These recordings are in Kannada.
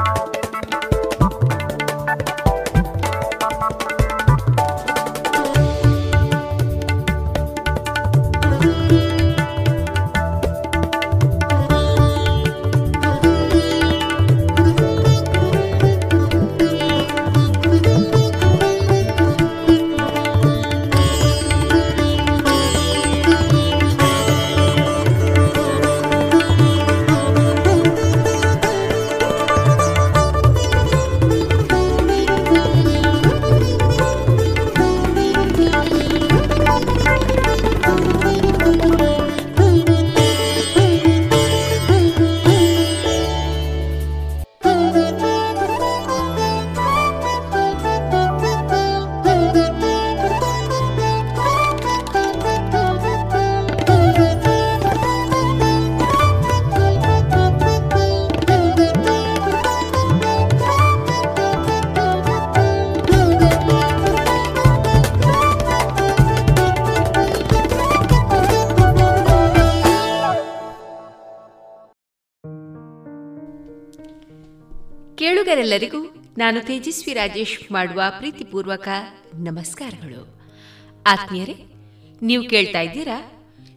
Bye. ಕೇಳುಗರೆಲ್ಲರಿಗೂ ನಾನು ತೇಜಸ್ವಿ ರಾಜೇಶ್ ಮಾಡುವ ಪ್ರೀತಿಪೂರ್ವಕ ನಮಸ್ಕಾರಗಳು. ಆತ್ಮೀಯರೇ, ನೀವು ಕೇಳ್ತಾ ಇದ್ದೀರಾ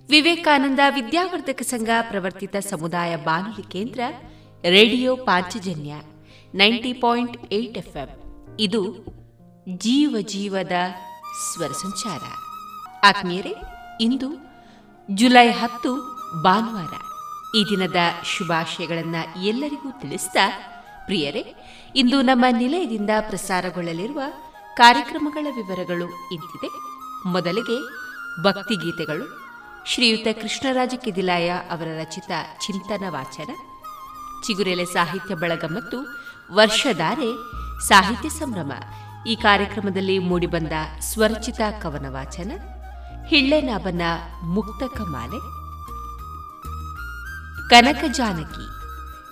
ವಿವೇಕಾನಂದ ವಿದ್ಯಾವರ್ಧಕ ಸಂಘ ಪ್ರವರ್ತಿತ ಸಮುದಾಯ ಬಾನುಲಿ ಕೇಂದ್ರ radio Panchajanya ninety point eight FM. ಇದು ಜೀವ ಜೀವದ ಸ್ವರ ಸಂಚಾರ. ಆತ್ಮೀಯರೇ, ಇಂದು ಜುಲೈ ಹತ್ತು, ಭಾನುವಾರ ಈ ದಿನದ ಶುಭಾಶಯಗಳನ್ನು ಎಲ್ಲರಿಗೂ ತಿಳಿಸ್ತಾ ಪ್ರಿಯರೇ ಇಂದು ನಮ್ಮ ನಿಲಯದಿಂದ ಪ್ರಸಾರಗೊಳ್ಳಲಿರುವ ಕಾರ್ಯಕ್ರಮಗಳ ವಿವರಗಳು ಇಂತಿದೆ. ಮೊದಲಿಗೆ ಭಕ್ತಿಗೀತೆಗಳು. ಶ್ರೀಯುತ ಕೃಷ್ಣರಾಜ ಕಿದಿಲಾಯ ಅವರ ರಚಿತ ಚಿಂತನ ವಾಚನ. ಚಿಗುರೆಲೆ ಸಾಹಿತ್ಯ ಬಳಗ ಮತ್ತು ವರ್ಷಧಾರೆ ಸಾಹಿತ್ಯ ಸಂಭ್ರಮ. ಈ ಕಾರ್ಯಕ್ರಮದಲ್ಲಿ ಮೂಡಿಬಂದ ಸ್ವರಚಿತ ಕವನ ವಾಚನ. ಹಿಳ್ಳೆನಾಭನ ಮುಕ್ತಕ ಮಾಲೆ. ಕನಕ ಜಾನಕಿ.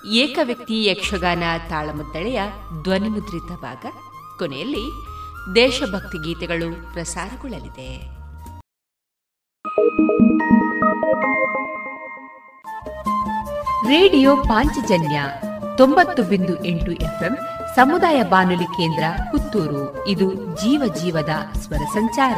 ಏಕವ್ಯಕ್ತಿ ಯಕ್ಷಗಾನ ತಾಳಮದ್ದಳೆಯ ಧ್ವನಿಮುದ್ರಿತ ಭಾಗ ಕೊನೆಯಲ್ಲಿ ದೇಶಭಕ್ತಿ ಗೀತೆಗಳು ಪ್ರಸಾರಗೊಳ್ಳಲಿದೆ. ರೇಡಿಯೋ ಪಾಂಚಜನ್ಯ ತೊಂಬತ್ತು ಬಿಂದು ಎಂಟು ಎಫ್ಎಂ ಸಮುದಾಯ ಬಾನುಲಿ ಕೇಂದ್ರ ಪುತ್ತೂರು. ಇದು ಜೀವ ಜೀವದ ಸ್ವರ ಸಂಚಾರ.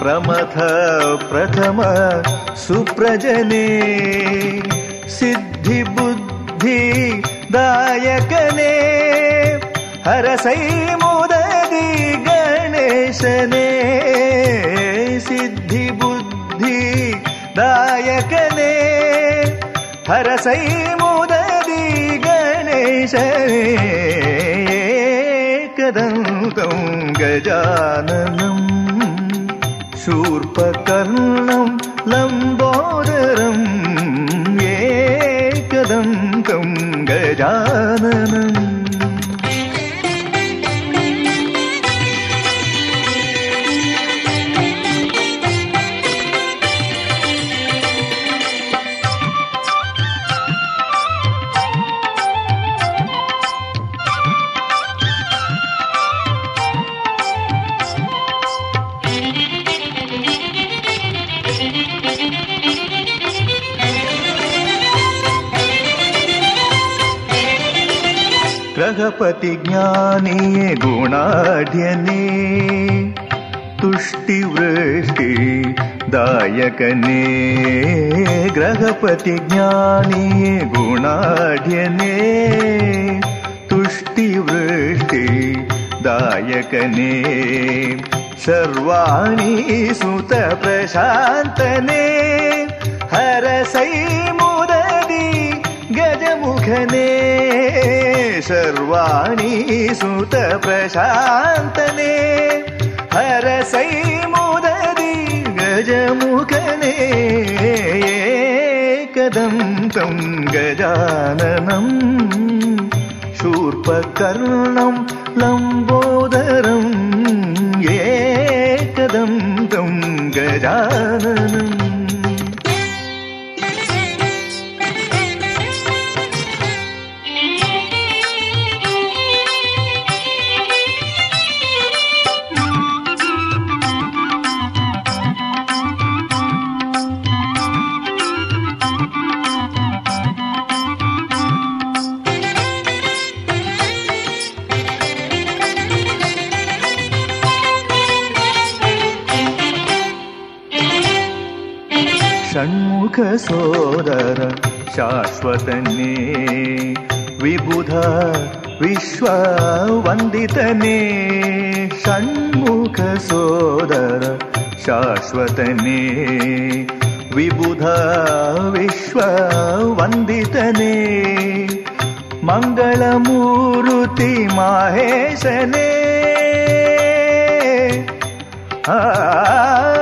प्रमथ प्रथम सुप्रजने जाना सर्वाणि सुत प्रशान्तने हरसै मोदति गजमुखने। सर्वाणि सुत प्रशान्तने हरसै मोदति गजमुखने। एकदं तं गजाननं। शूर्पकर्णं लम्बोदरम्। गदं गं गजाननम् सोदर शाश्वतने विबुध विश्ववन्दतने षण्मुख सोदर शाश्वतने विबुध विश्ववन्दितने आ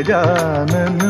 गजानन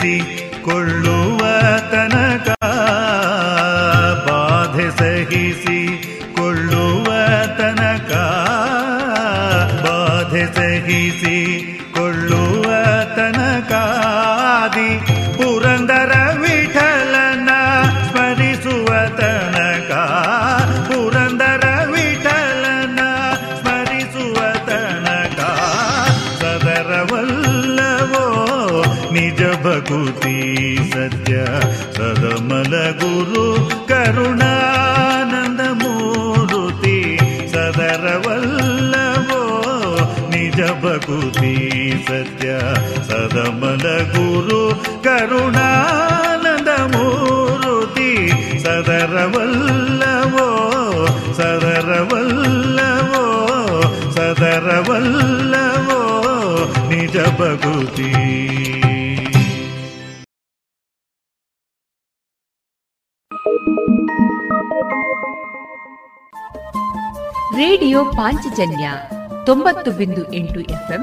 see ಸತ್ಯ ಸದಮಲ ಗುರು ಕರುಣಾನಂದ ಮೂರುತಿ ಸದರವಲ್ಲವೋ ಸದರವಲ್ಲವೋ ಸದರವಲ್ಲವೋ ನಿಜ ಭಕುತಿ ರೇಡಿಯೋ ಪಾಂಚಜನ್ಯ ತೊಂಬತ್ತು ಬಿಂದು ಎಂಟು ಎಫ್ಎಂ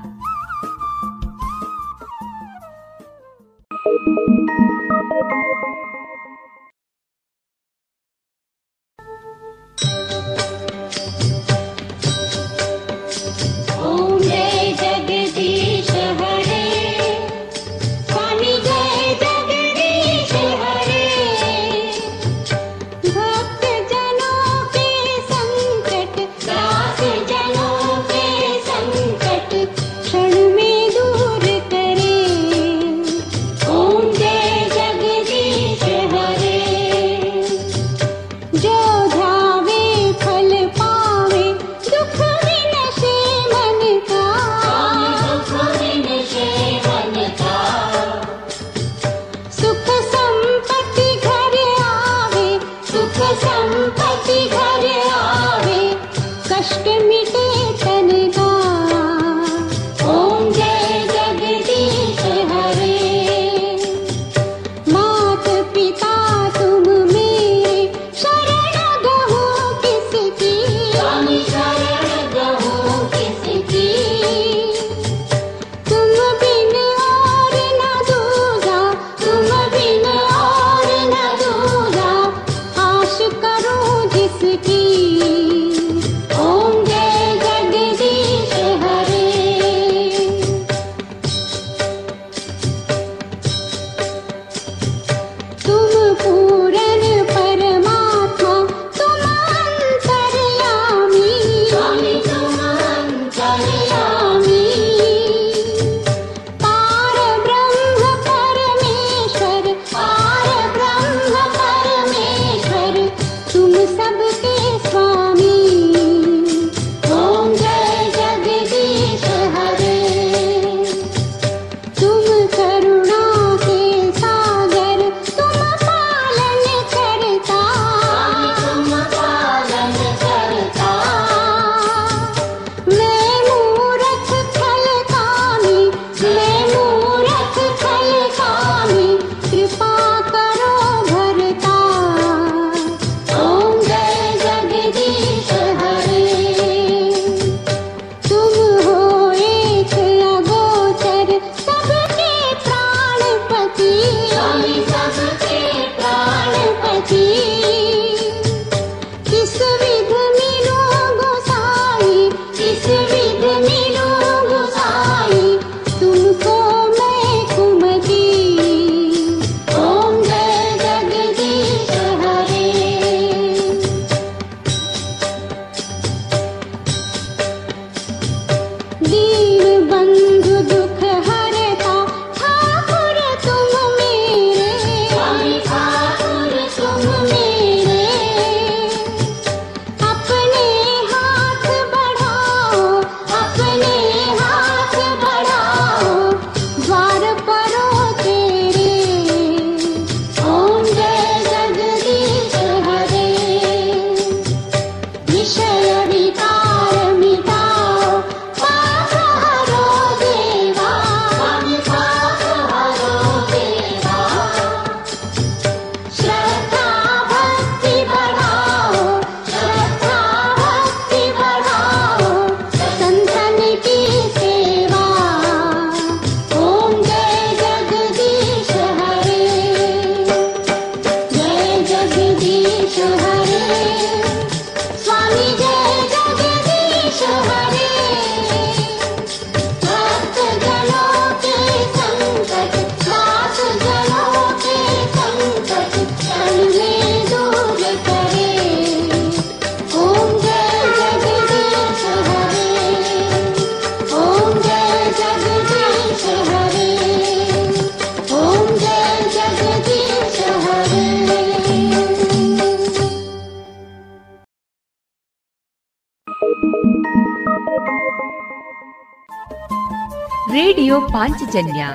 ರೇಡಿಯೋ ಪಾಂಚಜನ್ಯ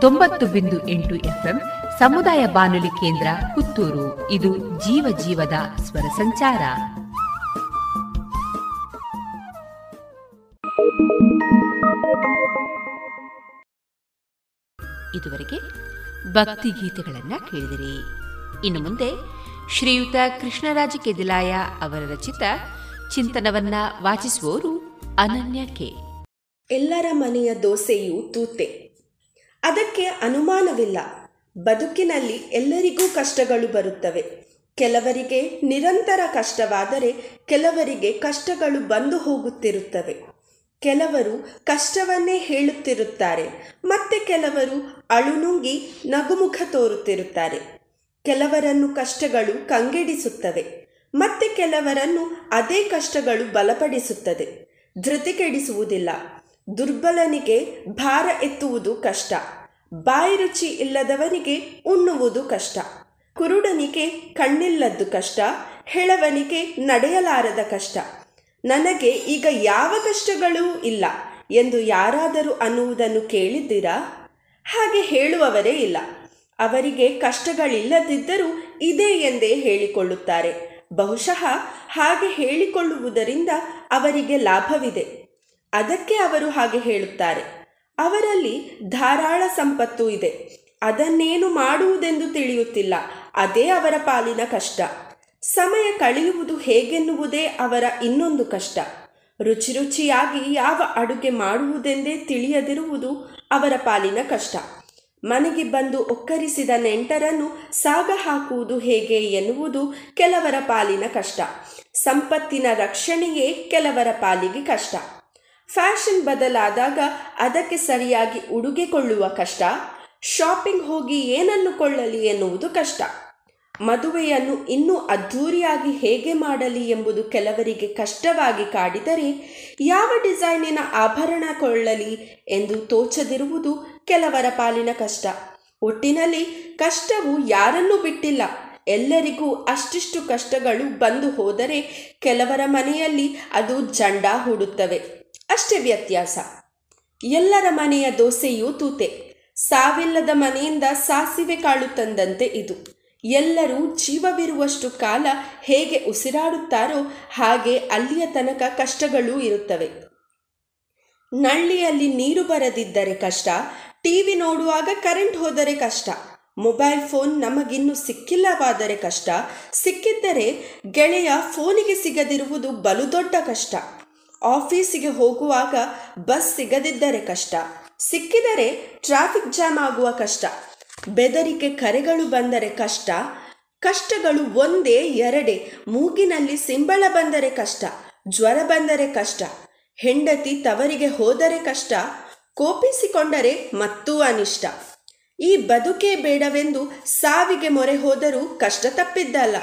ತೊಂಬತ್ತು ಬಿಂದು ಎಂಟು ಎಫ್ಎಂ ಸಮುದಾಯ ಬಾನುಲಿ ಕೇಂದ್ರ ಪುತ್ತೂರು. ಇದು ಜೀವ ಜೀವದ ಸ್ವರ ಸಂಚಾರ. ಇದುವರೆಗೆ ಭಕ್ತಿ ಗೀತೆಗಳನ್ನ ಕೇಳಿದಿರಿ. ಇನ್ನು ಮುಂದೆ ಶ್ರೀಯುತ ಕೃಷ್ಣರಾಜ ಕೆದಿಲಾಯ ಅವರ ರಚಿತ ಚಿಂತನವನ್ನ ವಾಚಿಸುವವರು ಅನನ್ಯ ಕೆ. ಎಲ್ಲರ ಮನೆಯ ದೋಸೆಯು ತೂತೆ. ಅದಕ್ಕೆ ಅನುಮಾನವಿಲ್ಲ. ಬದುಕಿನಲ್ಲಿ ಎಲ್ಲರಿಗೂ ಕಷ್ಟಗಳು ಬರುತ್ತವೆ. ಕೆಲವರಿಗೆ ನಿರಂತರ ಕಷ್ಟವಾದರೆ ಕೆಲವರಿಗೆ ಕಷ್ಟಗಳು ಬಂದು ಹೋಗುತ್ತಿರುತ್ತವೆ. ಕೆಲವರು ಕಷ್ಟವನ್ನೇ ಹೇಳುತ್ತಿರುತ್ತಾರೆ. ಮತ್ತೆ ಕೆಲವರು ಅಳುನುಂಗಿ ನಗುಮುಖ ತೋರುತ್ತಿರುತ್ತಾರೆ. ಕೆಲವರನ್ನು ಕಷ್ಟಗಳು ಕಂಗೆಡಿಸುತ್ತವೆ. ಮತ್ತೆ ಕೆಲವರನ್ನು ಅದೇ ಕಷ್ಟಗಳು ಬಲಪಡಿಸುತ್ತದೆ. ಧೃತಿ ಕೆಡಿಸುವುದಿಲ್ಲ ದುರ್ಬಲನಿಗೆ ಭಾರ ಎತ್ತುವುದು ಕಷ್ಟ. ಬಾಯಿ ರುಚಿ ಇಲ್ಲದವನಿಗೆ ಉಣ್ಣುವುದು ಕಷ್ಟ. ಕುರುಡನಿಗೆ ಕಣ್ಣಿಲ್ಲದ್ದು ಕಷ್ಟ. ಹೆಳವನಿಗೆ ನಡೆಯಲಾರದ ಕಷ್ಟ. ನನಗೆ ಈಗ ಯಾವ ಕಷ್ಟಗಳೂ ಇಲ್ಲ ಎಂದು ಯಾರಾದರೂ ಅನ್ನುವುದನ್ನು ಕೇಳಿದ್ದೀರಾ? ಹಾಗೆ ಹೇಳುವವರೇ ಇಲ್ಲ. ಅವರಿಗೆ ಕಷ್ಟಗಳಿಲ್ಲದಿದ್ದರೂ ಇದೆ ಎಂದೇ ಹೇಳಿಕೊಳ್ಳುತ್ತಾರೆ. ಬಹುಶಃ ಹಾಗೆ ಹೇಳಿಕೊಳ್ಳುವುದರಿಂದ ಅವರಿಗೆ ಲಾಭವಿದೆ. ಅದಕ್ಕೆ ಅವರು ಹಾಗೆ ಹೇಳುತ್ತಾರೆ, ಅವರಲ್ಲಿ ಧಾರಾಳ ಸಂಪತ್ತು ಇದೆ, ಅದನ್ನೇನು ಮಾಡುವುದೆಂದು ತಿಳಿಯುತ್ತಿಲ್ಲ, ಅದೇ ಅವರ ಪಾಲಿನ ಕಷ್ಟ. ಸಮಯ ಕಳೆಯುವುದು ಹೇಗೆನ್ನುವುದೇ ಅವರ ಇನ್ನೊಂದು ಕಷ್ಟ. ರುಚಿ ರುಚಿಯಾಗಿ ಯಾವ ಅಡುಗೆ ಮಾಡುವುದೆಂದೇ ತಿಳಿಯದಿರುವುದು ಅವರ ಪಾಲಿನ ಕಷ್ಟ. ಮನೆಗೆ ಬಂದು ಒಕ್ಕರಿಸಿದ ನೆಂಟರನ್ನು ಸಾಗ ಹಾಕುವುದು ಹೇಗೆ ಎನ್ನುವುದು ಕೆಲವರ ಪಾಲಿನ ಕಷ್ಟ. ಸಂಪತ್ತಿನ ರಕ್ಷಣೆಯೇ ಕೆಲವರ ಪಾಲಿಗೆ ಕಷ್ಟ. ಫ್ಯಾಷನ್ ಬದಲಾದಾಗ ಅದಕ್ಕೆ ಸರಿಯಾಗಿ ಉಡುಗೆ ಕೊಳ್ಳುವ ಕಷ್ಟ, ಶಾಪಿಂಗ್ ಹೋಗಿ ಏನನ್ನು ಕೊಳ್ಳಲಿ ಎನ್ನುವುದು ಕಷ್ಟ. ಮದುವೆಯನ್ನು ಇನ್ನೂ ಅದ್ಧೂರಿಯಾಗಿ ಹೇಗೆ ಮಾಡಲಿ ಎಂಬುದು ಕೆಲವರಿಗೆ ಕಷ್ಟವಾಗಿ ಕಾಡಿದರೆ ಯಾವ ಡಿಸೈನಿನ ಆಭರಣ ಕೊಳ್ಳಲಿ ಎಂದು ತೋಚದಿರುವುದು ಕೆಲವರ ಪಾಲಿನ ಕಷ್ಟ. ಒಟ್ಟಿನಲ್ಲಿ ಕಷ್ಟವು ಯಾರನ್ನೂ ಬಿಟ್ಟಿಲ್ಲ. ಎಲ್ಲರಿಗೂ ಅಷ್ಟಿಷ್ಟು ಕಷ್ಟಗಳು ಬಂದು ಹೋದರೆ ಕೆಲವರ ಮನೆಯಲ್ಲಿ ಅದು ಜಂಡ ಹೂಡುತ್ತವೆ. ಅಷ್ಟೇ ವ್ಯತ್ಯಾಸ. ಎಲ್ಲರ ಮನೆಯ ದೋಸೆಯೂ ತೂತೆ. ಸಾವಿಲ್ಲದ ಮನೆಯಿಂದ ಸಾಸಿವೆ ಕಾಳು ತಂದಂತೆ ಇದು. ಎಲ್ಲರೂ ಜೀವವಿರುವಷ್ಟು ಕಾಲ ಹೇಗೆ ಉಸಿರಾಡುತ್ತಾರೋ ಹಾಗೆ ಅಲ್ಲಿಯ ತನಕ ಕಷ್ಟಗಳೂ ಇರುತ್ತವೆ. ನಳ್ಳಿಯಲ್ಲಿ ನೀರು ಬರದಿದ್ದರೆ ಕಷ್ಟ, ಟಿವಿ ನೋಡುವಾಗ ಕರೆಂಟ್ ಹೋದರೆ ಕಷ್ಟ, ಮೊಬೈಲ್ ಫೋನ್ ನಮಗಿನ್ನು ಸಿಕ್ಕಿಲ್ಲವಾದರೆ ಕಷ್ಟ, ಸಿಕ್ಕಿದ್ದರೆ ಗೆಳೆಯ ಫೋನಿಗೆ ಸಿಗದಿರುವುದು ಬಲು ದೊಡ್ಡ ಕಷ್ಟ. ಆಫೀಸಿಗೆ ಹೋಗುವಾಗ ಬಸ್ ಸಿಗದಿದ್ದರೆ ಕಷ್ಟ, ಸಿಕ್ಕಿದರೆ ಟ್ರಾಫಿಕ್ ಜಾಮ್ ಆಗುವ ಕಷ್ಟ, ಬೆದರಿಕೆ ಕರೆಗಳು ಬಂದರೆ ಕಷ್ಟ, ಕಷ್ಟಗಳು ಒಂದೇ ಎರಡೇ, ಮೂಗಿನಲ್ಲಿ ಸಿಂಬಳ ಬಂದರೆ ಕಷ್ಟ, ಜ್ವರ ಬಂದರೆ ಕಷ್ಟ, ಹೆಂಡತಿ ತವರಿಗೆ ಹೋದರೆ ಕಷ್ಟ, ಕೋಪಿಸಿಕೊಂಡರೆ ಮತ್ತೂ ಅನಿಷ್ಟ. ಈ ಬದುಕೇ ಬೇಡವೆಂದು ಸಾವಿಗೆ ಮೊರೆ ಹೋದರೂ ಕಷ್ಟ ತಪ್ಪಿದ್ದಲ್ಲ,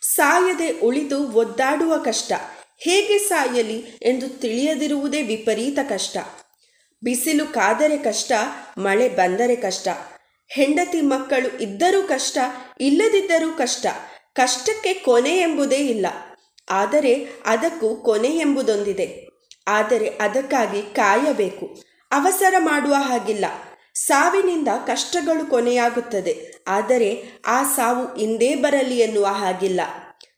ಸಾಯದೆ ಉಳಿದು ಒದ್ದಾಡುವ ಕಷ್ಟ ಹೇಗೆ ಸಾಯಲಿ ಎಂದು ತಿಳಿಯದಿರುವುದೇ ವಿಪರೀತ ಕಷ್ಟ. ಬಿಸಿಲು ಕಾದರೆ ಕಷ್ಟ, ಮಳೆ ಬಂದರೆ ಕಷ್ಟ. ಹೆಂಡತಿ ಮಕ್ಕಳು ಇದ್ದರೂ ಕಷ್ಟ, ಇಲ್ಲದಿದ್ದರೂ ಕಷ್ಟ. ಕಷ್ಟಕ್ಕೆ ಕೊನೆ ಎಂಬುದೇ ಇಲ್ಲ. ಆದರೆ ಅದಕ್ಕೂ ಕೊನೆ ಎಂಬುದೊಂದಿದೆ. ಆದರೆ ಅದಕ್ಕಾಗಿ ಕಾಯಬೇಕು. ಅವಸರ ಮಾಡುವ ಹಾಗಿಲ್ಲ. ಸಾವಿನಿಂದ ಕಷ್ಟಗಳು ಕೊನೆಯಾಗುತ್ತದೆ. ಆದರೆ ಆ ಸಾವು ಇಂದೇ ಬರಲಿ ಎನ್ನುವ ಹಾಗಿಲ್ಲ.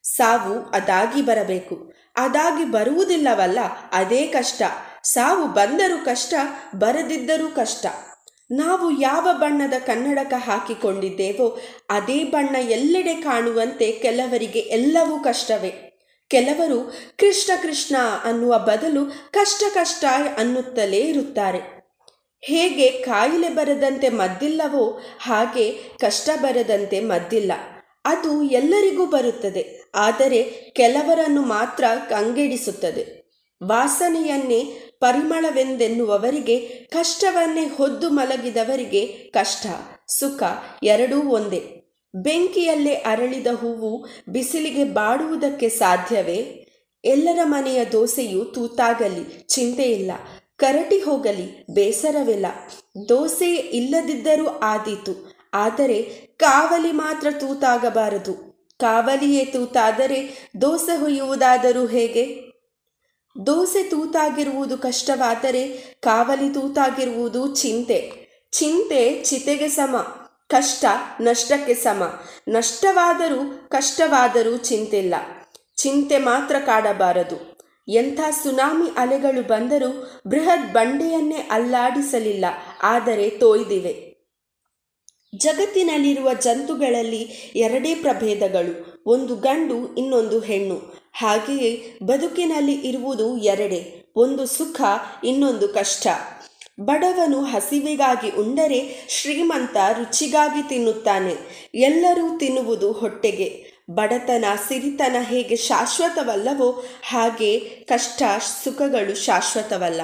ಸಾವು ಅದಾಗಿ ಬರಬೇಕು. ಅದಾಗಿ ಬರುವುದಿಲ್ಲವಲ್ಲ ಅದೇ ಕಷ್ಟ. ಸಾವು ಬಂದರೂ ಕಷ್ಟ, ಬರದಿದ್ದರೂ ಕಷ್ಟ. ನಾವು ಯಾವ ಬಣ್ಣದ ಕನ್ನಡಕ ಹಾಕಿಕೊಂಡಿದ್ದೇವೋ ಅದೇ ಬಣ್ಣ ಎಲ್ಲೆಡೆ ಕಾಣುವಂತೆ ಕೆಲವರಿಗೆ ಎಲ್ಲವೂ ಕಷ್ಟವೇ. ಕೆಲವರು ಕೃಷ್ಣ ಕೃಷ್ಣ ಅನ್ನುವ ಬದಲು ಕಷ್ಟ ಕಷ್ಟ ಅನ್ನುತ್ತಲೇ ಇರುತ್ತಾರೆ. ಹೇಗೆ ಕಾಯಿಲೆ ಬರದಂತೆ ಮದ್ದಿಲ್ಲವೋ ಹಾಗೆ ಕಷ್ಟ ಬರದಂತೆ ಮದ್ದಿಲ್ಲ. ಅದು ಎಲ್ಲರಿಗೂ ಬರುತ್ತದೆ. ಆದರೆ ಕೆಲವರನ್ನು ಮಾತ್ರ ಕಂಗೆಡಿಸುತ್ತದೆ. ವಾಸನೆಯನ್ನೇ ಪರಿಮಳವೆಂದೆನ್ನುವವರಿಗೆ, ಕಷ್ಟವನ್ನೇ ಹೊದ್ದು ಮಲಗಿದವರಿಗೆ ಕಷ್ಟ, ಸುಖ ಎರಡೂ ಒಂದೇ. ಬೆಂಕಿಯಲ್ಲೇ ಅರಳಿದ ಹೂವು ಬಿಸಿಲಿಗೆ ಬಾಡುವುದಕ್ಕೆ ಸಾಧ್ಯವೇ? ಎಲ್ಲರ ಮನೆಯ ದೋಸೆಯು ತೂತಾಗಲಿ ಚಿಂತೆ ಇಲ್ಲ ಕರಟಿ ಹೋಗಲಿ, ಬೇಸರವಿಲ್ಲ. ದೋಸೆ ಇಲ್ಲದಿದ್ದರೂ ಆದೀತು. ಆದರೆ ಕಾವಲಿ ಮಾತ್ರ ತೂತಾಗಬಾರದು. ಕಾವಲಿಯೇ ತೂತಾದರೆ ದೋಸೆ ಹೊಯ್ಯುವುದಾದರೂ ಹೇಗೆ? ದೋಸೆ ತೂತಾಗಿರುವುದು ಕಷ್ಟವಾದರೆ ಕಾವಲಿ ತೂತಾಗಿರುವುದು ಚಿಂತೆ. ಚಿಂತೆ ಚಿತೆಗೆ ಸಮ, ಕಷ್ಟ ನಷ್ಟಕ್ಕೆ ಸಮ. ನಷ್ಟವಾದರೂ ಕಷ್ಟವಾದರೂ ಚಿಂತಿಲ್ಲ ಚಿಂತೆ ಮಾತ್ರ ಕಾಡಬಾರದು. ಎಂಥ ಸುನಾಮಿ ಅಲೆಗಳು ಬಂದರೂ ಬೃಹತ್ ಬಂಡೆಯನ್ನೇ ಅಲ್ಲಾಡಿಸಲಿಲ್ಲ, ಆದರೆ ತೋಯ್ದಿವೆ. ಜಗತ್ತಿನಲ್ಲಿರುವ ಜಂತುಗಳಲ್ಲಿ ಎರಡೇ ಪ್ರಭೇದಗಳು, ಒಂದು ಗಂಡು, ಇನ್ನೊಂದು ಹೆಣ್ಣು. ಹಾಗೆಯೇ ಬದುಕಿನಲ್ಲಿ ಇರುವುದು ಎರಡೇ, ಒಂದು ಸುಖ, ಇನ್ನೊಂದು ಕಷ್ಟ. ಬಡವನು ಹಸಿವಿಗಾಗಿ ಉಂಡರೆ ಶ್ರೀಮಂತ ರುಚಿಗಾಗಿ ತಿನ್ನುತ್ತಾನೆ, ಎಲ್ಲರೂ ತಿನ್ನುವುದು ಹೊಟ್ಟೆಗೆ. ಬಡತನ, ಸಿರಿತನ ಹೇಗೆ ಶಾಶ್ವತವಲ್ಲವೋ ಹಾಗೆ ಕಷ್ಟ, ಸುಖಗಳು ಶಾಶ್ವತವಲ್ಲ.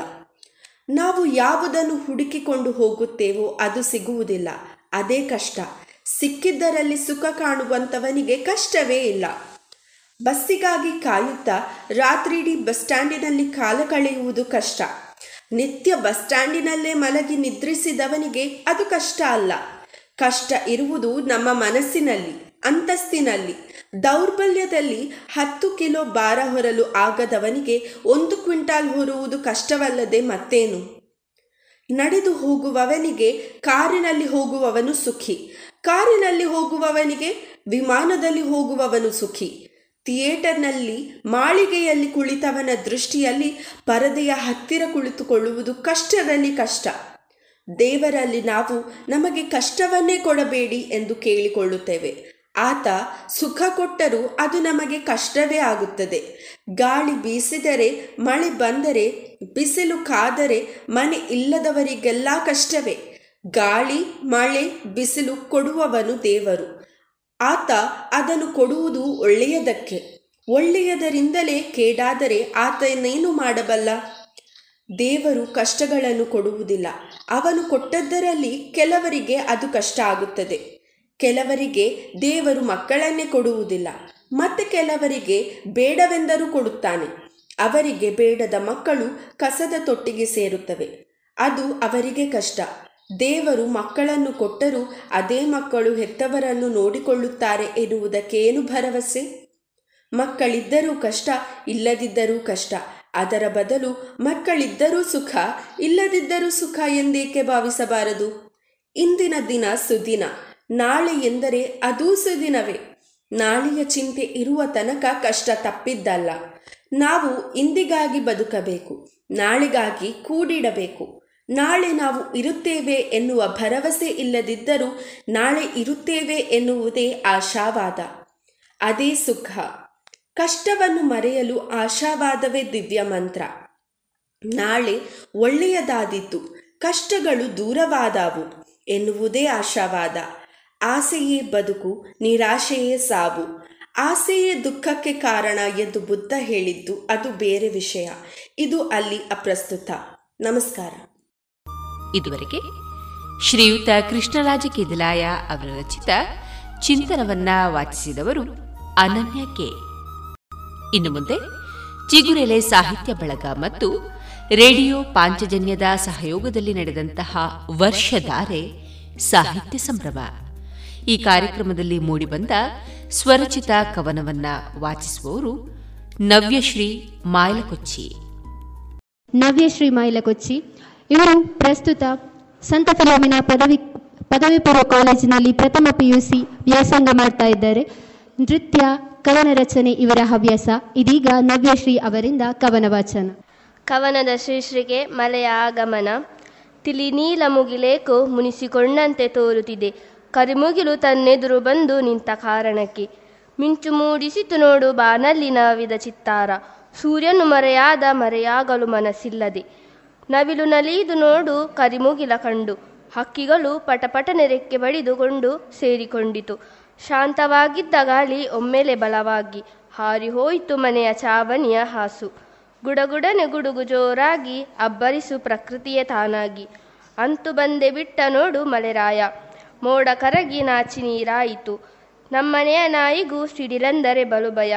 ನಾವು ಯಾವುದನ್ನು ಹುಡುಕಿಕೊಂಡು ಹೋಗುತ್ತೇವೋ ಅದು ಸಿಗುವುದಿಲ್ಲ. ಅದೇ ಕಷ್ಟ. ಸಿಕ್ಕಿದ್ದರಲ್ಲಿ ಸುಖ ಕಾಣುವಂಥವನಿಗೆ ಕಷ್ಟವೇ ಇಲ್ಲ. ಬಸ್ಸಿಗಾಗಿ ಕಾಯುತ್ತಾ ರಾತ್ರಿಡೀ ಬಸ್ ಸ್ಟ್ಯಾಂಡಿನಲ್ಲಿ ಕಾಲ ಕಳೆಯುವುದು ಕಷ್ಟ. ನಿತ್ಯ ಬಸ್ ಸ್ಟ್ಯಾಂಡಿನಲ್ಲೇ ಮಲಗಿ ನಿದ್ರಿಸಿದವನಿಗೆ ಅದು ಕಷ್ಟ ಅಲ್ಲ. ಕಷ್ಟ ಇರುವುದು ನಮ್ಮ ಮನಸ್ಸಿನಲ್ಲಿ, ಅಂತಸ್ತಿನಲ್ಲಿ. ದೌರ್ಬಲ್ಯದಲ್ಲಿ ಹತ್ತು ಕಿಲೋ ಭಾರ ಹೊರಲು ಆಗದವನಿಗೆ ಒಂದು ಕ್ವಿಂಟಾಲ್ ಹೊರುವುದು ಕಷ್ಟವಲ್ಲದೆ ಮತ್ತೇನು? ನಡೆದು ಹೋಗುವವನಿಗೆ ಕಾರಿನಲ್ಲಿ ಹೋಗುವವನು ಸುಖಿ. ಕಾರಿನಲ್ಲಿ ಹೋಗುವವನಿಗೆ ವಿಮಾನದಲ್ಲಿ ಹೋಗುವವನು ಸುಖಿ. ಥಿಯೇಟರ್ನಲ್ಲಿ, ಮಾಳಿಗೆಯಲ್ಲಿ ಕುಳಿತವನ ದೃಷ್ಟಿಯಲ್ಲಿ ಪರದೆಯ ಹತ್ತಿರ ಕುಳಿತುಕೊಳ್ಳುವುದು ಕಷ್ಟದಲ್ಲಿ ಕಷ್ಟ. ದೇವರಲ್ಲಿ ನಾವು ನಮಗೆ ಕಷ್ಟವನ್ನೇ ಕೊಡಬೇಡಿ ಎಂದು ಕೇಳಿಕೊಳ್ಳುತ್ತೇವೆ. ಆತ ಸುಖ ಕೊಟ್ಟರೂ ಅದು ನಮಗೆ ಕಷ್ಟವೇ ಆಗುತ್ತದೆ. ಗಾಳಿ ಬೀಸಿದರೆ, ಮಳೆ ಬಂದರೆ, ಬಿಸಿಲು ಕಾದರೆ ಮನೆ ಇಲ್ಲದವರಿಗೆಲ್ಲ ಕಷ್ಟವೇ. ಗಾಳಿ, ಮಳೆ, ಬಿಸಿಲು ಕೊಡುವವನು ದೇವರು. ಆತ ಅದನ್ನು ಕೊಡುವುದು ಒಳ್ಳೆಯದಕ್ಕೆ. ಒಳ್ಳೆಯದರಿಂದಲೇ ಕೇಡಾದರೆ ಆತನೇನು ಮಾಡಬಲ್ಲ? ದೇವರು ಕಷ್ಟಗಳನ್ನು ಕೊಡುವುದಿಲ್ಲ. ಅವನು ಕೊಟ್ಟದ್ದರಲ್ಲಿ ಕೆಲವರಿಗೆ ಅದು ಕಷ್ಟ ಆಗುತ್ತದೆ. ಕೆಲವರಿಗೆ ದೇವರು ಮಕ್ಕಳನ್ನೇ ಕೊಡುವುದಿಲ್ಲ, ಮತ್ತೆ ಕೆಲವರಿಗೆ ಬೇಡವೆಂದರೂ ಕೊಡುತ್ತಾನೆ. ಅವರಿಗೆ ಬೇಡದ ಮಕ್ಕಳು ಕಸದ ತೊಟ್ಟಿಗೆ ಸೇರುತ್ತವೆ, ಅದು ಅವರಿಗೆ ಕಷ್ಟ. ದೇವರು ಮಕ್ಕಳನ್ನು ಕೊಟ್ಟರೂ ಅದೇ ಮಕ್ಕಳು ಹೆತ್ತವರನ್ನು ನೋಡಿಕೊಳ್ಳುತ್ತಾರೆ ಎನ್ನುವುದಕ್ಕೇನು ಭರವಸೆ? ಮಕ್ಕಳಿದ್ದರೂ ಕಷ್ಟ, ಇಲ್ಲದಿದ್ದರೂ ಕಷ್ಟ. ಅದರ ಬದಲು ಮಕ್ಕಳಿದ್ದರೂ ಸುಖ, ಇಲ್ಲದಿದ್ದರೂ ಸುಖ ಎಂದೇಕೆ ಭಾವಿಸಬಾರದು? ಇಂದಿನ ದಿನ ಸುದಿನ. ನಾಳೆ ಎಂದರೆ ಅದೂ ಸುದಿನವೇ ನಾಳೆಯ ಚಿಂತೆ ಇರುವ ತನಕ ಕಷ್ಟ ತಪ್ಪಿದ್ದಲ್ಲ. ನಾವು ಇಂದಿಗಾಗಿ ಬದುಕಬೇಕು. ನಾಳೆಗಾಗಿ ಕೂಡಿಡಬೇಕು. ನಾಳೆ ನಾವು ಇರುತ್ತೇವೆ ಎನ್ನುವ ಭರವಸೆ ಇಲ್ಲದಿದ್ದರೂ ನಾಳೆ ಇರುತ್ತೇವೆ ಎನ್ನುವುದೇ ಆಶಾವಾದ. ಅದೇ ಸುಖ. ಕಷ್ಟವನ್ನು ಮರೆಯಲು ಆಶಾವಾದವೇ ದಿವ್ಯ ಮಂತ್ರ. ನಾಳೆ ಒಳ್ಳೆಯದಾದಿತ್ತು ಕಷ್ಟಗಳು ದೂರವಾದವು ಎನ್ನುವುದೇ ಆಶಾವಾದ. ಆಸೆಯೇ ಬದುಕು, ನಿರಾಶೆಯೇ ಸಾವು. ಆಸೆಯೇ ದುಃಖಕ್ಕೆ ಕಾರಣ ಎಂದು ಬುದ್ಧ ಹೇಳಿದ್ದು ಅದು ಬೇರೆ ವಿಷಯ. ಇದು ಅಲ್ಲಿ ಅಪ್ರಸ್ತುತ. ನಮಸ್ಕಾರ. ಇದುವರೆಗೆ ಶ್ರೀಯುತ ಕೃಷ್ಣರಾಜ ಕೇದಲಾಯ ಅವರ ರಚಿತ ಚಿಂತನವನ್ನ ವಾಚಿಸಿದವರು ಅನನ್ಯ ಕೆ. ಇನ್ನು ಮುಂದೆ ಚಿಗುರೆಲೆ ಸಾಹಿತ್ಯ ಬಳಗ ಮತ್ತು ರೇಡಿಯೋ ಪಾಂಚಜನ್ಯದ ಸಹಯೋಗದಲ್ಲಿ ನಡೆದಂತಹ ವರ್ಷಧಾರೆ ಸಾಹಿತ್ಯ ಸಂಭ್ರಮ. ಈ ಕಾರ್ಯಕ್ರಮದಲ್ಲಿ ಮೂಡಿಬಂದ ಸ್ವರಚಿತ ಕವನವನ್ನ ವಾಚಿಸುವವರು ನವ್ಯಶ್ರೀ ಮಾಯಲಕೊಚ್ಚಿ. ನವ್ಯಶ್ರೀ ಮಾಯಲಕೊಚ್ಚಿ ಇವರು ಪ್ರಸ್ತುತ ಸಂತ ಫಿಲೋಮಿನ ಪದವಿ ಪದವಿ ಪೂರ್ವ ಕಾಲೇಜಿನಲ್ಲಿ ಪ್ರಥಮ ಪಿಯುಸಿ ವ್ಯಾಸಂಗ ಮಾಡ್ತಾ ಇದ್ದಾರೆ. ನೃತ್ಯ ಕವನ ರಚನೆ ಇವರ ಹವ್ಯಾಸ. ಇದೀಗ ನವ್ಯಶ್ರೀ ಅವರಿಂದ ಕವನ ವಾಚನ. ಕವನದ ಶೀರ್ಷಿಕೆ ಮಲೆಯ ಆಗಮನ ತಿಳಿ ನೀಲ ಮುಗಿಲೇಕೋ ಮುನಿಸಿಕೊಂಡಂತೆ ತೋರುತ್ತಿದೆ. ಕರಿಮುಗಿಲು ತನ್ನೆದುರು ಬಂದು ನಿಂತ ಕಾರಣಕ್ಕೆ. ಮಿಂಚು ಮೂಡಿಸಿತು ನೋಡು ಬಾನಲ್ಲಿ ನವಿದ ಚಿತ್ತಾರ. ಸೂರ್ಯನು ಮರೆಯಾದ ಮರೆಯಾಗಲು ಮನಸ್ಸಿಲ್ಲದೆ. ನವಿಲು ನಲಿದು ನೋಡು ಕರಿಮುಗಿಲ ಕಂಡು. ಹಕ್ಕಿಗಳು ಪಟಪಟನೆ ರೆಕ್ಕೆ ಬಡಿದುಕೊಂಡು ಸೇರಿಕೊಂಡಿತು. ಶಾಂತವಾಗಿದ್ದ ಗಾಳಿ ಒಮ್ಮೆಲೆ ಬಲವಾಗಿ. ಹಾರಿಹೋಯಿತು ಮನೆಯ ಚಾವಣಿಯ ಹಾಸು. ಗುಡಗುಡನೆ ಗುಡುಗು ಜೋರಾಗಿ ಅಬ್ಬರಿಸು ಪ್ರಕೃತಿಯೇ ತಾನಾಗಿ. ಅಂತು ಬಂದೆ ಬಿಟ್ಟ ನೋಡು ಮಳೆರಾಯ ಮೋಡ ಕರಗಿ ನಾಚಿ ನೀರಾಯಿತು ನಮ್ಮನೆಯ ನಾಯಿಗೂ ಸಿಡಿಲೆಂದರೆ ಬಲು ಭಯ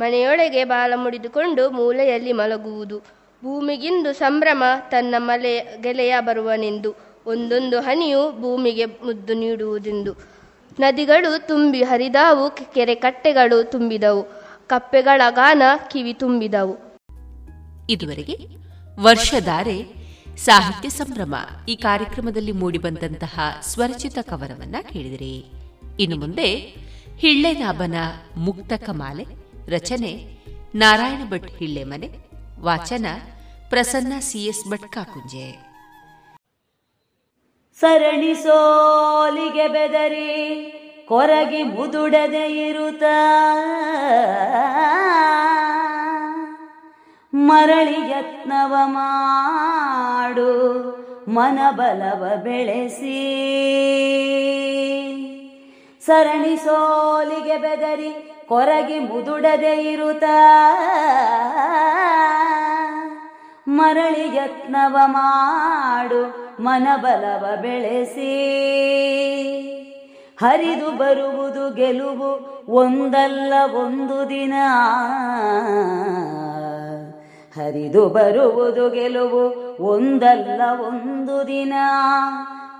ಮನೆಯೊಳಗೆ ಬಾಲ ಮುಡಿದುಕೊಂಡು ಮೂಲೆಯಲ್ಲಿ ಮಲಗುವುದು. ಭೂಮಿಗಿಂದು ಸಂಭ್ರಮ ತನ್ನ ಮಲೆ ಗೆಲೆಯ ಬರುವನೆಂದು. ಒಂದೊಂದು ಹನಿಯು ಭೂಮಿಗೆ ಮುದ್ದು ನೀಡುವುದೆಂದು. ನದಿಗಳು ತುಂಬಿ ಹರಿದಾವು, ಕೆರೆ ಕಟ್ಟೆಗಳು ತುಂಬಿದವು. ಕಪ್ಪೆಗಳ ಗಾನ ಕಿವಿ ತುಂಬಿದವು. ಇದುವರೆಗೆ ವರ್ಷಧಾರೆ ಸಾಹಿತ್ಯ ಸಂಭ್ರಮ ಈ ಕಾರ್ಯಕ್ರಮದಲ್ಲಿ ಮೂಡಿಬಂದಂತಹ ಸ್ವರಚಿತ ಕವನವನ್ನ ಕೇಳಿದಿರಿ. ಇನ್ನು ಮುಂದೆ ಹಿಳ್ಳೆನಾಭನ ಮುಕ್ತ ಕಮಾಲೆ, ರಚನೆ, ನಾರಾಯಣ ಭಟ್ ಹಿಳ್ಳೆಮನೆ ವಾಚನ ಪ್ರಸನ್ನ ಸಿಎಸ್ ಭಟ್ ಕಾಕುಂಜೆ. ಸರಣಿ ಸೋಲಿಗೆ ಬೆದರಿ ಕೊರಗಿ ಮುದುಡದೆ ಇರುತ್ತ. ಮರಳಿ ಯತ್ನವ ಮಾಡು, ಮನಬಲವ ಬೆಳೆಸಿ. ಸರಣಿ ಸೋಲಿಗೆ ಬೆದರಿ ಕೊರಗಿ ಮುದುಡದೆ ಇರುತ್ತ ಮರಳಿ ಯತ್ನವ ಮಾಡು, ಮನಬಲವ ಬೆಳೆಸಿ. ಹರಿದು ಬರುವುದು ಗೆಲುವು ಒಂದಲ್ಲ ಒಂದು ದಿನ. ಹರಿದು ಬರುವುದು ಗೆಲುವು ಒಂದಲ್ಲ ಒಂದು ದಿನ.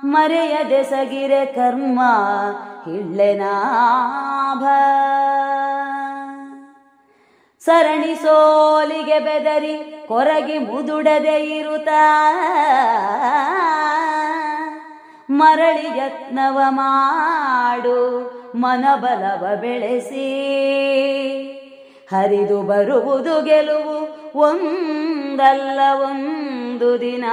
ಮರೆಯದೆ ಸಗಿರೆ ಕರ್ಮ ಹಿಳ್ಳೆನಾಭ ಸರಣಿ ಸೋಲಿಗೆ ಬೆದರಿ ಕೊರಗಿ ಮುದುಡದೆ ಇರುತ್ತ. ಮರಳಿ ಯತ್ನವ ಮಾಡು, ಮನಬಲವ ಬೆಳೆಸಿ. ಹರಿದು ಬರುವುದು ಗೆಲುವು ಒಂದಲ್ಲ ಒಂದು ದಿನ.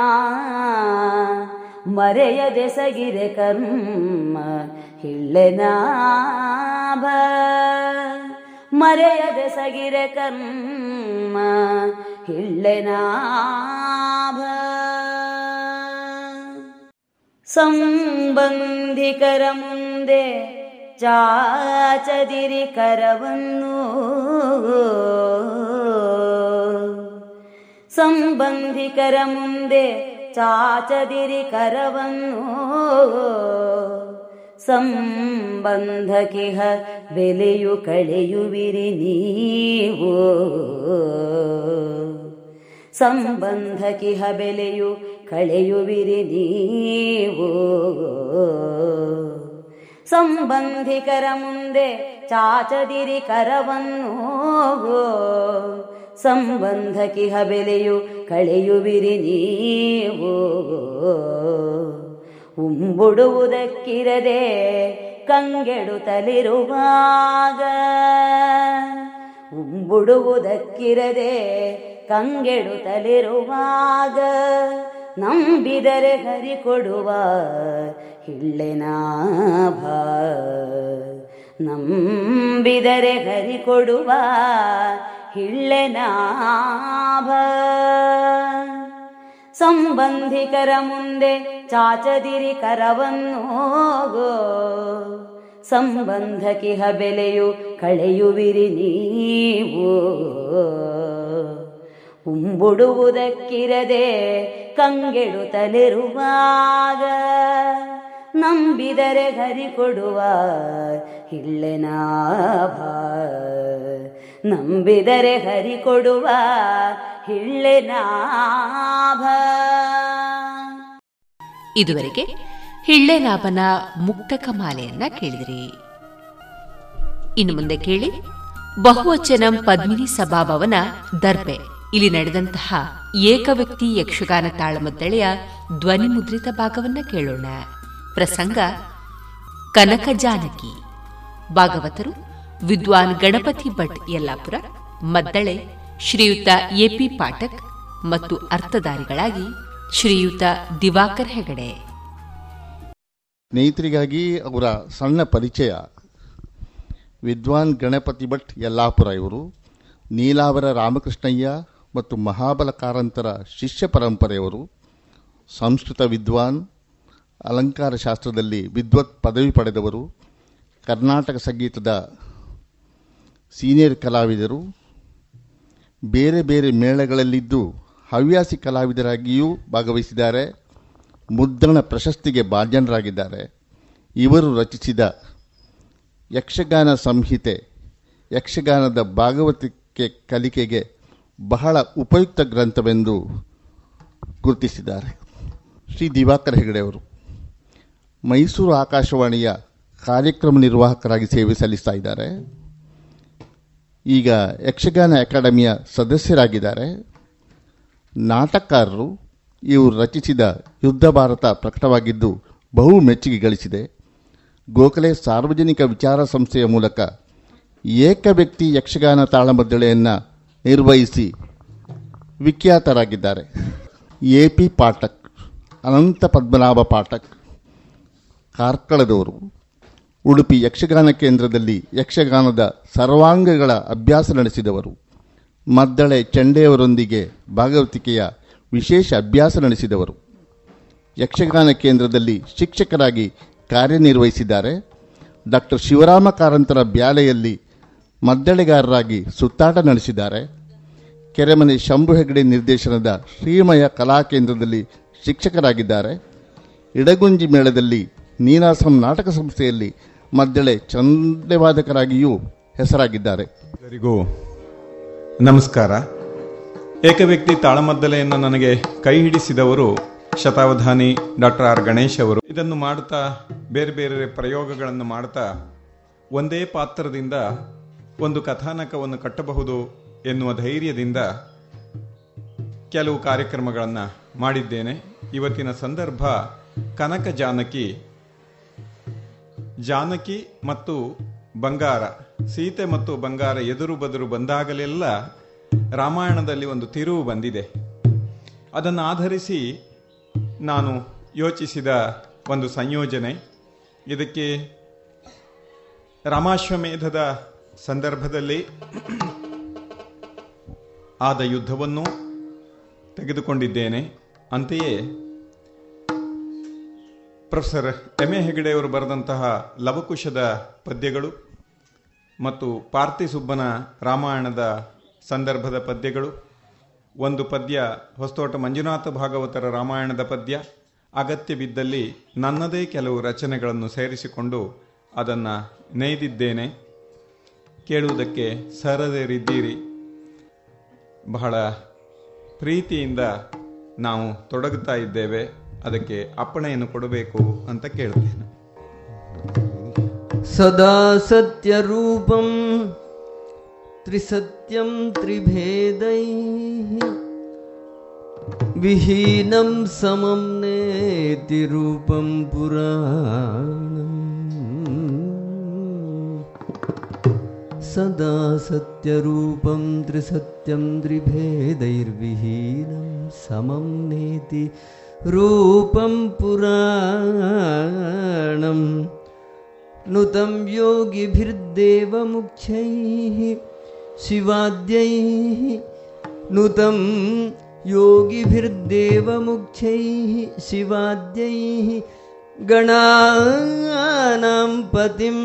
ಮರೆಯದೆ ಸಗಿರೆ ಕರ್ಮ ಹಿಳ್ಳೆನಾಭ ಮರೆಯದೆ ಸಗಿರೆ ಕರ್ಮ ಹಿಳ್ಳೆನಾಭ ಸಂಬಂಧಿಕರ ಮುಂದೆ ಚಾಚದಿರಿ ಕರವನ್ನು. ಸಂಬಂಧಿಕರ ಮುಂದೆ ಚಾಚದಿರಿ ಕರವನ್ನು. ಸಂಬಂಧಕಿಹ ಬೆಲೆಯು ಕಳೆಯುವಿರಿ ನೀವು. ಸಂಬಂಧಕಿಹ ಬೆಲೆಯು ಕಳೆಯುವಿರಿ ನೀವು. ಸಂಬಂಧಿಕರ ಮುಂದೆ ಚಾಚದಿರಿ ಕರವನ್ನು ಸಂಬಂಧಕಿಹ ಬೆಲೆಯು ಕಳೆಯುವಿರಿ ನೀವು. ಉಂಬುಡುವುದಕ್ಕಿರದೆ ಕಂಗೆಡುತ್ತಲಿರುವಾಗ ಉಂಬುಡುವುದಕ್ಕಿರದೆ ಕಂಗೆಡುತ್ತಲಿರುವಾಗ ನಂಬಿದರೆ ಹರಿ ಕೊಡುವ ಹಿಳ್ಳೆನಾಭ ನಂಬಿದರೆ ಹರಿ ಕೊಡುವ ಹಿಳ್ಳೆನಾಭ ಸಂಬಂಧಿಕರ ಮುಂದೆ ಚಾಚದಿರಿ ಕರವನ್ನು ಸಂಬಂಧಕಿಹ ಬೆಲೆಯು ಕಳೆಯುವಿರಿ ನೀವು. ಉಂಬುಡುವುದಕ್ಕಿರದೆ ಕಂಗೆಡುತ್ತಲಿರುವಾಗ ನಂಬಿದರೆ ಹರಿ ಕೊಡುವ ಹಿಳ್ಳೆನಾಭ ನಂಬಿದರೆ ಹರಿ ಕೊಡುವ ಹಿಳ್ಳೆನಾಭ ಇದುವರೆಗೆ ಹಿಳ್ಳೆನಾಭನ ಮುಕ್ತಕ ಮಾಲೆಯನ್ನ ಕೇಳಿದಿರಿ. ಇನ್ನು ಮುಂದೆ ಕೇಳಿ ಬಹುವಚನಂ ಪದ್ಮಿನಿ ಸಭಾಭವನ ದರ್ಬೆ ಇಲ್ಲಿ ನಡೆದಂತಹ ಏಕವ್ಯಕ್ತಿ ಯಕ್ಷಗಾನ ತಾಳಮದ್ದಳೆಯ ಧ್ವನಿ ಮುದ್ರಿತ ಭಾಗವನ್ನ ಕೇಳೋಣ. ಪ್ರಸಂಗ, ಕನಕ ಜಾನಕಿ. ಭಾಗವತರು, ವಿದ್ವಾನ್ ಗಣಪತಿ ಭಟ್ ಯಲ್ಲಾಪುರ, ಮದ್ದಳೆ, ಶ್ರೀಯುತ ಎಪಿ ಪಾಠಕ್ ಮತ್ತು ಅರ್ಥಧಾರಿಗಳಾಗಿ ಶ್ರೀಯುತ ದಿವಾಕರ್ ಹೆಗಡೆ. ಸ್ನೇಹಿತರಿಗಾಗಿ ಅವರ ಸಣ್ಣ ಪರಿಚಯ. ವಿದ್ವಾನ್ ಗಣಪತಿ ಭಟ್ ಯಲ್ಲಾಪುರ ಇವರು. ನೀಲಾವರ ರಾಮಕೃಷ್ಣಯ್ಯ ಮತ್ತು ಮಹಾಬಲ ಕಾರಂತರ ಶಿಷ್ಯ ಪರಂಪರೆಯವರು, ಸಂಸ್ಕೃತ ವಿದ್ವಾನ್, ಅಲಂಕಾರ ಶಾಸ್ತ್ರದಲ್ಲಿ ವಿದ್ವತ್ ಪದವಿ ಪಡೆದವರು, ಕರ್ನಾಟಕ ಸಂಗೀತದ ಸೀನಿಯರ್ ಕಲಾವಿದರು, ಬೇರೆ ಬೇರೆ ಮೇಳಗಳಲ್ಲಿದ್ದು ಹವ್ಯಾಸಿ ಕಲಾವಿದರಾಗಿಯೂ ಭಾಗವಹಿಸಿದ್ದಾರೆ, ಮುದ್ರಣ ಪ್ರಶಸ್ತಿಗೆ ಭಾಜನರಾಗಿದ್ದಾರೆ. ಇವರು ರಚಿಸಿದ ಯಕ್ಷಗಾನ ಸಂಹಿತೆ, ಯಕ್ಷಗಾನದ ಭಾಗವತಿಕೆ ಕಲಿಕೆಗೆ ಬಹಳ ಉಪಯುಕ್ತ ಗ್ರಂಥವೆಂದು ಗುರುತಿಸಿದ್ದಾರೆ. ಶ್ರೀ ದಿವಾಕರ್ ಹೆಗಡೆಯವರು ಮೈಸೂರು ಆಕಾಶವಾಣಿಯ ಕಾರ್ಯಕ್ರಮ ನಿರ್ವಾಹಕರಾಗಿ ಸೇವೆ ಸಲ್ಲಿಸ್ತಾ ಇದ್ದಾರೆ. ಈಗ ಯಕ್ಷಗಾನ ಅಕಾಡೆಮಿಯ ಸದಸ್ಯರಾಗಿದ್ದಾರೆ. ನಾಟಕಕಾರರು ಇವರು ರಚಿಸಿದ ಯುದ್ಧ ಭಾರತ ಪ್ರಕಟವಾಗಿದ್ದು ಬಹು ಮೆಚ್ಚುಗೆ ಗಳಿಸಿದೆ. ಗೋಖಲೆ ಸಾರ್ವಜನಿಕ ವಿಚಾರ ಸಂಸ್ಥೆಯ ಮೂಲಕ ಏಕ ವ್ಯಕ್ತಿ ಯಕ್ಷಗಾನ ತಾಳಮದ್ದಳೆಯನ್ನು ನಿರ್ವಹಿಸಿ ವಿಖ್ಯಾತರಾಗಿದ್ದಾರೆ. ಎ ಪಿ ಪಾಠಕ್, ಅನಂತ ಪದ್ಮನಾಭ ಪಾಠಕ್, ಕಾರ್ಕಳದವರು, ಉಡುಪಿ ಯಕ್ಷಗಾನ ಕೇಂದ್ರದಲ್ಲಿ ಯಕ್ಷಗಾನದ ಸರ್ವಾಂಗಗಳ ಅಭ್ಯಾಸ ನಡೆಸಿದವರು, ಮದ್ದಳೆ ಚಂಡೆಯವರೊಂದಿಗೆ ಭಾಗವತಿಕೆಯ ವಿಶೇಷ ಅಭ್ಯಾಸ ನಡೆಸಿದವರು. ಯಕ್ಷಗಾನ ಕೇಂದ್ರದಲ್ಲಿ ಶಿಕ್ಷಕರಾಗಿ ಕಾರ್ಯನಿರ್ವಹಿಸಿದ್ದಾರೆ. ಡಾಕ್ಟರ್ ಶಿವರಾಮ ಕಾರಂತರ ಬ್ಯಾಲೆಯಲ್ಲಿ ಮದ್ದಳೆಗಾರರಾಗಿ ಸುತ್ತಾಟ ನಡೆಸಿದ್ದಾರೆ. ಕೆರೆಮನೆ ಶಂಭು ಹೆಗಡೆ ನಿರ್ದೇಶನದ ಶ್ರೀಮಯ ಕಲಾ ಕೇಂದ್ರದಲ್ಲಿ ಶಿಕ್ಷಕರಾಗಿದ್ದಾರೆ. ಇಡಗುಂಜಿ ಮೇಳದಲ್ಲಿ ನೀನಾಸಂ ನಾಟಕ ಸಂಸ್ಥೆಯಲ್ಲಿ ಮದ್ದಳೆ ಚಂದವಾದಕರಾಗಿಯೂ ಹೆಸರಾಗಿದ್ದಾರೆ. ಎಲ್ಲರಿಗೂ ನಮಸ್ಕಾರ. ಏಕವ್ಯಕ್ತಿ ತಾಳಮದ್ದಲೆಯನ್ನು ನನಗೆ ಕೈ ಹಿಡಿಸಿದವರು ಶತಾವಧಾನಿ ಡಾಕ್ಟರ್ ಆರ್. ಗಣೇಶ್ ಅವರು. ಇದನ್ನು ಮಾಡ್ತಾ ಬೇರೆ ಬೇರೆ ಪ್ರಯೋಗಗಳನ್ನು ಮಾಡ್ತಾ ಒಂದೇ ಪಾತ್ರದಿಂದ ಒಂದು ಕಥಾನಕವನ್ನು ಕಟ್ಟಬಹುದು ಎನ್ನುವ ಧೈರ್ಯದಿಂದ ಕೆಲವು ಕಾರ್ಯಕ್ರಮಗಳನ್ನು ಮಾಡಿದ್ದೇನೆ. ಇವತ್ತಿನ ಸಂದರ್ಭ ಕನಕ ಜಾನಕಿ ಜಾನಕಿ ಮತ್ತು ಬಂಗಾರ, ಸೀತೆ ಮತ್ತು ಬಂಗಾರ ಎದುರು ಬದುರು ಬಂದಾಗಲೆಲ್ಲ ರಾಮಾಯಣದಲ್ಲಿ ಒಂದು ತಿರುವು ಬಂದಿದೆ. ಅದನ್ನು ಆಧರಿಸಿ ನಾನು ಯೋಚಿಸಿದ ಒಂದು ಸಂಯೋಜನೆ. ಇದಕ್ಕೆ ರಾಮಾಶ್ವಮೇಧದ ಸಂದರ್ಭದಲ್ಲಿ ಆದ ಯುದ್ಧವನ್ನು ತೆಗೆದುಕೊಂಡಿದ್ದೇನೆ. ಅಂತೆಯೇ ಪ್ರೊಫೆಸರ್ ಎಂ ಎ ಹೆಗಡೆಯವರು ಬರೆದಂತಹ ಲವಕುಶದ ಪದ್ಯಗಳು ಮತ್ತು ಪಾರ್ಥಿಸುಬ್ಬನ ರಾಮಾಯಣದ ಸಂದರ್ಭದ ಪದ್ಯಗಳು, ಒಂದು ಪದ್ಯ ಹೊಸತೋಟ ಮಂಜುನಾಥ ಭಾಗವತರ ರಾಮಾಯಣದ ಪದ್ಯ ಅಗತ್ಯ ಬಿದ್ದಲ್ಲಿ ನನ್ನದೇ ಕೆಲವು ರಚನೆಗಳನ್ನು ಸೇರಿಸಿಕೊಂಡು ಅದನ್ನು ನೇಯ್ದಿದ್ದೇನೆ. ಕೇಳುವುದಕ್ಕೆ ಸರದೇರಿದ್ದೀರಿ. ಬಹಳ ಪ್ರೀತಿಯಿಂದ ನಾವು ತೊಡಗುತ್ತಾ ಇದ್ದೇವೆ. ಅದಕ್ಕೆ ಅಪ್ಪಣೆಯನ್ನು ಕೊಡಬೇಕು ಅಂತ ಕೇಳ್ತೇನೆ. ಸದಾ ಸತ್ಯರೂಪಂ ತ್ರಿಸತ್ಯಂ ತ್ರಿಭೇದೈ ವಿಹೀನಂ ಸಮಂ ನೇತಿ ರೂಪಂ ಪುರಾಣಂ सदा सत्यरूपं त्रिसत्यं त्रिभेदैर्विहीनं समं नेति रूपं पुराणम् नुतं योगिभिर्देवमुख्यैः शिवाद्यैः नुतं योगिभिर्देवमुख्यैः शिवाद्यैः गणानां पतिं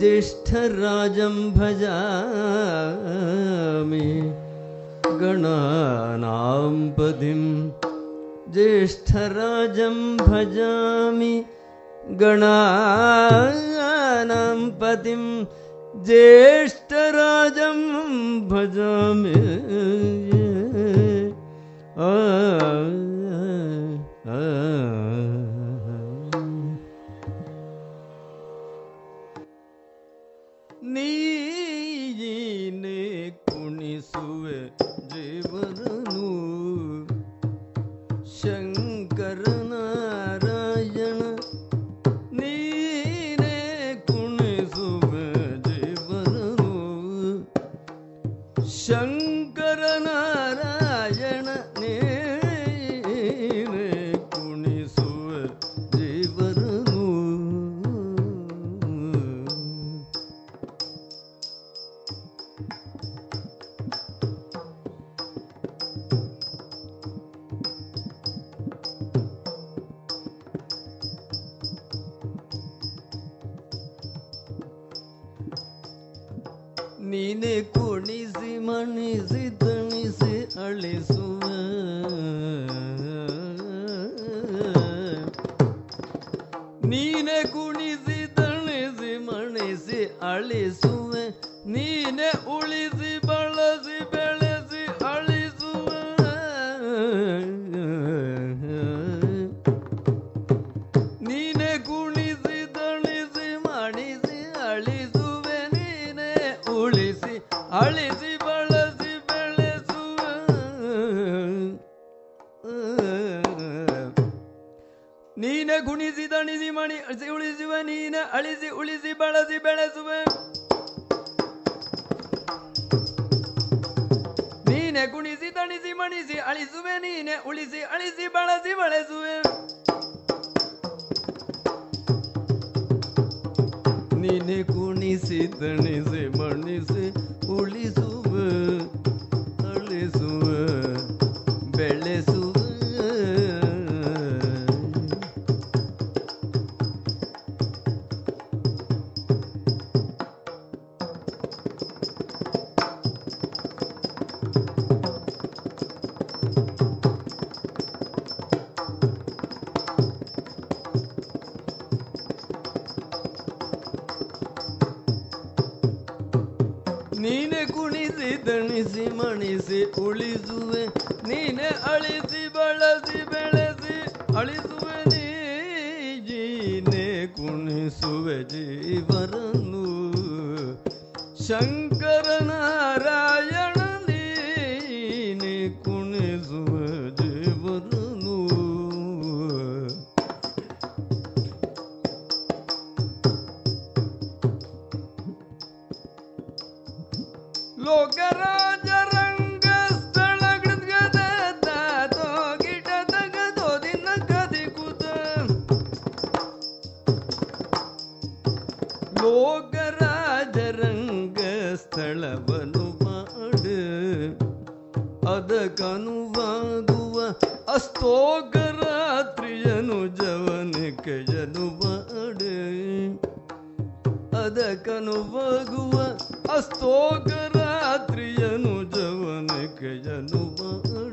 ज्येष्ठराजं भजामि गणानां पतिं ज्येष्ठराजं भजामि गणानां पतिं ज्येष्ठराजं भजामि। आ, आ, ನೀನೆ ಸ್ಥಳವನು ಮಾಡು. ಅದಕ್ಕನುವಾದುವ ಅಸ್ತೋಕರಾತ್ರಿಯನು ಜವನಿಕೆಯನು ಮಾಡು. ಅದಕ್ಕನುವಾಗುವ ಅಸ್ತೋಕರಾತ್ರಿಯನು ಜವನಿಕೆಯನು ಮಾಡು.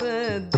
是。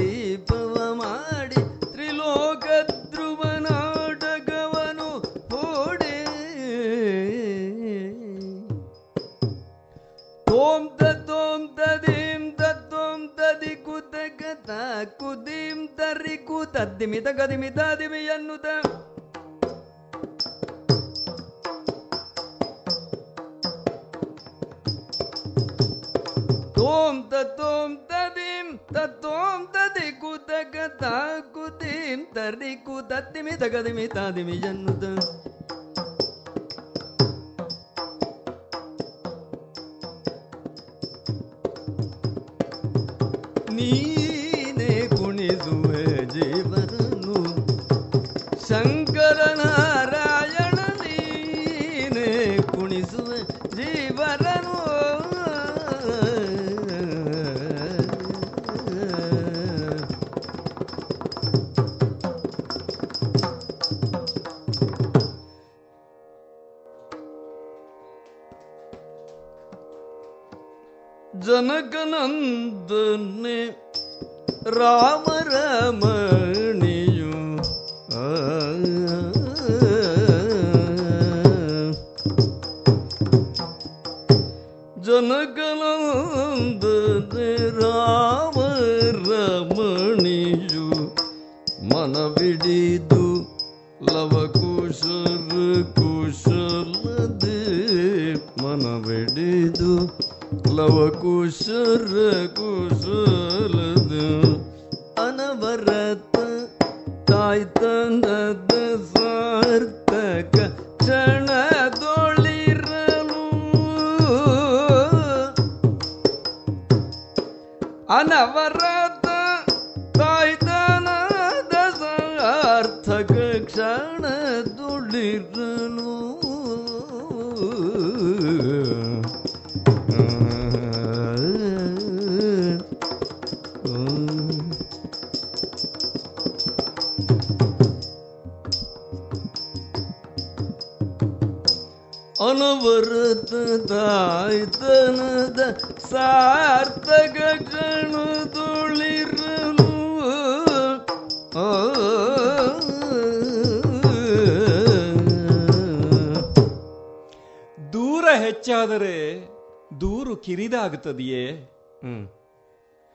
ಆಗ್ತದೆಯೇ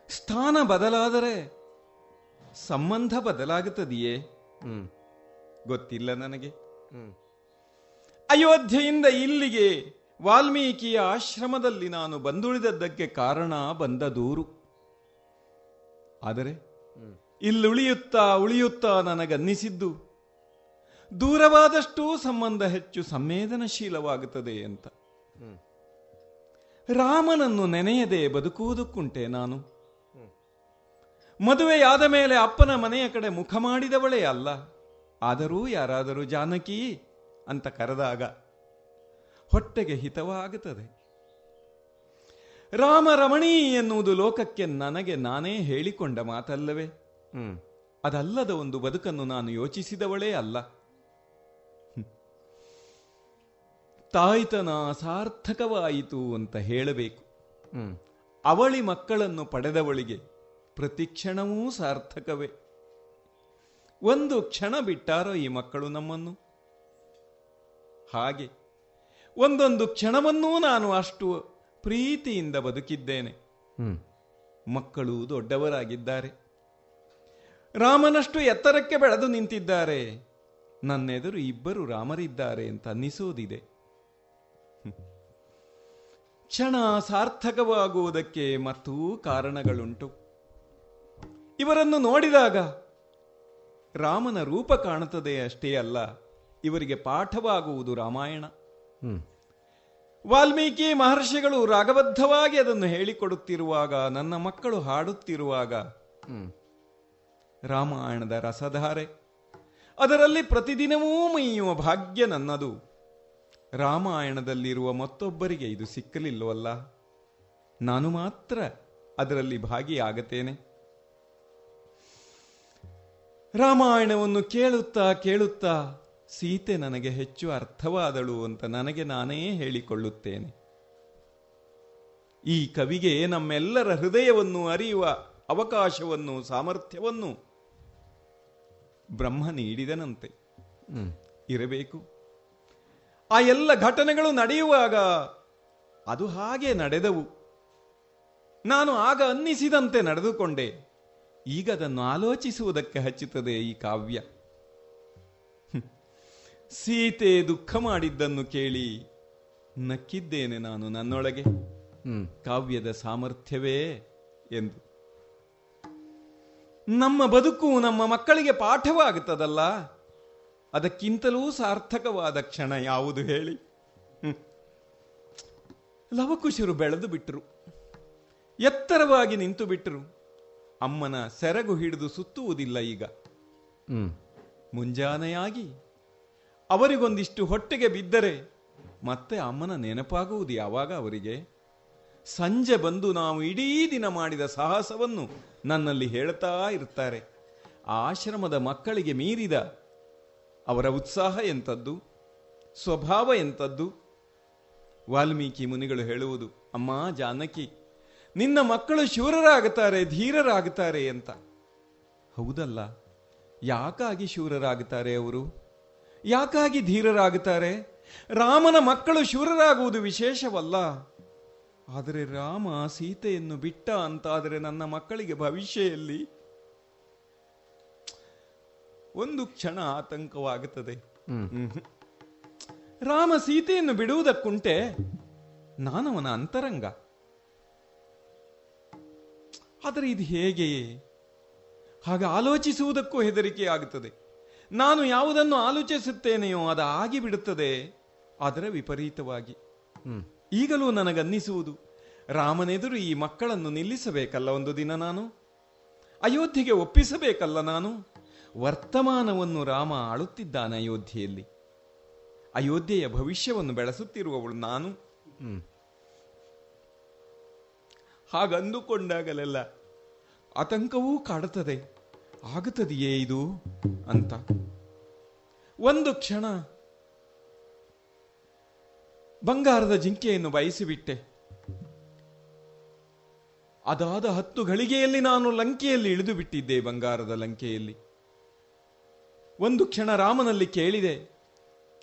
ಸ್ಥಾನ ಬದಲಾದರೆ ಸಂಬಂಧ ಬದಲಾಗುತ್ತದೆಯೇ ಗೊತ್ತಿಲ್ಲ ನನಗೆ. ಅಯೋಧ್ಯೆಯಿಂದ ಇಲ್ಲಿಗೆ ವಾಲ್ಮೀಕಿಯ ಆಶ್ರಮದಲ್ಲಿ ನಾನು ಬಂದುಳಿದದ್ದಕ್ಕೆ ಕಾರಣ ಬಂದ ದೂರು. ಆದರೆ ಇಲ್ಲುಳಿಯುತ್ತಾ ಉಳಿಯುತ್ತಾ ನನಗನ್ನಿಸಿದ್ದು ದೂರವಾದಷ್ಟೂ ಸಂಬಂಧ ಹೆಚ್ಚು ಸಂವೇದನಶೀಲವಾಗುತ್ತದೆ ಅಂತ. ರಾಮನನ್ನು ನೆನೆಯದೆ ಬದುಕುವುದಕ್ಕುಂಟೆ ನಾನು. ಮದುವೆಯಾದ ಮೇಲೆ ಅಪ್ಪನ ಮನೆಯ ಕಡೆ ಮುಖ ಮಾಡಿದವಳೇ ಅಲ್ಲ. ಆದರೂ ಯಾರಾದರೂ ಜಾನಕಿ ಅಂತ ಕರೆದಾಗ ಹೊಟ್ಟೆಗೆ ಹಿತವಾಗುತ್ತದೆ. ರಾಮ ರಮಣಿ ಎನ್ನುವುದು ಲೋಕಕ್ಕೆ ನನಗೆ ನಾನೇ ಹೇಳಿಕೊಂಡ ಮಾತಲ್ಲವೇ. ಅದಲ್ಲದ ಒಂದು ಬದುಕನ್ನು ನಾನು ಯೋಚಿಸಿದವಳೇ ಅಲ್ಲ. ತಾಯ್ತನ ಸಾರ್ಥಕವಾಯಿತು ಅಂತ ಹೇಳಬೇಕು. ಅವಳಿ ಮಕ್ಕಳನ್ನು ಪಡೆದವಳಿಗೆ ಪ್ರತಿ ಕ್ಷಣವೂ ಸಾರ್ಥಕವೇ. ಒಂದು ಕ್ಷಣ ಬಿಟ್ಟಾರೋ ಈ ಮಕ್ಕಳು ನಮ್ಮನ್ನು? ಹಾಗೆ. ಒಂದೊಂದು ಕ್ಷಣವನ್ನೂ ನಾನು ಅಷ್ಟು ಪ್ರೀತಿಯಿಂದ ಬದುಕಿದ್ದೇನೆ. ಮಕ್ಕಳು ದೊಡ್ಡವರಾಗಿದ್ದಾರೆ. ರಾಮನಷ್ಟು ಎತ್ತರಕ್ಕೆ ಬೆಳೆದು ನಿಂತಿದ್ದಾರೆ. ನನ್ನೆದುರು ಇಬ್ಬರು ರಾಮರಿದ್ದಾರೆ ಅಂತ ಅನ್ನಿಸೋದಿದೆ. ಕ್ಷಣ ಸಾರ್ಥಕವಾಗುವುದಕ್ಕೆ ಮತ್ತೂ ಕಾರಣಗಳುಂಟು. ಇವರನ್ನು ನೋಡಿದಾಗ ರಾಮನ ರೂಪ ಕಾಣುತ್ತದೆ ಅಷ್ಟೇ ಅಲ್ಲ ಇವರಿಗೆ ಪಾಠವಾಗುವುದು ರಾಮಾಯಣ. ವಾಲ್ಮೀಕಿ ಮಹರ್ಷಿಗಳು ರಾಗಬದ್ಧವಾಗಿ ಅದನ್ನು ಹೇಳಿಕೊಡುತ್ತಿರುವಾಗ ನನ್ನ ಮಕ್ಕಳು ಹಾಡುತ್ತಿರುವಾಗ ರಾಮಾಯಣದ ರಸಧಾರೆ. ಅದರಲ್ಲಿ ಪ್ರತಿದಿನವೂ ಮೈಯುವ ಭಾಗ್ಯ ನನ್ನದು. ರಾಮಾಯಣದಲ್ಲಿರುವ ಮತ್ತೊಬ್ಬರಿಗೆ ಇದು ಸಿಕ್ಕಲಿಲ್ಲವಲ್ಲ? ನಾನು ಮಾತ್ರ ಅದರಲ್ಲಿ ಭಾಗಿಯಾಗತೇನೆ. ರಾಮಾಯಣವನ್ನು ಕೇಳುತ್ತಾ ಕೇಳುತ್ತಾ ಸೀತೆ ನನಗೆ ಹೆಚ್ಚು ಅರ್ಥವಾದಳು ಅಂತ ನನಗೆ ನಾನೇ ಹೇಳಿಕೊಳ್ಳುತ್ತೇನೆ. ಈ ಕವಿಗೆ ನಮ್ಮೆಲ್ಲರ ಹೃದಯವನ್ನು ಅರಿಯುವ ಅವಕಾಶವನ್ನು ಸಾಮರ್ಥ್ಯವನ್ನು ಬ್ರಹ್ಮ ನೀಡಿದನಂತೆ. ಇರಬೇಕು. ಆ ಎಲ್ಲ ಘಟನೆಗಳು ನಡೆಯುವಾಗ ಅದು ಹಾಗೆ ನಡೆದವು. ನಾನು ಆಗ ಅನ್ನಿಸಿದಂತೆ ನಡೆದುಕೊಂಡೆ. ಈಗ ಅದನ್ನು ಆಲೋಚಿಸುವುದಕ್ಕೆ ಹಚ್ಚುತ್ತದೆ ಈ ಕಾವ್ಯ. ಸೀತೆ ದುಃಖ ಮಾಡಿದ್ದನ್ನು ಕೇಳಿ ನಕ್ಕಿದ್ದೇನೆ ನಾನು ನನ್ನೊಳಗೆ. ಕಾವ್ಯದ ಸಾಮರ್ಥ್ಯವೇ ಎಂದು. ನಮ್ಮ ಬದುಕು ನಮ್ಮ ಮಕ್ಕಳಿಗೆ ಪಾಠವಾಗುತ್ತದಲ್ಲ? ಅದಕ್ಕಿಂತಲೂ ಸಾರ್ಥಕವಾದ ಕ್ಷಣ ಯಾವುದು ಹೇಳಿ. ಲವಕುಶರು ಬೆಳೆದು ಬಿಟ್ಟರು ಎತ್ತರವಾಗಿ ನಿಂತು ಬಿಟ್ಟರು ಅಮ್ಮನ ಸೆರಗು ಹಿಡಿದು ಸುತ್ತುವುದಿಲ್ಲ ಈಗ. ಮುಂಜಾನೆಯಾಗಿ ಅವರಿಗೊಂದಿಷ್ಟು ಹೊಟ್ಟೆಗೆ ಬಿದ್ದರೆ ಮತ್ತೆ ಅಮ್ಮನ ನೆನಪಾಗುವುದು ಯಾವಾಗ ಅವರಿಗೆ? ಸಂಜೆ ಬಂದು ನಾವು ಇಡೀ ದಿನ ಮಾಡಿದ ಸಾಹಸವನ್ನು ನನ್ನಲ್ಲಿ ಹೇಳ್ತಾ ಇರ್ತಾರೆ. ಆಶ್ರಮದ ಮಕ್ಕಳಿಗೆ ಮೀರಿದ ಅವರ ಉತ್ಸಾಹ ಎಂಥದ್ದು, ಸ್ವಭಾವ ಎಂಥದ್ದು? ವಾಲ್ಮೀಕಿ ಮುನಿಗಳು ಹೇಳುವುದು, ಅಮ್ಮ ಜಾನಕಿ, ನಿನ್ನ ಮಕ್ಕಳು ಶೂರರಾಗುತ್ತಾರೆ, ಧೀರರಾಗುತ್ತಾರೆ ಅಂತ. ಹೌದಲ್ಲ, ಯಾಕಾಗಿ ಶೂರರಾಗುತ್ತಾರೆ ಅವರು? ಯಾಕಾಗಿ ಧೀರರಾಗುತ್ತಾರೆ? ರಾಮನ ಮಕ್ಕಳು ಶೂರರಾಗುವುದು ವಿಶೇಷವಲ್ಲ. ಆದರೆ ರಾಮ ಸೀತೆಯನ್ನು ಬಿಟ್ಟ ಅಂತಾದರೆ ನನ್ನ ಮಕ್ಕಳಿಗೆ ಭವಿಷ್ಯಲ್ಲಿ ಒಂದು ಕ್ಷಣ ಆತಂಕವಾಗುತ್ತದೆ. ರಾಮ ಸೀತೆಯನ್ನು ಬಿಡುವುದಕ್ಕುಂಟೆ ನಾನವನ ಅಂತರಂಗ. ಆದರೆ ಇದು ಹೇಗೆ? ಹಾಗೆ ಆಲೋಚಿಸುವುದಕ್ಕೂ ಹೆದರಿಕೆ ಆಗುತ್ತದೆ. ನಾನು ಯಾವುದನ್ನು ಆಲೋಚಿಸುತ್ತೇನೆಯೋ ಅದು ಆಗಿ ಬಿಡುತ್ತದೆ ಅದರ ವಿಪರೀತವಾಗಿ. ಈಗಲೂ ನನಗನ್ನಿಸುವುದು ರಾಮನೆದುರು ಈ ಮಕ್ಕಳನ್ನು ನಿಲ್ಲಿಸಬೇಕಲ್ಲ ಒಂದು ದಿನ ನಾನು? ಅಯೋಧ್ಯೆಗೆ ಒಪ್ಪಿಸಬೇಕಲ್ಲ ನಾನು? ವರ್ತಮಾನವನ್ನು ರಾಮ ಆಳುತ್ತಿದ್ದಾನೆ ಅಯೋಧ್ಯೆಯಲ್ಲಿ. ಅಯೋಧ್ಯೆಯ ಭವಿಷ್ಯವನ್ನು ಬೆಳೆಸುತ್ತಿರುವವಳು ನಾನು. ಹಾಗಂದುಕೊಂಡಾಗಲೆಲ್ಲ ಆತಂಕವೂ ಕಾಡುತ್ತದೆ. ಆಗುತ್ತದೆಯೇ ಇದು ಅಂತ. ಒಂದು ಕ್ಷಣ ಬಂಗಾರದ ಜಿಂಕೆಯನ್ನು ಬಯಸಿಬಿಟ್ಟೆ. ಅದಾದ ಹತ್ತು ಗಳಿಗೆಯಲ್ಲಿ ನಾನು ಲಂಕೆಯಲ್ಲಿ ಇಳಿದು ಬಿಟ್ಟಿದ್ದೆ ಬಂಗಾರದ ಲಂಕೆಯಲ್ಲಿ. ಒಂದು ಕ್ಷಣ ರಾಮನಲ್ಲಿ ಕೇಳಿದೆ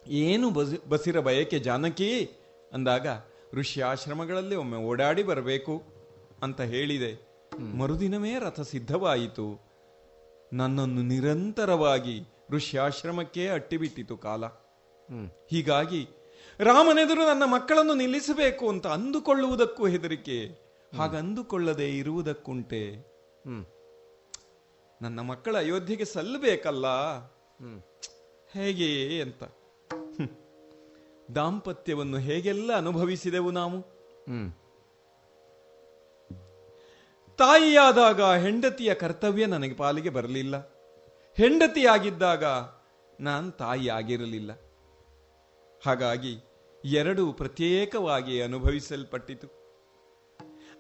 ಏನು ಬಸಿ ಬಸಿರ ಬಯಕೆ ಜಾನಕಿ? ಅಂದಾಗ ಋಷಿ ಆಶ್ರಮಗಳಲ್ಲಿ ಒಮ್ಮೆ ಓಡಾಡಿ ಬರಬೇಕು ಅಂತ ಹೇಳಿದೆ. ಮರುದಿನವೇ ರಥ ಸಿದ್ಧವಾಯಿತು. ನನ್ನನ್ನು ನಿರಂತರವಾಗಿ ಋಷಿ ಆಶ್ರಮಕ್ಕೆ ಅಟ್ಟಿಬಿಟ್ಟಿತು ಕಾಲ. ಹೀಗಾಗಿ ರಾಮನೆದುರು ನನ್ನ ಮಕ್ಕಳನ್ನು ನಿಲ್ಲಿಸಬೇಕು ಅಂತ ಅಂದುಕೊಳ್ಳುವುದಕ್ಕೂ ಹೆದರಿಕೆ. ಹಾಗಂದುಕೊಳ್ಳದೆ ಇರುವುದಕ್ಕುಂಟೆ. ನನ್ನ ಮಕ್ಕಳ ಅಯೋಧ್ಯೆಗೆ ಸಲ್ಲಬೇಕಲ್ಲ? ಹೇಗೆ ಅಂತ. ದಾಂಪತ್ಯವನ್ನು ಹೇಗೆಲ್ಲ ಅನುಭವಿಸಿದೆವು ನಾವು? ತಾಯಿಯಾದಾಗ ಹೆಂಡತಿಯ ಕರ್ತವ್ಯ ನನಗೆ ಪಾಲಿಗೆ ಬರಲಿಲ್ಲ. ಹೆಂಡತಿಯಾಗಿದ್ದಾಗ ನಾನು ತಾಯಿ ಆಗಿರಲಿಲ್ಲ. ಹಾಗಾಗಿ ಎರಡೂ ಪ್ರತ್ಯೇಕವಾಗಿ ಅನುಭವಿಸಲ್ಪಟ್ಟಿತು.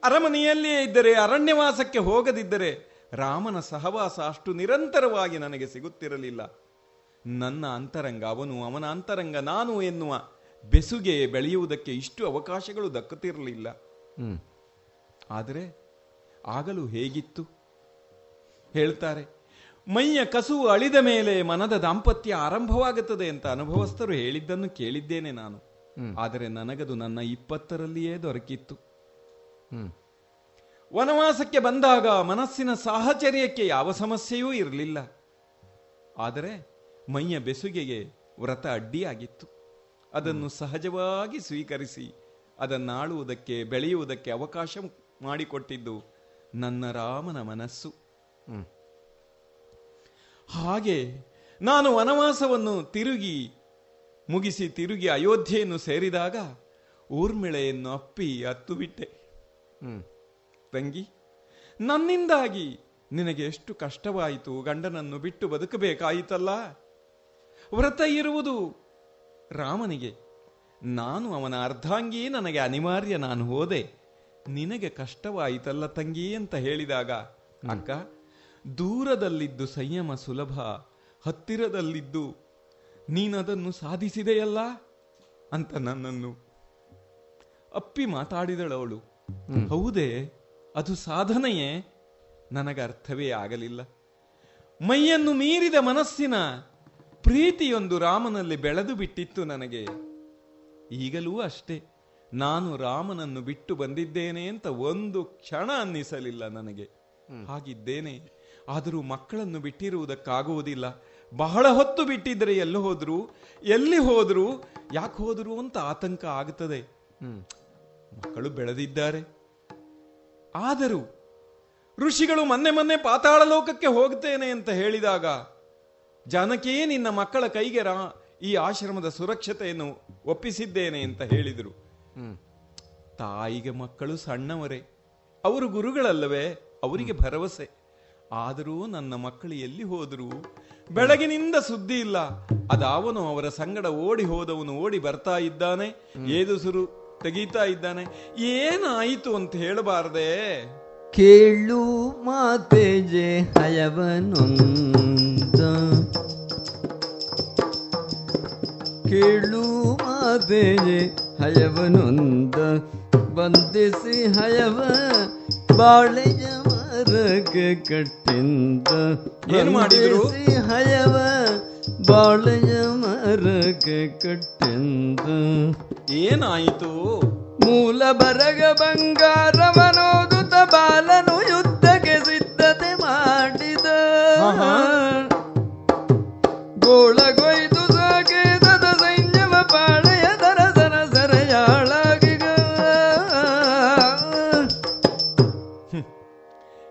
ಅರಮನೆಯಲ್ಲಿಯೇ ಇದ್ದರೆ ಅರಣ್ಯವಾಸಕ್ಕೆ ಹೋಗದಿದ್ದರೆ ರಾಮನ ಸಹವಾಸ ಅಷ್ಟು ನಿರಂತರವಾಗಿ ನನಗೆ ಸಿಗುತ್ತಿರಲಿಲ್ಲ. ನನ್ನ ಅಂತರಂಗ ಅವನು ಅವನ ಅಂತರಂಗ ನಾನು ಎನ್ನುವ ಬೆಸುಗೆ ಬೆಳೆಯುವುದಕ್ಕೆ ಇಷ್ಟು ಅವಕಾಶಗಳು ದಕ್ಕುತ್ತಿರಲಿಲ್ಲ. ಆದರೆ ಆಗಲೂ ಹೇಗಿತ್ತು? ಹೇಳ್ತಾರೆ ಮೈಯ ಕಸುವು ಅಳಿದ ಮೇಲೆ ಮನದ ದಾಂಪತ್ಯ ಆರಂಭವಾಗುತ್ತದೆ ಅಂತ ಅನುಭವಸ್ಥರು ಹೇಳಿದ್ದನ್ನು ಕೇಳಿದ್ದೇನೆ ನಾನು. ಆದರೆ ನನಗದು ನನ್ನ ಇಪ್ಪತ್ತರಲ್ಲಿಯೇ ದೊರಕಿತ್ತು. ವನವಾಸಕ್ಕೆ ಬಂದಾಗ ಮನಸ್ಸಿನ ಸಾಹಚರ್ಯಕ್ಕೆ ಯಾವ ಸಮಸ್ಯೆಯೂ ಇರಲಿಲ್ಲ. ಆದರೆ ಮೈಯ ಬೆಸುಗೆಗೆ ವ್ರತ ಅಡ್ಡಿಯಾಗಿತ್ತು. ಅದನ್ನು ಸಹಜವಾಗಿ ಸ್ವೀಕರಿಸಿ ಅದನ್ನಾಳುವುದಕ್ಕೆ ಬೆಳೆಯುವುದಕ್ಕೆ ಅವಕಾಶ ಮಾಡಿಕೊಟ್ಟಿದ್ದು ನನ್ನ ರಾಮನ ಮನಸ್ಸು. ಹಾಗೆ ನಾನು ವನವಾಸವನ್ನು ತಿರುಗಿ ಮುಗಿಸಿ ತಿರುಗಿ ಅಯೋಧ್ಯೆಯನ್ನು ಸೇರಿದಾಗ ಊರ್ಮಿಳೆಯನ್ನು ಅಪ್ಪಿ ಹತ್ತು ಬಿಟ್ಟೆ ತಂಗಿ ನನ್ನಿಂದಾಗಿ ನಿನಗೆ ಎಷ್ಟು ಕಷ್ಟವಾಯಿತು ಗಂಡನನ್ನು ಬಿಟ್ಟು ಬದುಕಬೇಕಾಯಿತಲ್ಲ? ವ್ರತ ಇರುವುದು ರಾಮನಿಗೆ. ನಾನು ಅವನ ಅರ್ಧಾಂಗಿ ನನಗೆ ಅನಿವಾರ್ಯ ನಾನು ಹೋದೆ. ನಿನಗೆ ಕಷ್ಟವಾಯಿತಲ್ಲ ತಂಗಿ ಅಂತ ಹೇಳಿದಾಗ ಅಕ್ಕ ದೂರದಲ್ಲಿದ್ದು ಸಂಯಮ ಸುಲಭ ಹತ್ತಿರದಲ್ಲಿದ್ದು ನೀನದನ್ನು ಸಾಧಿಸಿದೆಯಲ್ಲ? ಅಂತ ನನ್ನನ್ನು ಅಪ್ಪಿ ಮಾತಾಡಿದಳವಳು. ಹೌದೇ ಅದು ಸಾಧನೆಯೇ? ನನಗರ್ಥವೇ ಆಗಲಿಲ್ಲ. ಮೈಯನ್ನು ಮೀರಿದ ಮನಸ್ಸಿನ ಪ್ರೀತಿಯೊಂದು ರಾಮನಲ್ಲಿ ಬೆಳೆದು ಬಿಟ್ಟಿತ್ತು ನನಗೆ. ಈಗಲೂ ಅಷ್ಟೇ, ನಾನು ರಾಮನನ್ನು ಬಿಟ್ಟು ಬಂದಿದ್ದೇನೆ ಅಂತ ಒಂದು ಕ್ಷಣ ಅನ್ನಿಸಲಿಲ್ಲ ನನಗೆ. ಹಾಗಿದ್ದೇನೆ, ಆದರೂ ಮಕ್ಕಳನ್ನು ಬಿಟ್ಟಿರುವುದಕ್ಕಾಗುವುದಿಲ್ಲ. ಬಹಳ ಹೊತ್ತು ಬಿಟ್ಟಿದ್ರೆ ಎಲ್ಲಿ ಹೋದ್ರು ಎಲ್ಲಿ ಹೋದ್ರು, ಯಾಕೆ ಹೋದ್ರು ಅಂತ ಆತಂಕ ಆಗುತ್ತದೆ ಮಕ್ಕಳು ಬೆಳೆದಿದ್ದಾರೆ. ಆದರೂ ಋಷಿಗಳು ಮೊನ್ನೆ ಮೊನ್ನೆ ಪಾತಾಳ ಲೋಕಕ್ಕೆ ಹೋಗ್ತೇನೆ ಅಂತ ಹೇಳಿದಾಗ ಜಾನಕಿಯೇ ನಿನ್ನ ಮಕ್ಕಳ ಕೈಗೆ ರಾ ಈ ಆಶ್ರಮದ ಸುರಕ್ಷತೆಯನ್ನು ಒಪ್ಪಿಸಿದ್ದೇನೆ ಅಂತ ಹೇಳಿದರು. ತಾಯಿಗೆ ಮಕ್ಕಳು ಸಣ್ಣವರೇ. ಅವರು ಗುರುಗಳಲ್ಲವೇ ಅವರಿಗೆ ಭರವಸೆ. ಆದರೂ ನನ್ನ ಮಕ್ಕಳು ಎಲ್ಲಿ ಹೋದರು? ಬೆಳಗಿನಿಂದ ಸುದ್ದಿ ಇಲ್ಲ. ಅದಾವನು ಅವರ ಸಂಗಡ ಓಡಿ ಹೋದವನು ಓಡಿ ಬರ್ತಾ ಇದ್ದಾನೆ ಏದುಸುರು ತೆಗೀತಾ ಇದ್ದಾನೆ. ಏನಾಯಿತು ಅಂತ ಹೇಳಬಾರದೆ? ಕೇಳು ಮಾತೆ ಜೆ ಹಯವನೊಂದ. ಕೇಳು ಮಾತೆಯೇ ಹಯವನೊಂದ ಬಂದಿಸಿ ಹಯವ ಬಾಳೆಯ ಮರಕ್ಕೆ ಕಟ್ಟಿಂದ ಏನು ಮಾಡಿದ್ರು? ಬಂಧಿಸಿ ಹಯವ ಬಾಳೆಯ ಮರಕ್ಕೆ ಕಟ್ಟಿಂದ ಏನಾಯಿತು ಮೂಲ ಬರಗ ಬಂಗಾರವನೋದುತ ಬಾಲನು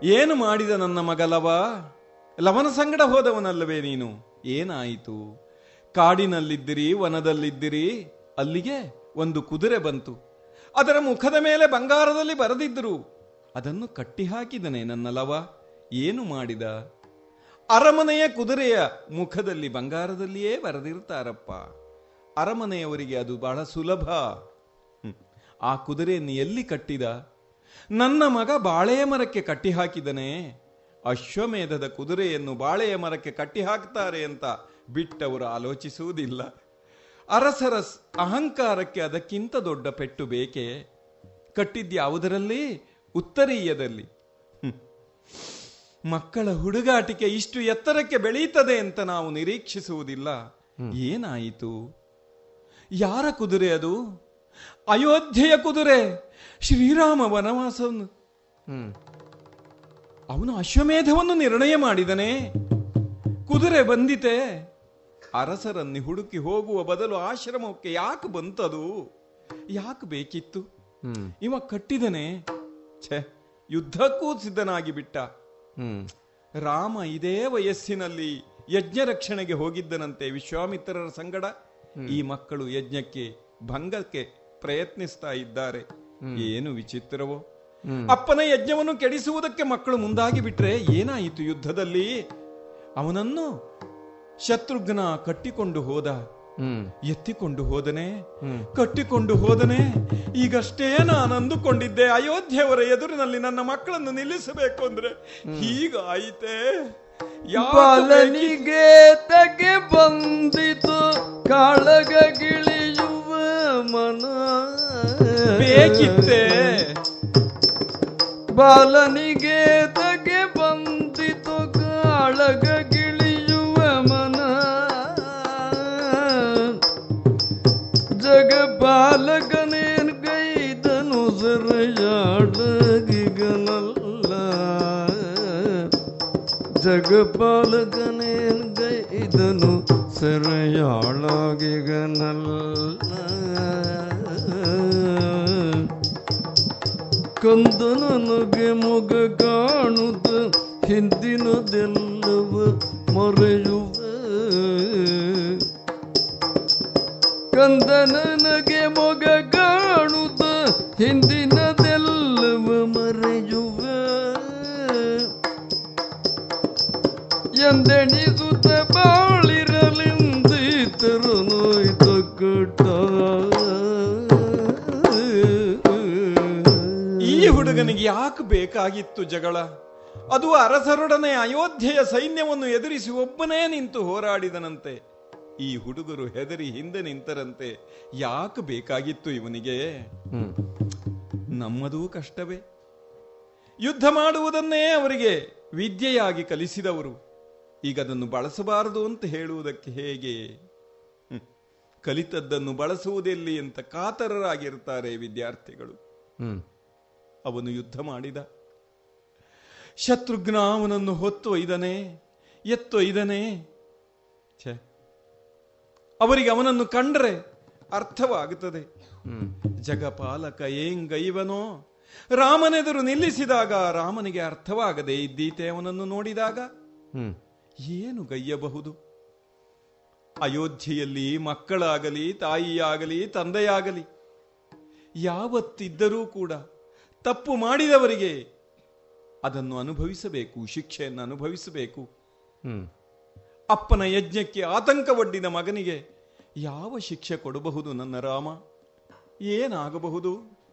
ಏನು ಮಾಡಿದ ನನ್ನ ಮಗಲವ? ಲವನ ಸಂಗಡ ಹೋದವನಲ್ಲವೇ ನೀನು? ಏನಾಯಿತು? ಕಾಡಿನಲ್ಲಿದ್ದಿರಿ, ವನದಲ್ಲಿದ್ದಿರಿ, ಅಲ್ಲಿಗೆ ಒಂದು ಕುದುರೆ ಬಂತು. ಅದರ ಮುಖದ ಮೇಲೆ ಬಂಗಾರದಲ್ಲಿ ಬರೆದಿದ್ದರು. ಅದನ್ನು ಕಟ್ಟಿ ಹಾಕಿದನೆ ನನ್ನ ಲವ. ಏನು ಮಾಡಿದ? ಅರಮನೆಯ ಕುದುರೆಯ ಮುಖದಲ್ಲಿ ಬಂಗಾರದಲ್ಲಿಯೇ ಬರೆದಿರ್ತಾರಪ್ಪ. ಅರಮನೆಯವರಿಗೆ ಅದು ಬಹಳ ಸುಲಭ. ಆ ಕುದುರೆಯನ್ನು ಎಲ್ಲಿ ಕಟ್ಟಿದ? ನನ್ನ ಮಗ ಬಾಳೆಯ ಮರಕ್ಕೆ ಕಟ್ಟಿ ಹಾಕಿದನೇ. ಅಶ್ವಮೇಧದ ಕುದುರೆಯನ್ನು ಬಾಳೆಯ ಮರಕ್ಕೆ ಕಟ್ಟಿ ಹಾಕ್ತಾರೆ ಅಂತ ಬಿಟ್ಟವರು ಆಲೋಚಿಸುವುದಿಲ್ಲ. ಅರಸರ ಅಹಂಕಾರಕ್ಕೆ ಅದಕ್ಕಿಂತ ದೊಡ್ಡ ಪೆಟ್ಟು ಬೇಕೆ? ಕಟ್ಟಿದ್ಯಾವುದರಲ್ಲಿ ಉತ್ತರೀಯದಲ್ಲಿ. ಮಕ್ಕಳ ಹುಡುಗಾಟಿಕೆ ಇಷ್ಟು ಎತ್ತರಕ್ಕೆ ಬೆಳೀತದೆ ಅಂತ ನಾವು ನಿರೀಕ್ಷಿಸುವುದಿಲ್ಲ. ಏನಾಯಿತು? ಯಾರ ಕುದುರೆ ಅದು? ಅಯೋಧ್ಯೆಯ ಕುದುರೆ. ಶ್ರೀರಾಮ ವನವಾಸವನ್ನು. ಅವನು ಅಶ್ವಮೇಧವನ್ನು ನಿರ್ಣಯ ಮಾಡಿದನೆ. ಕುದುರೆ ಬಂದಿತೆ. ಅರಸರನ್ನು ಹುಡುಕಿ ಹೋಗುವ ಬದಲು ಆಶ್ರಮಕ್ಕೆ ಯಾಕೆ ಬಂತದು? ಯಾಕೆ ಬೇಕಿತ್ತು? ಇವ ಕಟ್ಟಿದನೆ. ಛೆ ಯುದ್ಧಕ್ಕೂ ಸಿದ್ಧನಾಗಿ ಬಿಟ್ಟ. ರಾಮ ಇದೇ ವಯಸ್ಸಿನಲ್ಲಿ ಯಜ್ಞ ರಕ್ಷಣೆಗೆ ಹೋಗಿದ್ದನಂತೆ ವಿಶ್ವಾಮಿತ್ರರ ಸಂಗಡ. ಈ ಮಕ್ಕಳು ಯಜ್ಞಕ್ಕೆ ಭಂಗಕ್ಕೆ ಪ್ರಯತ್ನಿಸ್ತಾ ಇದ್ದಾರೆ. ಏನು ವಿಚಿತ್ರವೋ? ಅಪ್ಪನ ಯಜ್ಞವನ್ನು ಕೆಡಿಸುವುದಕ್ಕೆ ಮಕ್ಕಳು ಮುಂದಾಗಿ ಬಿಟ್ರೆ ಏನಾಯಿತು ಯುದ್ಧದಲ್ಲಿ? ಅವನನ್ನು ಶತ್ರುಘ್ನ ಕಟ್ಟಿಕೊಂಡು ಹೋದ. ಎತ್ತಿಕೊಂಡು ಹೋದನೆ. ಕಟ್ಟಿಕೊಂಡು ಹೋದನೆ. ಈಗಷ್ಟೇ ನಾನು ಅಂದುಕೊಂಡಿದ್ದೆ ಅಯೋಧ್ಯೆಯವರ ಎದುರಿನಲ್ಲಿ ನನ್ನ ಮಕ್ಕಳನ್ನು ನಿಲ್ಲಿಸಬೇಕು ಅಂದ್ರೆ ಹೀಗಾಯಿತೆ? ಬಾಲನಿಗೆ ತಗೆ ಬಂದಿತು. ಕಾಳಗ ಗಿಳಿಯುವ ಮನ. ಬೇಕಿತ್ತೆ. ಬಾಲನಿಗೆ ತಗೆ ಬಂದಿತು ಕಾಳಗ ಗಿಳಿಯುವ ಮನ. ಜಗ ಬಾಲಕನೇನ್ ಗೈದನು ಸರಯಾಡಗಿಗನಲ್ಲ ಜಗಪಾಲಕನೇನ್ ಗೈದನು ಸೆರೆಯಾಳಾಗಿಗನಲ್ಲ. ಕಂದನನಗೆ ಮೊಗ ಕಾಣುತ್ತ ಹಿಂದಿನದೆಲ್ಲವ ಮರೆಯುವ ಕಂದನನಗೆ ಬೇಕಾಗಿತ್ತು ಜಗಳ. ಅದು ಅರಸರೊಡನೆ ಅಯೋಧ್ಯೆಯ ಸೈನ್ಯವನ್ನು ಎದುರಿಸಿ ಒಬ್ಬನೇ ನಿಂತು ಹೋರಾಡಿದನಂತೆ. ಈ ಹುಡುಗರು ಹೆದರಿ ಹಿಂದೆ ನಿಂತರಂತೆ. ಯಾಕೆ ಬೇಕಾಗಿತ್ತು ಇವನಿಗೆ? ನಮ್ಮದೂ ಕಷ್ಟವೇ. ಯುದ್ಧ ಮಾಡುವುದನ್ನೇ ಅವರಿಗೆ ವಿದ್ಯೆಯಾಗಿ ಕಲಿಸಿದವರು. ಈಗ ಅದನ್ನು ಬಳಸಬಾರದು ಅಂತ ಹೇಳುವುದಕ್ಕೆ ಹೇಗೆ? ಕಲಿತದ್ದನ್ನು ಬಳಸುವುದೆಲ್ಲಿ ಅಂತ ಕಾತರರಾಗಿರ್ತಾರೆ ವಿದ್ಯಾರ್ಥಿಗಳು. ಅವನು ಯುದ್ಧ ಮಾಡಿದ. ಶತ್ರುಘ್ನ ಅವನನ್ನು ಹೊತ್ತು ಒಯ್ದನೆ ಎತ್ತೊಯ್ದನೆ ಛೆ. ಅವರಿಗೆ ಅವನನ್ನು ಕಂಡ್ರೆ ಅರ್ಥವಾಗುತ್ತದೆ. ಜಗಪಾಲಕ ಏಂಗೈವನೋ ರಾಮನೆದುರು ನಿಲ್ಲಿಸಿದಾಗ ರಾಮನಿಗೆ ಅರ್ಥವಾಗದೆ ಇದ್ದೀತೆ ಅವನನ್ನು ನೋಡಿದಾಗ. ಏನು ಗೈಯಬಹುದು? ಅಯೋಧ್ಯೆಯಲ್ಲಿ ಮಕ್ಕಳಾಗಲಿ ತಾಯಿಯಾಗಲಿ ತಂದೆಯಾಗಲಿ ಯಾವತ್ತಿದ್ದರೂ ಕೂಡ ತಪ್ಪು ಮಾಡಿದವರಿಗೆ ಅದನ್ನು ಅನುಭವಿಸಬೇಕು ಶಿಕ್ಷೆಯನ್ನು ಅನುಭವಿಸಬೇಕು. ಅಪ್ಪನ ಯಜ್ಞಕ್ಕೆ ಆತಂಕವೊಡ್ಡಿದ ಮಗನಿಗೆ ಯಾವ ಶಿಕ್ಷೆ ಕೊಡಬಹುದು ನನ್ನ ರಾಮ? ಏನಾಗಬಹುದು?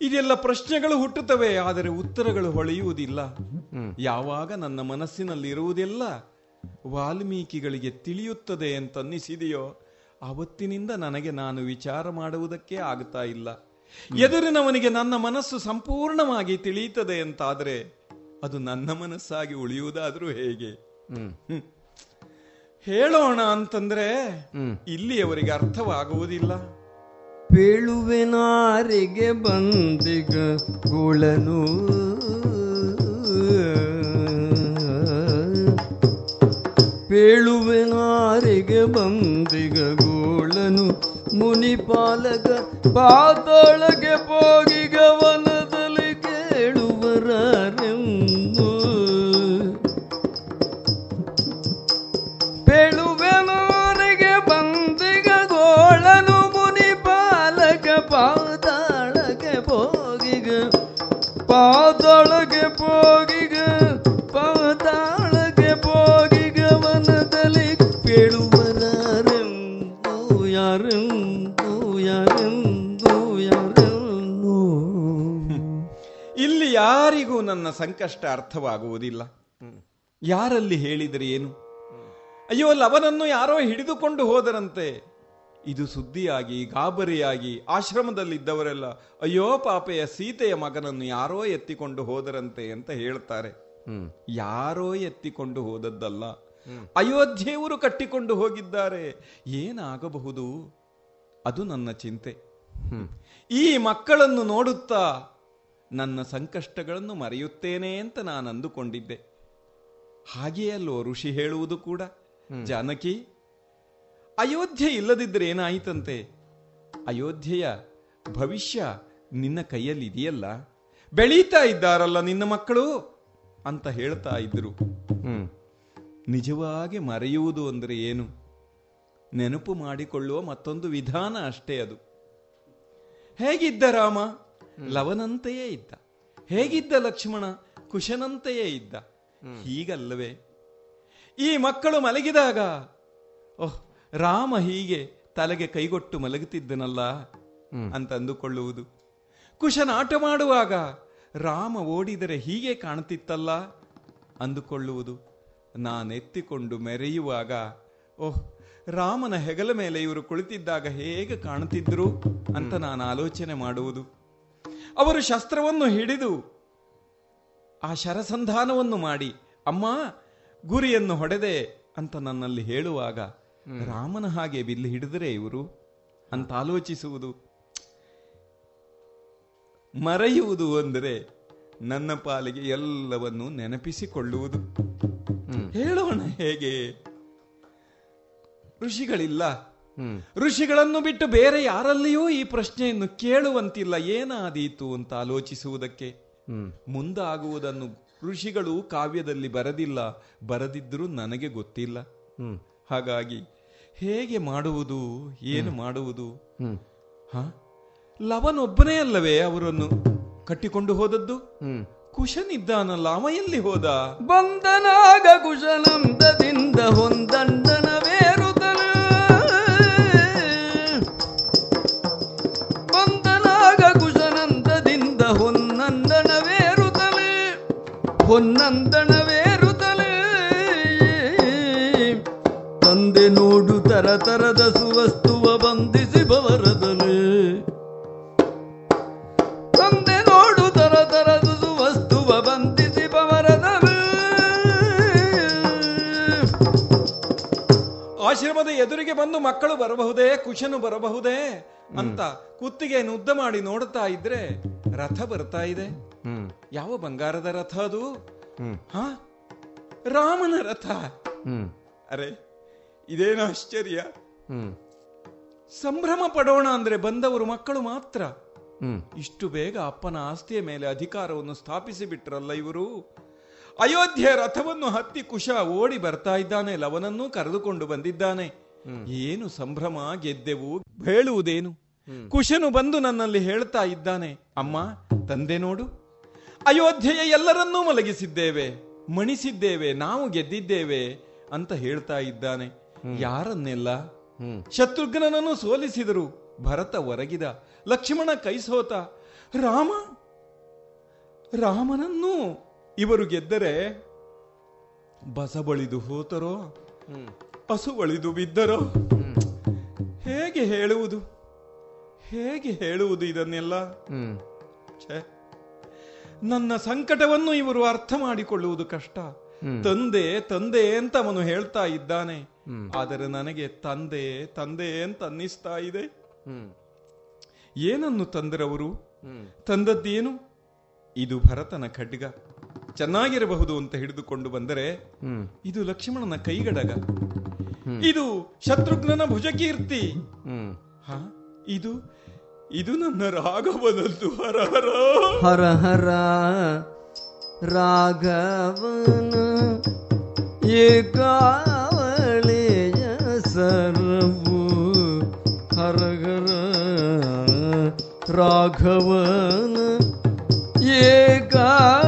ಇದೆಲ್ಲ ಪ್ರಶ್ನೆಗಳು ಹುಟ್ಟುತ್ತವೆ ಆದರೆ ಉತ್ತರಗಳು ಹೊಳೆಯುವುದಿಲ್ಲ. ಯಾವಾಗ ನನ್ನ ಮನಸ್ಸಿನಲ್ಲಿ ಇರುವುದೆಲ್ಲ ವಾಲ್ಮೀಕಿಗಳಿಗೆ ತಿಳಿಯುತ್ತದೆ ಅಂತನ್ನಿಸಿದೆಯೋ ಅವತ್ತಿನಿಂದ ನನಗೆ ನಾನು ವಿಚಾರ ಮಾಡುವುದಕ್ಕೆ ಆಗ್ತಾ ಇಲ್ಲ. ಎದುರಿನವನಿಗೆ ನನ್ನ ಮನಸ್ಸು ಸಂಪೂರ್ಣವಾಗಿ ತಿಳಿಯುತ್ತದೆ ಅಂತಾದ್ರೆ ಅದು ನನ್ನ ಮನಸ್ಸಾಗಿ ಉಳಿಯುವುದಾದ್ರೂ ಹೇಗೆ? ಹೇಳೋಣ ಅಂತಂದ್ರೆ ಇಲ್ಲಿಯವರಿಗೆ ಅರ್ಥವಾಗುವುದಿಲ್ಲ. ಪೇಳುವೆನಾರಿಗೆ ಬಂದಿಗ ಗುಳನು. ಪೇಳುವೆನಾರಿಗೆ ಬಂದಿಗ ಗೋಳನು ಮುನಿಪಾಲಕ ಪಾತೊಳಗೆ ಹೋಗಿಗ ನನ್ನ ಸಂಕಷ್ಟ ಅರ್ಥವಾಗುವುದಿಲ್ಲ. ಯಾರಲ್ಲಿ ಹೇಳಿದರೆ ಏನು? ಅಯ್ಯೋ ಲವನನ್ನು ಯಾರೋ ಹಿಡಿದುಕೊಂಡು ಹೋದರಂತೆ. ಇದು ಸುದ್ದಿಯಾಗಿ ಗಾಬರಿಯಾಗಿ ಆಶ್ರಮದಲ್ಲಿದ್ದವರೆಲ್ಲ ಅಯ್ಯೋ ಪಾಪೆಯ ಸೀತೆಯ ಮಗನನ್ನು ಯಾರೋ ಎತ್ತಿಕೊಂಡು ಹೋದರಂತೆ ಅಂತ ಹೇಳ್ತಾರೆ. ಯಾರೋ ಎತ್ತಿಕೊಂಡು ಹೋದದ್ದಲ್ಲ. ಅಯೋಧ್ಯೆಯವರು ಕಟ್ಟಿಕೊಂಡು ಹೋಗಿದ್ದಾರೆ. ಏನಾಗಬಹುದು? ಅದು ನನ್ನ ಚಿಂತೆ. ಈ ಮಕ್ಕಳನ್ನು ನೋಡುತ್ತಾ ನನ್ನ ಸಂಕಷ್ಟಗಳನ್ನು ಮರೆಯುತ್ತೇನೆ ಅಂತ ನಾನು ಅಂದುಕೊಂಡಿದ್ದೆ. ಹಾಗೆಯಲ್ಲೋ ಋಷಿ ಹೇಳುವುದು ಕೂಡ. ಜಾನಕಿ ಅಯೋಧ್ಯೆ ಇಲ್ಲದಿದ್ದರೆ ಏನಾಯಿತಂತೆ? ಅಯೋಧ್ಯೆಯ ಭವಿಷ್ಯ ನಿನ್ನ ಕೈಯಲ್ಲಿದೆಯಲ್ಲ? ಬೆಳೀತಾ ಇದ್ದಾರಲ್ಲ ನಿನ್ನ ಮಕ್ಕಳು? ಅಂತ ಹೇಳ್ತಾ ಇದ್ರು. ನಿಜವಾಗಿ ಮರೆಯುವುದು ಅಂದರೆ ಏನು? ನೆನಪು ಮಾಡಿಕೊಳ್ಳುವ ಮತ್ತೊಂದು ವಿಧಾನ ಅಷ್ಟೇ ಅದು. ಹೇಗಿದ್ದ ರಾಮ? ಲವನಂತೆಯೇ ಇದ್ದ. ಹೇಗಿದ್ದ ಲಕ್ಷ್ಮಣ? ಕುಶನಂತೆಯೇ ಇದ್ದ. ಹೀಗಲ್ಲವೇ? ಈ ಮಕ್ಕಳು ಮಲಗಿದಾಗ ಓಹ್ ರಾಮ ಹೀಗೆ ತಲೆಗೆ ಕೈಗೊಟ್ಟು ಮಲಗುತ್ತಿದ್ದನಲ್ಲ ಅಂತ ಅಂದುಕೊಳ್ಳುವುದು ಕುಶನ ಆಟ ಮಾಡುವಾಗ ರಾಮ ಓಡಿದರೆ ಹೀಗೆ ಕಾಣುತ್ತಿತ್ತಲ್ಲ ಅಂದುಕೊಳ್ಳುವುದು. ನಾನೆತ್ತಿಕೊಂಡು ಮೆರೆಯುವಾಗ ಓಹ್ ರಾಮನ ಹೆಗಲ ಮೇಲೆ ಇವರು ಕುಳಿತಿದ್ದಾಗ ಹೇಗೆ ಕಾಣುತ್ತಿದ್ರು ಅಂತ ನಾನು ಆಲೋಚನೆ ಮಾಡುವುದು. ಅವರು ಶಸ್ತ್ರವನ್ನು ಹಿಡಿದು ಆ ಶರಸಂಧಾನವನ್ನು ಮಾಡಿ ಅಮ್ಮ ಗುರಿಯನ್ನು ಹೊಡೆದೆ ಅಂತ ನನ್ನಲ್ಲಿ ಹೇಳುವಾಗ ರಾಮನ ಹಾಗೆ ಬಿಲ್ಲು ಹಿಡಿದರೆ ಇವರು? ಅಂತ ಆಲೋಚಿಸುವುದು. ಮರೆಯುವುದು ಅಂದರೆ ನನ್ನ ಪಾಲಿಗೆ ಎಲ್ಲವನ್ನು ನೆನಪಿಸಿಕೊಳ್ಳುವುದು. ಹೇಳೋಣ ಹೇಗೆ? ಋಷಿಗಳಿಲ್ಲ. ಋಷಿಗಳನ್ನು ಬಿಟ್ಟು ಬೇರೆ ಯಾರಲ್ಲಿಯೂ ಈ ಪ್ರಶ್ನೆಯನ್ನು ಕೇಳುವಂತಿಲ್ಲ. ಏನಾದೀತು ಅಂತ ಆಲೋಚಿಸುವುದಕ್ಕೆ? ಮುಂದಾಗುವುದನ್ನು ಋಷಿಗಳು ಕಾವ್ಯದಲ್ಲಿ ಬರದಿಲ್ಲ. ಬರದಿದ್ರೂ ನನಗೆ ಗೊತ್ತಿಲ್ಲ. ಹಾಗಾಗಿ ಹೇಗೆ ಮಾಡುವುದು? ಏನು ಮಾಡುವುದು? ಹ? ಲವನೊಬ್ಬನೇ ಅಲ್ಲವೇ ಅವರನ್ನು ಕಟ್ಟಿಕೊಂಡು ಹೋದದ್ದು? ಕುಶನಿದ್ದಾನಲ್ಲ ಅವ ಎಲ್ಲಿ ಹೋದ? ಬಂದನಾಗ ಕುಶನಂದದಿಂದ ಹೊಂದಂಡನವೇರುತ್ತಲ ಹೊನ್ನಂದನವೇರುತ್ತಲೆ ತಂದೆ ನೋಡು ತರ ತರದ ಸುವಸ್ತುವ ಬಂಧಿಸಿ ಬವರದಲೆ ತಂದೆ ನೋಡು ತರ ತರದ ಸುವಸ್ತುವ ಬಂಧಿಸಿ ಬವರದಲೆ ಆಶ್ರಮದ ಎದುರಿಗೆ ಬಂದು ಮಕ್ಕಳು ಬರಬಹುದೇ ಕುಶನು ಬರಬಹುದೇ ಅಂತ ಕುತ್ತಿಗೆಯನ್ನು ಉದ್ದ ಮಾಡಿ ನೋಡುತ್ತಾ ಇದ್ರೆ ರಥ ಬರ್ತಾ ಇದೆ. ಯಾವ ಬಂಗಾರದ ರಥ ಅದು? ಹ? ರಾಮನ ರಥ. ಅರೆ ಇದೇನು ಆಶ್ಚರ್ಯ? ಸಂಭ್ರಮ ಪಡೋಣ ಅಂದ್ರೆ ಬಂದವರು ಮಕ್ಕಳು ಮಾತ್ರ. ಇಷ್ಟು ಬೇಗ ಅಪ್ಪನ ಆಸ್ತಿಯ ಮೇಲೆ ಅಧಿಕಾರವನ್ನು ಸ್ಥಾಪಿಸಿ ಬಿಟ್ರಲ್ಲ ಇವರು. ಅಯೋಧ್ಯೆ ರಥವನ್ನು ಹತ್ತಿ ಕುಶ ಓಡಿ ಬರ್ತಾ ಇದ್ದಾನೆ ಲವನನ್ನೂ ಕರೆದುಕೊಂಡು ಬಂದಿದ್ದಾನೆ. ಏನು ಸಂಭ್ರಮ ಗೆದ್ದೆವು ಹೇಳುವುದೇನು ಕುಶನು ಬಂದು ನನ್ನಲ್ಲಿ ಹೇಳ್ತಾ ಇದ್ದಾನೆ ಅಮ್ಮ ತಂದೆ ನೋಡು ಅಯೋಧ್ಯೆಯ ಎಲ್ಲರನ್ನೂ ಮಲಗಿಸಿದ್ದೇವೆ ಮಣಿಸಿದ್ದೇವೆ ನಾವು ಗೆದ್ದಿದ್ದೇವೆ ಅಂತ ಹೇಳ್ತಾ ಇದ್ದಾನೆ. ಯಾರನ್ನೆಲ್ಲ? ಶತ್ರುಘ್ನನನ್ನು ಸೋಲಿಸಿದರು ಭರತ ಒರಗಿದ ಲಕ್ಷ್ಮಣ ಕೈ ಸೋತ. ರಾಮ? ರಾಮನನ್ನು ಇವರು ಗೆದ್ದರೆ ಬಸಬಳಿದು ಹೋತರೋ? ಹಸು ಬಳಿದು ಬಿದ್ದರೋ? ಹೇಗೆ ಹೇಳುವುದು? ಹೇಗೆ ಹೇಳುವುದು ಇದನ್ನೆಲ್ಲ? ಛೆ. ನನ್ನ ಸಂಕಟವನ್ನು ಇವರು ಅರ್ಥ ಮಾಡಿಕೊಳ್ಳುವುದು ಕಷ್ಟ. ತಂದೆ ತಂದೆ ಅಂತ ಅವನು ಹೇಳ್ತಾ ಇದ್ದಾನೆ. ಆದರೆ ನನಗೆ ತಂದೆ ತಂದೆ ಅಂತ ಅನ್ನಿಸ್ತಾ ಇದೆ. ಏನನ್ನು ತಂದರವರು? ತಂದದ್ದೇನು? ಇದು ಭರತನ ಖಡ್ಗ. ಚೆನ್ನಾಗಿರಬಹುದು ಅಂತ ಹಿಡಿದುಕೊಂಡು ಬಂದರೆ ಇದು ಲಕ್ಷ್ಮಣನ ಕೈಗಡಗ. ಇದು ಶತ್ರುಘ್ನನ ಭುಜಕೀರ್ತಿ. ಹ? ಇದು ಇದು ನನ್ನ ರಾಘವನದ್ದು. ಹರ ಹರ. ಹರ ಹರ ರಾಘವನ ಏಕಾವಳೆಯ ಸರ್ವು ಹರಗರ ರಾಘವನ ಏಕಾವಳಿಯ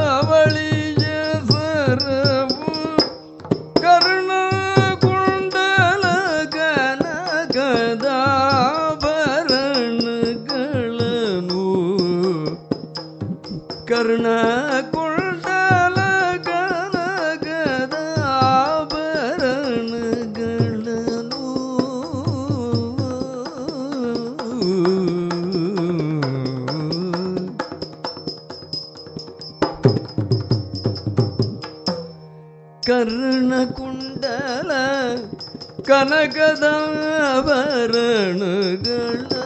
கர்ணகுண்டல கனகதாபரணகளோ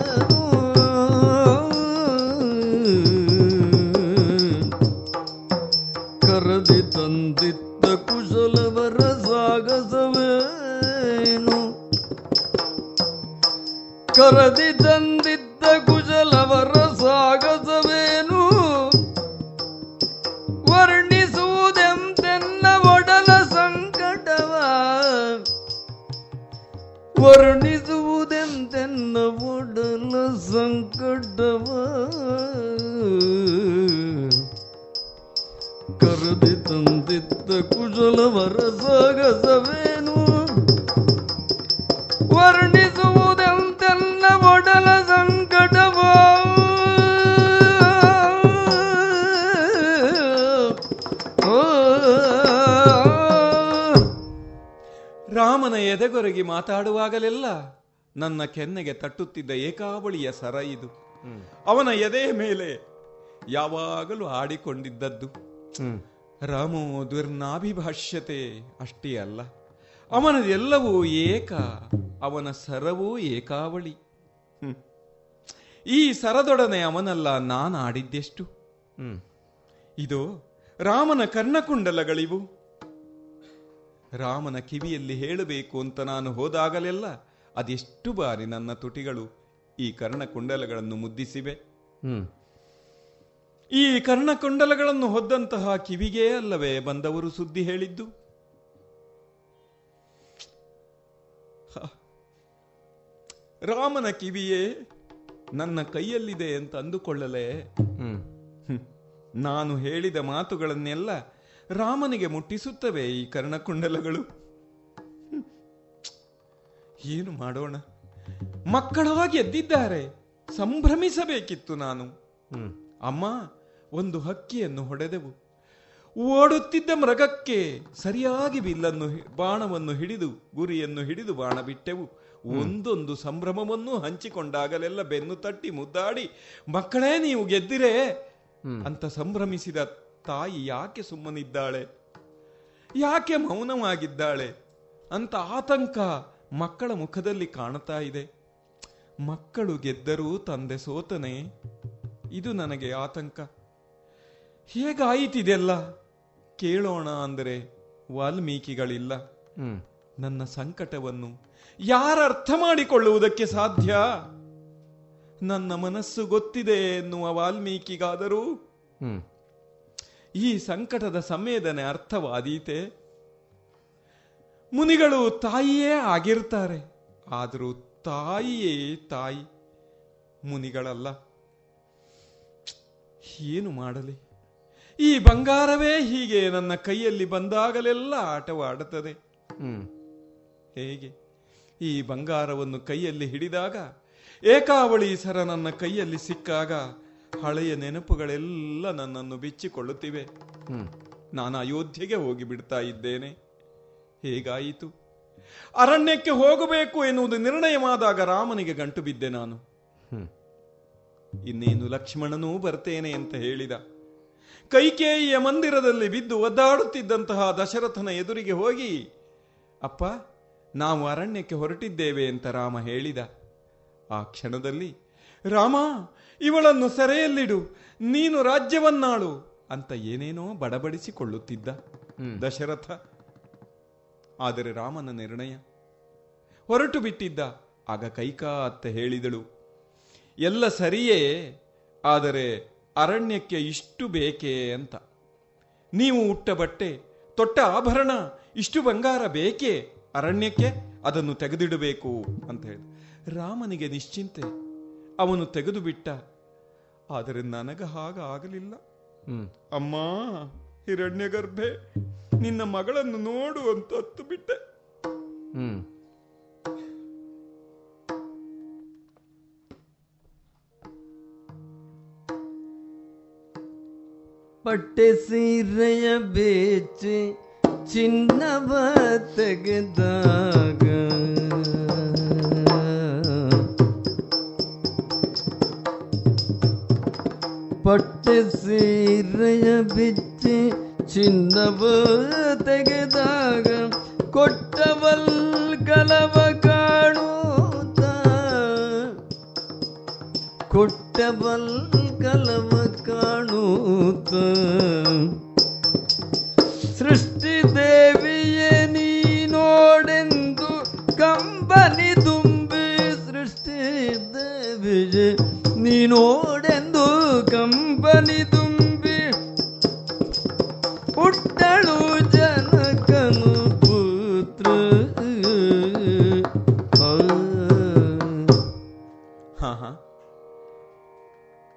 கரதி தந்தித்த குசலவர சாகசவேனு கரதி தந்த ಮಾತಾಡುವಾಗಲೆಲ್ಲ ನನ್ನ ಕೆನ್ನೆಗೆ ತಟ್ಟುತ್ತಿದ್ದ ಏಕಾವಳಿಯ ಸರ ಇದು. ಅವನ ಎದೆಯ ಮೇಲೆ ಯಾವಾಗಲೂ ಆಡಿಕೊಂಡಿದ್ದದ್ದು. ರಾಮೋ ದುರ್ನಾಭಿಭಾಷ್ಯತೆ ಅಷ್ಟೇ ಅಲ್ಲ. ಅವನದೆಲ್ಲವೂ ಏಕ ಅವನ ಸರವೂ ಏಕಾವಳಿ. ಈ ಸರದೊಡನೆ ಅವನಲ್ಲ ನಾನು ಆಡಿದ್ದೆಷ್ಟು ಇದು ರಾಮನ ಕರ್ಣಕುಂಡಲಗಳಿವು. ರಾಮನ ಕಿವಿಯಲ್ಲಿ ಹೇಳಬೇಕು ಅಂತ ನಾನು ಹೋದಾಗಲೆಲ್ಲ ಅದೆಷ್ಟು ಬಾರಿ ನನ್ನ ತುಟಿಗಳು ಈ ಕರ್ಣಕುಂಡಲಗಳನ್ನು ಮುದ್ದಿಸಿವೆ. ಈ ಕರ್ಣಕುಂಡಲಗಳನ್ನು ಹೊದ್ದಂತಹ ಕಿವಿಗೇ ಅಲ್ಲವೇ ಬಂದವರು ಸುದ್ದಿ ಹೇಳಿದ್ದು? ರಾಮನ ಕಿವಿಯೇ ನನ್ನ ಕೈಯಲ್ಲಿದೆ ಅಂತ ಅಂದುಕೊಳ್ಳಲೇ. ನಾನು ಹೇಳಿದ ಮಾತುಗಳನ್ನೆಲ್ಲ ರಾಮನಿಗೆ ಮುಟ್ಟಿಸುತ್ತವೆ ಈ ಕರ್ಣಕುಂಡಲಗಳು. ಏನು ಮಾಡೋಣ? ಮಕ್ಕಳಾಗಿ ಎದ್ದಿದ್ದಾರೆ. ಸಂಭ್ರಮಿಸಬೇಕಿತ್ತು ನಾನು. ಅಮ್ಮ ಒಂದು ಹಕ್ಕಿಯನ್ನು ಹೊಡೆದೆವು. ಓಡುತ್ತಿದ್ದ ಮೃಗಕ್ಕೆ ಸರಿಯಾಗಿ ಬಿಲ್ಲನ್ನು ಬಾಣವನ್ನು ಹಿಡಿದು ಗುರಿಯನ್ನು ಹಿಡಿದು ಬಾಣ ಬಿಟ್ಟೆವು. ಒಂದೊಂದು ಸಂಭ್ರಮವನ್ನು ಹಂಚಿಕೊಂಡಾಗಲೆಲ್ಲ ಬೆನ್ನು ತಟ್ಟಿ ಮುದ್ದಾಡಿ ಮಕ್ಕಳೇ ನೀವು ಗೆದ್ದಿರೇ ಅಂತ ಸಂಭ್ರಮಿಸಿದ ತಾಯಿ ಯಾಕೆ ಸುಮ್ಮನಿದ್ದಾಳೆ? ಯಾಕೆ ಮೌನವಾಗಿದ್ದಾಳೆ? ಅಂತ ಆತಂಕ ಮಕ್ಕಳ ಮುಖದಲ್ಲಿ ಕಾಣ್ತಾ ಇದೆ. ಮಕ್ಕಳು ಗೆದ್ದರೂ ತಂದೆ ಸೋತನೆ? ಇದು ನನಗೆ ಆತಂಕ. ಹೇಗಾಯಿತಿದೆಲ್ಲ ಕೇಳೋಣ ಅಂದರೆ ವಾಲ್ಮೀಕಿಗಳಿಲ್ಲ. ನನ್ನ ಸಂಕಟವನ್ನು ಯಾರ ಅರ್ಥ ಮಾಡಿಕೊಳ್ಳುವುದಕ್ಕೆ ಸಾಧ್ಯ? ನನ್ನ ಮನಸ್ಸು ಗೊತ್ತಿದೆ ಎನ್ನುವ ವಾಲ್ಮೀಕಿಗಾದರೂ? ಈ ಸಂಕಟದ ಸಂವೇದನೆ ಅರ್ಥವಾದೀತೆ. ಮುನಿಗಳು ತಾಯಿಯೇ ಆಗಿರ್ತಾರೆ. ಆದರೂ ತಾಯಿಯೇ ತಾಯಿ. ಮುನಿಗಳಲ್ಲ. ಏನು ಮಾಡಲಿ? ಈ ಬಂಗಾರವೇ ಹೀಗೆ ನನ್ನ ಕೈಯಲ್ಲಿ ಬಂದಾಗಲೆಲ್ಲ ಆಟವಾಡುತ್ತದೆ. ಹೇಗೆ? ಈ ಬಂಗಾರವನ್ನು ಕೈಯಲ್ಲಿ ಹಿಡಿದಾಗ ಏಕಾವಳಿ ಸರ ನನ್ನ ಕೈಯಲ್ಲಿ ಸಿಕ್ಕಾಗ ಹಳೆಯ ನೆನಪುಗಳೆಲ್ಲ ನನ್ನನ್ನು ಬಿಚ್ಚಿಕೊಳ್ಳುತ್ತಿವೆ. ನಾನು ಅಯೋಧ್ಯೆಗೆ ಹೋಗಿ ಬಿಡ್ತಾ ಇದ್ದೇನೆ. ಹೇಗಾಯಿತು? ಅರಣ್ಯಕ್ಕೆ ಹೋಗಬೇಕು ಎನ್ನುವುದು ನಿರ್ಣಯವಾದಾಗ ರಾಮನಿಗೆ ಗಂಟು ಬಿದ್ದೆ ನಾನು. ಇನ್ನೇನು ಲಕ್ಷ್ಮಣನೂ ಬರ್ತೇನೆ ಅಂತ ಹೇಳಿದ. ಕೈಕೇಯಿಯ ಮಂದಿರದಲ್ಲಿ ಬಿದ್ದು ಒದ್ದಾಡುತ್ತಿದ್ದಂತಹ ದಶರಥನ ಎದುರಿಗೆ ಹೋಗಿ ಅಪ್ಪ ನಾವು ಅರಣ್ಯಕ್ಕೆ ಹೊರಟಿದ್ದೇವೆ ಅಂತ ರಾಮ ಹೇಳಿದ. ಆ ಕ್ಷಣದಲ್ಲಿ ರಾಮ ಇವಳನ್ನು ಸೆರೆಯಲ್ಲಿಡು ನೀನು ರಾಜ್ಯವನ್ನಾಳು ಅಂತ ಏನೇನೋ ಬಡಬಡಿಸಿಕೊಳ್ಳುತ್ತಿದ್ದ ದಶರಥ. ಆದರೆ ರಾಮನ ನಿರ್ಣಯ ಹೊರಟು ಬಿಟ್ಟಿದ್ದ. ಆಗ ಕೈಕಾ ಅತ್ತ ಹೇಳಿದಳು ಎಲ್ಲ ಸರಿಯೇ ಆದರೆ ಅರಣ್ಯಕ್ಕೆ ಇಷ್ಟು ಬೇಕೇ ಅಂತ. ನೀವು ಉಟ್ಟ ಬಟ್ಟೆ ತೊಟ್ಟ ಆಭರಣ ಇಷ್ಟು ಬಂಗಾರ ಬೇಕೇ? ಅರಣ್ಯಕ್ಕೆ ಅದನ್ನು ತೆಗೆದಿಡಬೇಕು ಅಂತ ಹೇಳಿ ರಾಮನಿಗೆ ನಿಶ್ಚಿಂತೆ ಅವನು ತೆಗೆದು ಬಿಟ್ಟ ಆದರೆ ನನಗ ಹಾಗ ಆಗಲಿಲ್ಲ ಅಮ್ಮ ಹಿರಣ್ಯ ಗರ್ಭೆ ನಿನ್ನ ಮಗಳನ್ನು ನೋಡು ಅಂತ ಹತ್ತು ಬಿಟ್ಟೆ ಪಟ್ಟೆ ಸೀರೆಯ ಬೇಚಿ ಚಿನ್ನವ ತೆಗೆದಾಗ ಪಟ್ಟೆ ಸೀರೆಯ ಬಿಚ್ಚಿ ಚಿನ್ನವ ತೆಗೆದಾಗ ಕೊಟ್ಟವಲ್ ಕಲವ ಕಾಣುತ್ತ ಕೊಟ್ಟವಲ್ ಕಲವ ಕಾಣುತ್ತ ಸೃಷ್ಟಿ ದೇವಿಯೇ ನೀ ನೋಡೆಂದು ಕಂಬನಿ ತುಂಬಿ ಸೃಷ್ಟಿ ನೀನೋಡೆಂದು ಕಂಪನಿ ತುಂಬಿ ಪುಟ್ಟಳು ಜನಕನು ಪುತ್ರ.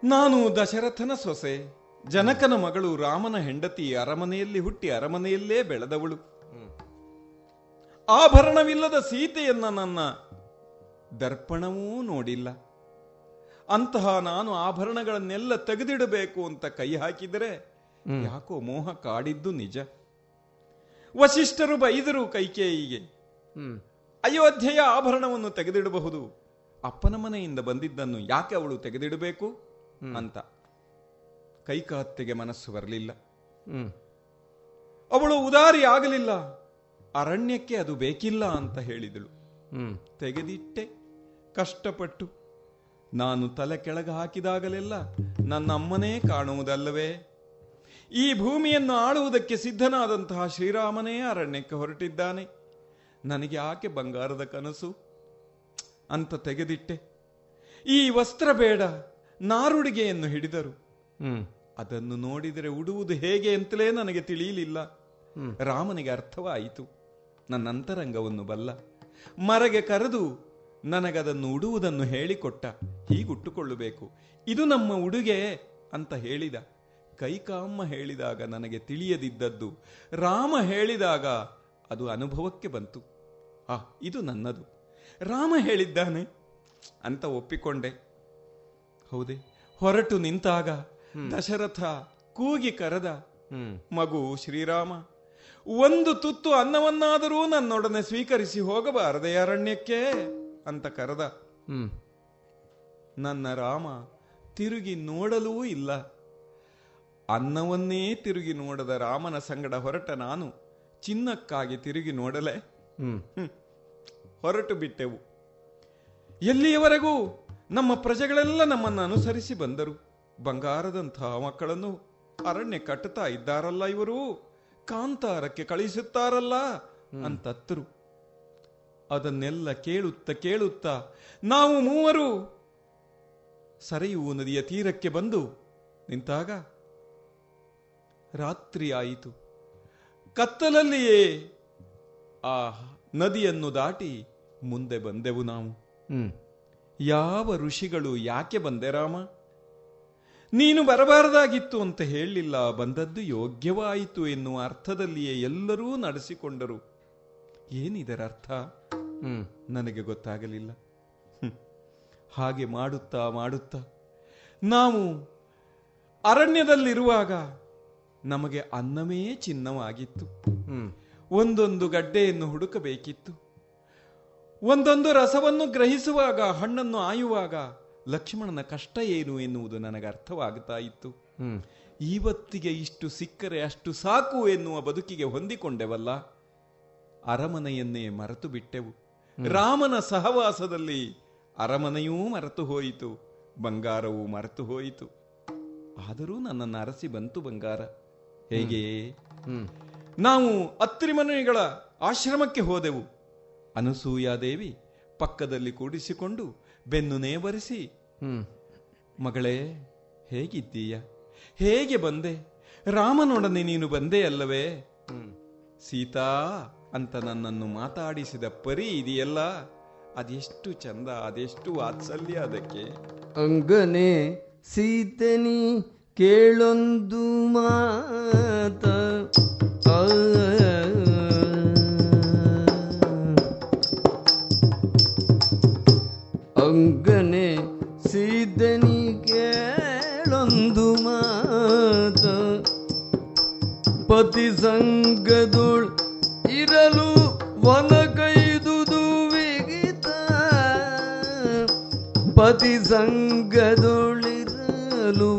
ನಾನು ದಶರಥನ ಸೊಸೆ, ಜನಕನ ಮಗಳು ರಾಮನ ಹೆಂಡತಿ ಅರಮನೆಯಲ್ಲಿ ಹುಟ್ಟಿ ಅರಮನೆಯಲ್ಲೇ ಬೆಳೆದವಳು. ಆಭರಣವಿಲ್ಲದ ಸೀತೆಯನ್ನ ನನ್ನ ದರ್ಪಣವೂ ನೋಡಿಲ್ಲ. ಅಂತಹ ನಾನು ಆಭರಣಗಳನ್ನೆಲ್ಲ ತೆಗೆದಿಡಬೇಕು ಅಂತ ಕೈ ಹಾಕಿದರೆ ಯಾಕೋ ಮೋಹ ಕಾಡಿದ್ದು ನಿಜ. ವಶಿಷ್ಠರು ಬೈದರು ಕೈಕೇಯಿಗೆ. ಅಯೋಧ್ಯೆಯ ಆಭರಣವನ್ನು ತೆಗೆದಿಡಬಹುದು. ಅಪ್ಪನ ಮನೆಯಿಂದ ಬಂದಿದ್ದನ್ನು ಯಾಕೆ ಅವಳು ತೆಗೆದಿಡಬೇಕು? ಅಂತ. ಕೈಕಾತ್ತೆಗೆ ಮನಸ್ಸು ಬರಲಿಲ್ಲ. ಅವಳು ಉದಾರಿ ಆಗಲಿಲ್ಲ. ಅರಣ್ಯಕ್ಕೆ ಅದು ಬೇಕಿಲ್ಲ ಅಂತ ಹೇಳಿದಳು. ತೆಗೆದಿಟ್ಟೆ. ಕಷ್ಟಪಟ್ಟು ನಾನು ತಲೆ ಕೆಳಗೆ ಹಾಕಿದಾಗಲೆಲ್ಲ ನನ್ನ ಅಮ್ಮನೇ ಕಾಣುವುದಲ್ಲವೇ? ಈ ಭೂಮಿಯನ್ನು ಆಳುವುದಕ್ಕೆ ಸಿದ್ಧನಾದಂತಹ ಶ್ರೀರಾಮನೇ ಅರಣ್ಯಕ್ಕೆ ಹೊರಟಿದ್ದಾನೆ. ನನಗೆ ಆಕೆ ಬಂಗಾರದ ಕನಸು. ಅಂತ ತೆಗೆದಿಟ್ಟೆ. ಈ ವಸ್ತ್ರ ಬೇಡ ನಾರುಡಿಗೆಯನ್ನು ಹಿಡಿದರು. ಅದನ್ನು ನೋಡಿದರೆ ಉಡುವುದು ಹೇಗೆ ಅಂತಲೇ ನನಗೆ ತಿಳಿಯಲಿಲ್ಲ. ರಾಮನಿಗೆ ಅರ್ಥವಾಯಿತು. ನನ್ನ ಅಂತರಂಗವನ್ನು ಬಲ್ಲ. ಮರಗೆ ಕರೆದು ನನಗದನ್ನು ಉಡುವುದನ್ನು ಹೇಳಿಕೊಟ್ಟ. ಹೀಗುಟ್ಟುಕೊಳ್ಳಬೇಕು. ಇದು ನಮ್ಮ ಉಡುಗೆ ಅಂತ ಹೇಳಿದ. ಕೈಕಾಮ್ಮ ಹೇಳಿದಾಗ ನನಗೆ ತಿಳಿಯದಿದ್ದದ್ದು. ರಾಮ ಹೇಳಿದಾಗ ಅದು ಅನುಭವಕ್ಕೆ ಬಂತು. ಆ ಇದು ನನ್ನದು. ರಾಮ ಹೇಳಿದ್ದಾನೆ ಅಂತ ಒಪ್ಪಿಕೊಂಡೆ. ಹೌದೇ? ಹೊರಟು ನಿಂತಾಗ ದಶರಥ ಕೂಗಿ ಕರೆದ. ಮಗು ಶ್ರೀರಾಮ ಒಂದು ತುತ್ತು ಅನ್ನವನ್ನಾದರೂ ನನ್ನೊಡನೆ ಸ್ವೀಕರಿಸಿ ಹೋಗಬಾರದೆ ಅರಣ್ಯಕ್ಕೆ. ಅಂತ ಕರೆದ. ನನ್ನ ರಾಮ ತಿರುಗಿ ನೋಡಲೂ ಇಲ್ಲ. ಅನ್ನವನ್ನೇ ತಿರುಗಿ ನೋಡದ ರಾಮನ ಸಂಗಡ ಹೊರಟ ನಾನು ಚಿನ್ನಕ್ಕಾಗಿ ತಿರುಗಿ ನೋಡಲೆ. ಹ್ಮ್. ಹೊರಟು ಬಿಟ್ಟೆವು. ಎಲ್ಲಿಯವರೆಗೂ ನಮ್ಮ ಪ್ರಜೆಗಳೆಲ್ಲ ನಮ್ಮನ್ನು ಅನುಸರಿಸಿ ಬಂದರು. ಬಂಗಾರದಂತಹ ಮಕ್ಕಳನ್ನು ಅರಣ್ಯ ಕಟ್ಟುತ್ತಾ ಇದ್ದಾರಲ್ಲ ಇವರು? ಕಾಂತಾರಕ್ಕೆ ಕಳಿಸುತ್ತಾರಲ್ಲ? ಅಂತತ್ತರು. ಅದನ್ನೆಲ್ಲ ಕೇಳುತ್ತ ಕೇಳುತ್ತ ನಾವು ಮೂವರು ಸರಿಯುವ ನದಿಯ ತೀರಕ್ಕೆ ಬಂದು ನಿಂತಾಗ ರಾತ್ರಿ ಆಯಿತು. ಕತ್ತಲಲ್ಲಿಯೇ ಆ ನದಿಯನ್ನು ದಾಟಿ ಮುಂದೆ ಬಂದೆವು ನಾವು. ಯಾವ ಋಷಿಗಳು ಯಾಕೆ ಬಂದೆ ರಾಮ? ನೀನು ಬರಬಾರದಾಗಿತ್ತು ಅಂತ ಹೇಳಲಿಲ್ಲ ಬಂದದ್ದು ಯೋಗ್ಯವಾಯಿತು ಎನ್ನುವ ಅರ್ಥದಲ್ಲಿಯೇ ಎಲ್ಲರೂ ನಡೆಸಿಕೊಂಡರು. ಏನಿದರ ಅರ್ಥ ನನಗೆ ಗೊತ್ತಾಗಲಿಲ್ಲ. ಹಾಗೆ ಮಾಡುತ್ತಾ ಮಾಡುತ್ತಾ ನಾವು ಅರಣ್ಯದಲ್ಲಿರುವಾಗ ನಮಗೆ ಅನ್ನವೇ ಚಿನ್ನವಾಗಿತ್ತು. ಒಂದೊಂದು ಗಡ್ಡೆಯನ್ನು ಹುಡುಕಬೇಕಿತ್ತು. ಒಂದೊಂದು ರಸವನ್ನು ಗ್ರಹಿಸುವಾಗ, ಹಣ್ಣನ್ನು ಆಯುವಾಗ ಲಕ್ಷ್ಮಣನ ಕಷ್ಟ ಏನು ಎನ್ನುವುದು ನನಗೆ ಅರ್ಥವಾಗುತ್ತಾ ಇತ್ತು. ಇವತ್ತಿಗೆ ಇಷ್ಟು ಸಿಕ್ಕರೆ ಅಷ್ಟು ಸಾಕು ಎನ್ನುವ ಬದುಕಿಗೆ ಹೊಂದಿಕೊಂಡೆವಲ್ಲ. ಅರಮನೆಯನ್ನೇ ಮರೆತು ಬಿಟ್ಟೆವು ರಾಮನ ಸಹವಾಸದಲ್ಲಿ ಅರಮನೆಯೂ ಮರೆತು ಹೋಯಿತು ಬಂಗಾರವೂ ಮರೆತು ಹೋಯಿತು. ಆದರೂ ನನ್ನನ್ನು ಅರಸಿ ಬಂತು ಬಂಗಾರ. ಹೇಗೆ? ನಾವು ಅತ್ರಿಮನೆಗಳ ಆಶ್ರಮಕ್ಕೆ ಹೋದೆವು. ಅನಸೂಯಾದೇವಿ ಪಕ್ಕದಲ್ಲಿ ಕೂಡಿಸಿಕೊಂಡು ಬೆನ್ನು ನೇವರಿಸಿ ಮಗಳೇ ಹೇಗಿದ್ದೀಯ? ಹೇಗೆ ಬಂದೆ? ರಾಮನೊಡನೆ ನೀನು ಬಂದೆ ಅಲ್ಲವೇ? ಸೀತಾ ಅಂತ ನನ್ನನ್ನು ಮಾತಾಡಿಸಿದ ಪರಿ ಇದೆಯಲ್ಲ? ಅದೆಷ್ಟು ಚಂದ, ಅದೆಷ್ಟು ವಾತ್ಸಲ್ಯ ಅದಕ್ಕೆ. ಅಂಗನೆ ಸೀತನಿ ಕೇಳೊಂದು ಮಾತ. ಅಂಗನೆ ಸೀತನಿ ಕೇಳೊಂದು ಮಾತ. ಪತಿ ಸಂಗದೊಳ್ ವನ ಕೈದುದು ವಿಗಿತ ಪತಿ ಸಂಗದೊಳಿರಲು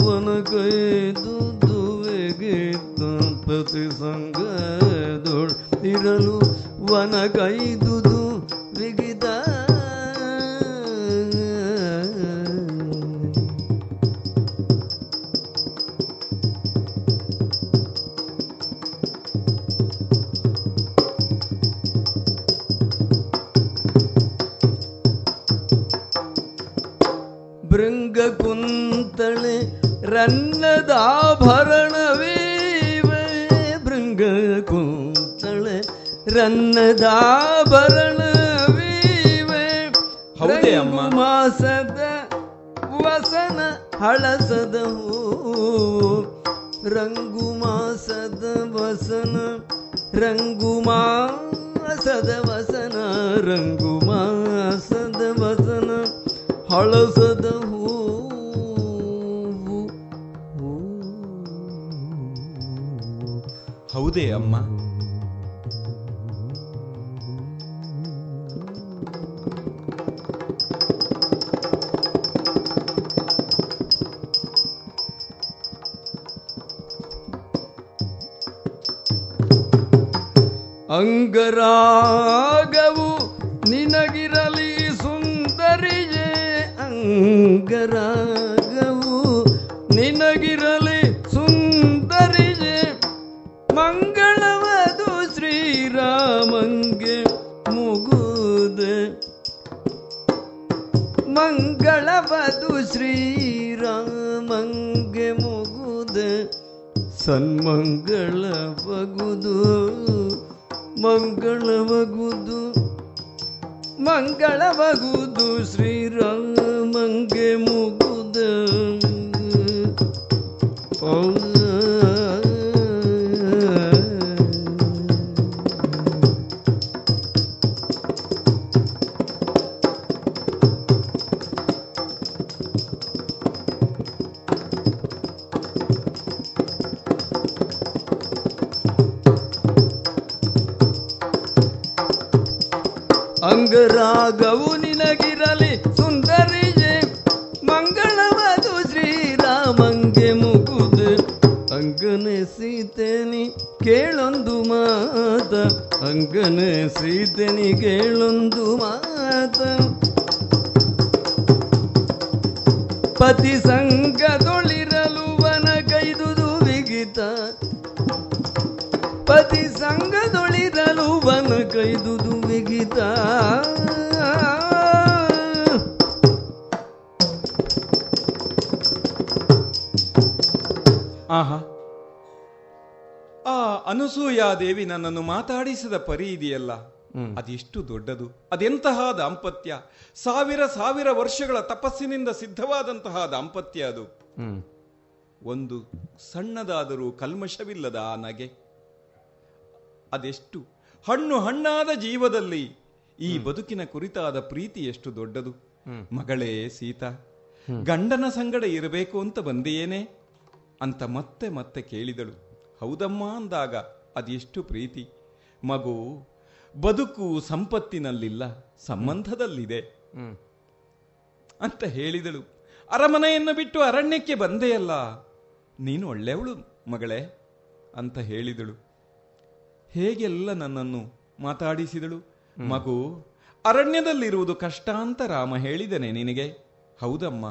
ವನ ಕೈದುದು ವಿಗಿತ ಪತಿ ಸಂಗದೊಳ್ ಇರಲು ರನ್ನದಾಭರಣವೀವೆ ಹೌದೇ ಅಮ್ಮ? ರಂಗು ಮಾಸದ ವಸನ ಹಳಸದ ಹೂವು ಸನ್ಮಂಗಳವಗುದು ಮಂಗಳವಗುದು ಮಂಗಳವಗುದು ಶ್ರೀರಾಮಂಗೆ ಮುಗುದ ಅಂಗರಾಗವು ನನ್ನನ್ನು ಮಾತಾಡಿಸಿದ ಪರಿ ಇದೆಯಲ್ಲ ಅದೆಷ್ಟು ದೊಡ್ಡದು. ಅದೆಂತಹ ದಾಂಪತ್ಯ? ಸಾವಿರ ಸಾವಿರ ವರ್ಷಗಳ ತಪಸ್ಸಿನಿಂದ ಸಿದ್ಧವಾದಂತಹ ದಾಂಪತ್ಯ ಅದು. ಒಂದು ಸಣ್ಣದಾದರೂ ಕಲ್ಮಶವಿಲ್ಲದ ಆ ನಗೆ. ಅದೆಷ್ಟು? ಹಣ್ಣು ಹಣ್ಣಾದ ಜೀವದಲ್ಲಿ ಈ ಬದುಕಿನ ಕುರಿತಾದ ಪ್ರೀತಿ ಎಷ್ಟು ದೊಡ್ಡದು. ಮಗಳೇ ಸೀತಾ ಗಂಡನ ಸಂಗಡ ಇರಬೇಕು ಅಂತ ಬಂದೆಯೇನೆ? ಅಂತ ಮತ್ತೆ ಮತ್ತೆ ಕೇಳಿದಳು. ಹೌದಮ್ಮ ಅಂದಾಗ ಅದೆಷ್ಟು ಪ್ರೀತಿ. ಮಗು, ಬದುಕು ಸಂಪತ್ತಿನಲ್ಲಿಲ್ಲ, ಸಂಬಂಧದಲ್ಲಿದೆ. ಅಂತ ಹೇಳಿದಳು. ಅರಮನೆಯನ್ನು ಬಿಟ್ಟು ಅರಣ್ಯಕ್ಕೆ ಬಂದೆಯಲ್ಲ, ನೀನು ಒಳ್ಳೆಯವಳು ಮಗಳೇ, ಅಂತ ಹೇಳಿದಳು. ಹೇಗೆಲ್ಲ ನನ್ನನ್ನು ಮಾತಾಡಿಸಿದಳು. ಮಗು, ಅರಣ್ಯದಲ್ಲಿರುವುದು ಕಷ್ಟ ಅಂತ ರಾಮ ಹೇಳಿದನೆ ನಿನಗೆ. ಹೌದಮ್ಮ.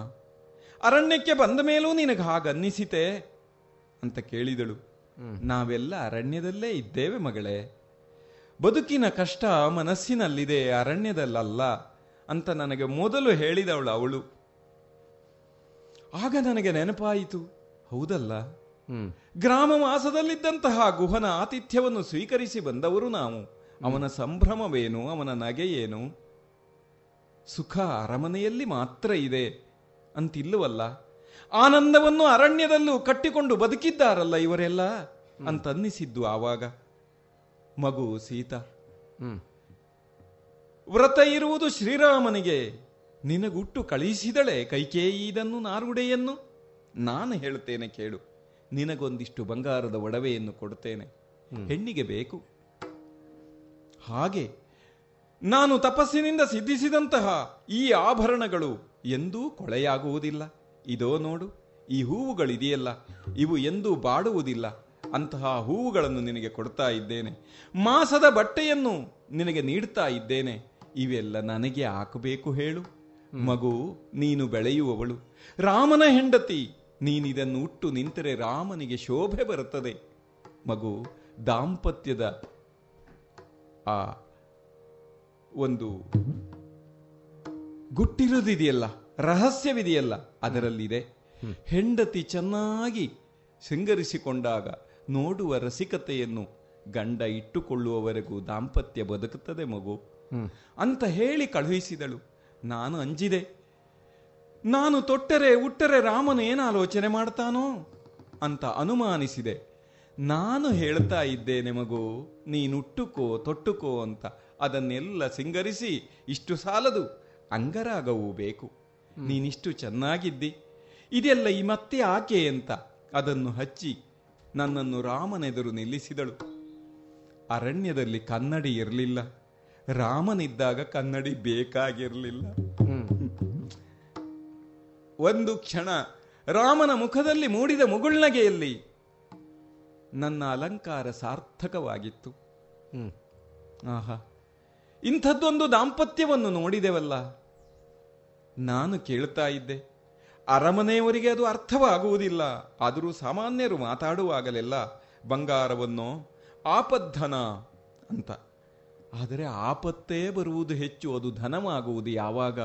ಅರಣ್ಯಕ್ಕೆ ಬಂದ ಮೇಲೂ ನಿನಗೆ ಹಾಗನ್ನಿಸಿತೆ, ಅಂತ ಕೇಳಿದಳು. ನಾವೆಲ್ಲ ಅರಣ್ಯದಲ್ಲೇ ಇದ್ದೇವೆ ಮಗಳೇ. ಬದುಕಿನ ಕಷ್ಟ ಮನಸ್ಸಿನಲ್ಲಿದೆ ಅರಣ್ಯದಲ್ಲಲ್ಲ ಅಂತ ನನಗೆ ಮೊದಲು ಹೇಳಿದವಳು ಅವಳು. ಆಗ ನನಗೆ ನೆನಪಾಯಿತು ಹೌದಲ್ಲ? ಗ್ರಾಮ ವಾಸದಲ್ಲಿದ್ದಂತಹ ಗುಹನ ಆತಿಥ್ಯವನ್ನು ಸ್ವೀಕರಿಸಿ ಬಂದವರು ನಾವು. ಅವನ ಸಂಭ್ರಮವೇನು ಅವನ ನಗೆಯೇನು? ಸುಖ ಅರಮನೆಯಲ್ಲಿ ಮಾತ್ರ ಇದೆ ಅಂತಿಲ್ಲವಲ್ಲ? ಆನಂದವನ್ನು ಅರಣ್ಯದಲ್ಲೂ ಕಟ್ಟಿಕೊಂಡು ಬದುಕಿದ್ದಾರಲ್ಲ ಇವರೆಲ್ಲ ಅಂತನ್ನಿಸಿದ್ದು ಆವಾಗ. ಮಗು ಸೀತಾ. ವ್ರತ ಇರುವುದು ಶ್ರೀರಾಮನಿಗೆ. ನಿನಗುಟ್ಟು ಕಳಿಸಿದಳೆ ಕೈಕೇಯಿದನ್ನು ನಾರುಡೆಯನ್ನು. ನಾನು ಹೇಳ್ತೇನೆ ಕೇಳು. ನಿನಗೊಂದಿಷ್ಟು ಬಂಗಾರದ ಒಡವೆಯನ್ನು ಕೊಡುತ್ತೇನೆ. ಹೆಣ್ಣಿಗೆ ಬೇಕು. ಹಾಗೆ ನಾನು ತಪಸ್ಸಿನಿಂದ ಸಿದ್ಧಿಸಿದಂತಹ ಈ ಆಭರಣಗಳು ಎಂದೂ ಕೊಳೆಯಾಗುವುದಿಲ್ಲ. ಇದೋ ನೋಡು ಈ ಹೂವುಗಳಿದೆಯಲ್ಲ ಇವು ಎಂದೂ ಬಾಡುವುದಿಲ್ಲ. ಅಂತಹ ಹೂವುಗಳನ್ನು ನಿನಗೆ ಕೊಡ್ತಾ ಇದ್ದೇನೆ. ಮಾಸದ ಬಟ್ಟೆಯನ್ನು ನಿನಗೆ ನೀಡ್ತಾ ಇದ್ದೇನೆ. ಇವೆಲ್ಲ ನನಗೆ ಹಾಕಬೇಕು ಹೇಳು. ಮಗು ನೀನು ಬೆಳೆಯುವವಳು. ರಾಮನ ಹೆಂಡತಿ ನೀನಿದನ್ನು ಉಟ್ಟು ನಿಂತರೆ ರಾಮನಿಗೆ ಶೋಭೆ ಬರುತ್ತದೆ. ಮಗು ದಾಂಪತ್ಯದ ಆ ಒಂದು ಗುಟ್ಟಿರುವುದಿದೆಯಲ್ಲ ರಹಸ್ಯವಿದೆಯಲ್ಲ, ಅದರಲ್ಲಿದೆ. ಹೆಂಡತಿ ಚೆನ್ನಾಗಿ ಶೃಂಗರಿಸಿಕೊಂಡಾಗ ನೋಡುವ ರಸಿಕತೆಯನ್ನು ಗಂಡ ಇಟ್ಟುಕೊಳ್ಳುವವರೆಗೂ ದಾಂಪತ್ಯ ಬದುಕುತ್ತದೆ ಮಗು. ಅಂತ ಹೇಳಿ ಕಳುಹಿಸಿದಳು. ನಾನು ಅಂಜಿದೆ. ನಾನು ತೊಟ್ಟರೆ, ಉಟ್ಟರೆ ರಾಮನು ಏನು ಆಲೋಚನೆ ಮಾಡ್ತಾನೋ ಅಂತ ಅನುಮಾನಿಸಿದೆ. ನಾನು ಹೇಳ್ತಾ ಇದ್ದೇನೆ ಮಗು, ನೀನುಟ್ಟುಕೋ, ತೊಟ್ಟುಕೋ ಅಂತ. ಅದನ್ನೆಲ್ಲ ಸಿಂಗರಿಸಿ ಇಷ್ಟು ಸಾಲದು, ಅಂಗರಾಗವೂ ಬೇಕು. ನೀನಿಷ್ಟು ಚೆನ್ನಾಗಿದ್ದಿ. ಇದೆಲ್ಲ ಈ ಮತ್ತೆ ಆಕೆ ಅಂತ ಅದನ್ನು ಹಚ್ಚಿ ನನ್ನನ್ನು ರಾಮನೆದುರು ನಿಲ್ಲಿಸಿದಳು. ಅರಣ್ಯದಲ್ಲಿ ಕನ್ನಡಿ ಇರಲಿಲ್ಲ. ರಾಮನಿದ್ದಾಗ ಕನ್ನಡಿ ಬೇಕಾಗಿರಲಿಲ್ಲ. ಒಂದು ಕ್ಷಣ ರಾಮನ ಮುಖದಲ್ಲಿ ಮೂಡಿದ ಮುಗುಳ್ನಗೆಯಲ್ಲಿ ನನ್ನ ಅಲಂಕಾರ ಸಾರ್ಥಕವಾಗಿತ್ತು. ಆಹಾ. ಇಂಥದ್ದೊಂದು ದಾಂಪತ್ಯವನ್ನು ನೋಡಿದೆವಲ್ಲ? ನಾನು ಕೇಳ್ತಾ ಇದ್ದೆ. ಅರಮನೆಯವರಿಗೆ ಅದು ಅರ್ಥವಾಗುವುದಿಲ್ಲ. ಆದರೂ ಸಾಮಾನ್ಯರು ಮಾತಾಡುವಾಗಲೆಲ್ಲ ಬಂಗಾರವನ್ನು ಆಪದ್ಧನ ಅಂತ. ಆದರೆ ಆಪತ್ತೇ ಬರುವುದು ಹೆಚ್ಚು ಅದು ಧನವಾಗುವುದು ಯಾವಾಗ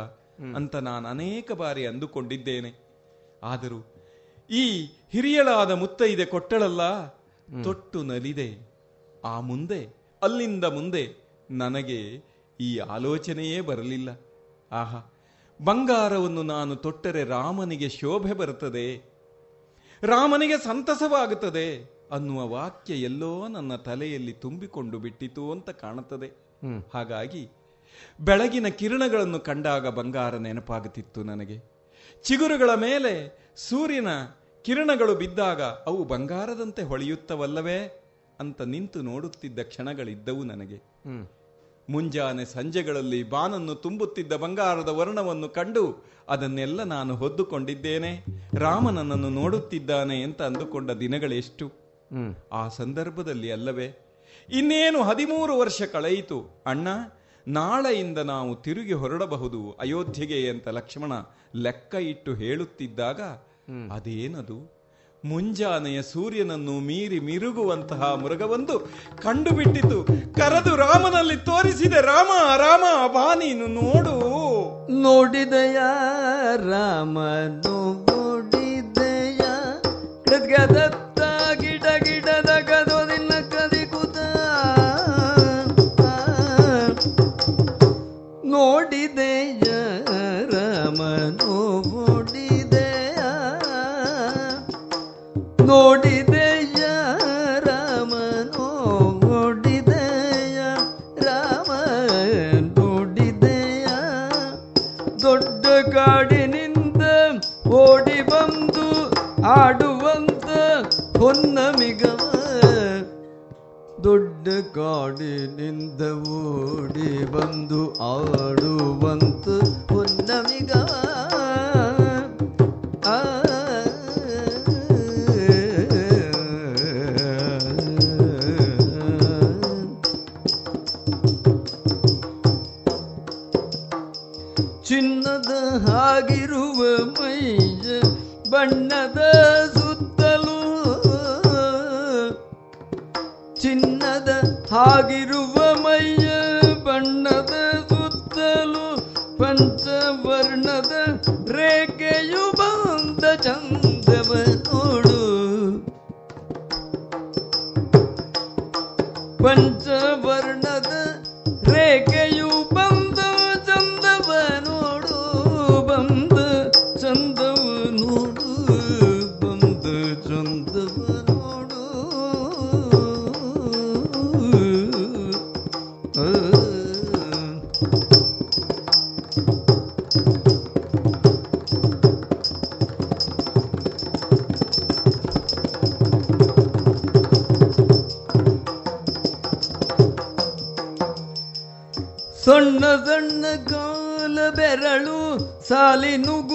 ಅಂತ ನಾನು ಅನೇಕ ಬಾರಿ ಅಂದುಕೊಂಡಿದ್ದೇನೆ. ಆದರೂ ಈ ಹಿರಿಯಳಾದ ಮುತ್ತೈದೆ ಕೊಟ್ಟಳಲ್ಲ ತೊಟ್ಟು ನಲಿದೆ. ಆ ಮುಂದೆ ಅಲ್ಲಿಂದ ಮುಂದೆ ನನಗೆ ಈ ಆಲೋಚನೆಯೇ ಬರಲಿಲ್ಲ. ಆಹಾ ಬಂಗಾರವನ್ನು ನಾನು ತೊಟ್ಟರೆ ರಾಮನಿಗೆ ಶೋಭೆ ಬರುತ್ತದೆ ರಾಮನಿಗೆ ಸಂತಸವಾಗುತ್ತದೆ ಅನ್ನುವ ವಾಕ್ಯ ಎಲ್ಲೋ ನನ್ನ ತಲೆಯಲ್ಲಿ ತುಂಬಿಕೊಂಡು ಬಿಟ್ಟಿತು ಅಂತ ಕಾಣುತ್ತದೆ. ಹಾಗಾಗಿ ಬೆಳಗಿನ ಕಿರಣಗಳನ್ನು ಕಂಡಾಗ ಬಂಗಾರ ನೆನಪಾಗುತ್ತಿತ್ತು ನನಗೆ. ಚಿಗುರುಗಳ ಮೇಲೆ ಸೂರ್ಯನ ಕಿರಣಗಳು ಬಿದ್ದಾಗ ಅವು ಬಂಗಾರದಂತೆ ಹೊಳೆಯುತ್ತವಲ್ಲವೇ ಅಂತ ನಿಂತು ನೋಡುತ್ತಿದ್ದ ಕ್ಷಣಗಳಿದ್ದವು ನನಗೆ. ಮುಂಜಾನೆ ಸಂಜೆಗಳಲ್ಲಿ ಬಾನನ್ನು ತುಂಬುತ್ತಿದ್ದ ಬಂಗಾರದ ವರ್ಣವನ್ನು ಕಂಡು ಅದನ್ನೆಲ್ಲ ನಾನು ಹೊದ್ದುಕೊಂಡಿದ್ದೇನೆ. ರಾಮ ನನ್ನನ್ನು ನೋಡುತ್ತಿದ್ದಾನೆ ಅಂತ ಅಂದುಕೊಂಡ ದಿನಗಳೆಷ್ಟು? ಆ ಸಂದರ್ಭದಲ್ಲಿ ಅಲ್ಲವೇ? ಇನ್ನೇನು ಹದಿಮೂರು ವರ್ಷ ಕಳೆಯಿತು. ಅಣ್ಣ ನಾಳೆಯಿಂದ ನಾವು ತಿರುಗಿ ಹೊರಡಬಹುದು ಅಯೋಧ್ಯೆಗೆ ಅಂತ ಲಕ್ಷ್ಮಣ ಲೆಕ್ಕ ಇಟ್ಟು ಹೇಳುತ್ತಿದ್ದಾಗ ಅದೇನದು? ಮುಂಜಾನೆಯ ಸೂರ್ಯನನ್ನು ಮೀರಿ ಮಿರುಗುವಂತಹ ಮೃಗವೊಂದು ಕಂಡುಬಿಟ್ಟಿತು. ಕರೆದು ರಾಮನಲ್ಲಿ ತೋರಿಸಿದೆ, ರಾಮ ರಾಮ, ಬಾ ನೀನು, ನೋಡು. ನೋಡಿದಯ? ರಾಮನು ನೋಡಿದಯ? ಕೃದ್ಗದತ್ತ ಗಿಡ ಗಿಡದ ಗದೋದಿನ ಕದಿಕುತ ನೋಡಿದೆಯ? ರಾಮನು ನೋಡಿದೆಯ ರಾಮನು ನೋಡಿದೆಯ ರಾಮ ನೋಡಿದೆಯ ದೊಡ್ಡ ಕಾಡಿನಿಂದ ಓಡಿ ಬಂದು ಆಡುವಂತ ಹೊನ್ನಮಿಗವ ದೊಡ್ಡ ಕಾಡಿನಿಂದ ಓಡಿ ಬಂದು ಆಡುವಂತ ಹೊನ್ನಮಿಗವ ಹಾಗಿರುವ ಮೈಯ ಬಣ್ಣದ ಸುತ್ತಲೂ ಪಂಚವರ್ಣದ ರೇಖೆಯು ಬಂದ ಚಂದವ ನೋಡು. ಪಂಚವರ್ಣದ ಸಾಲಿನುಗುರ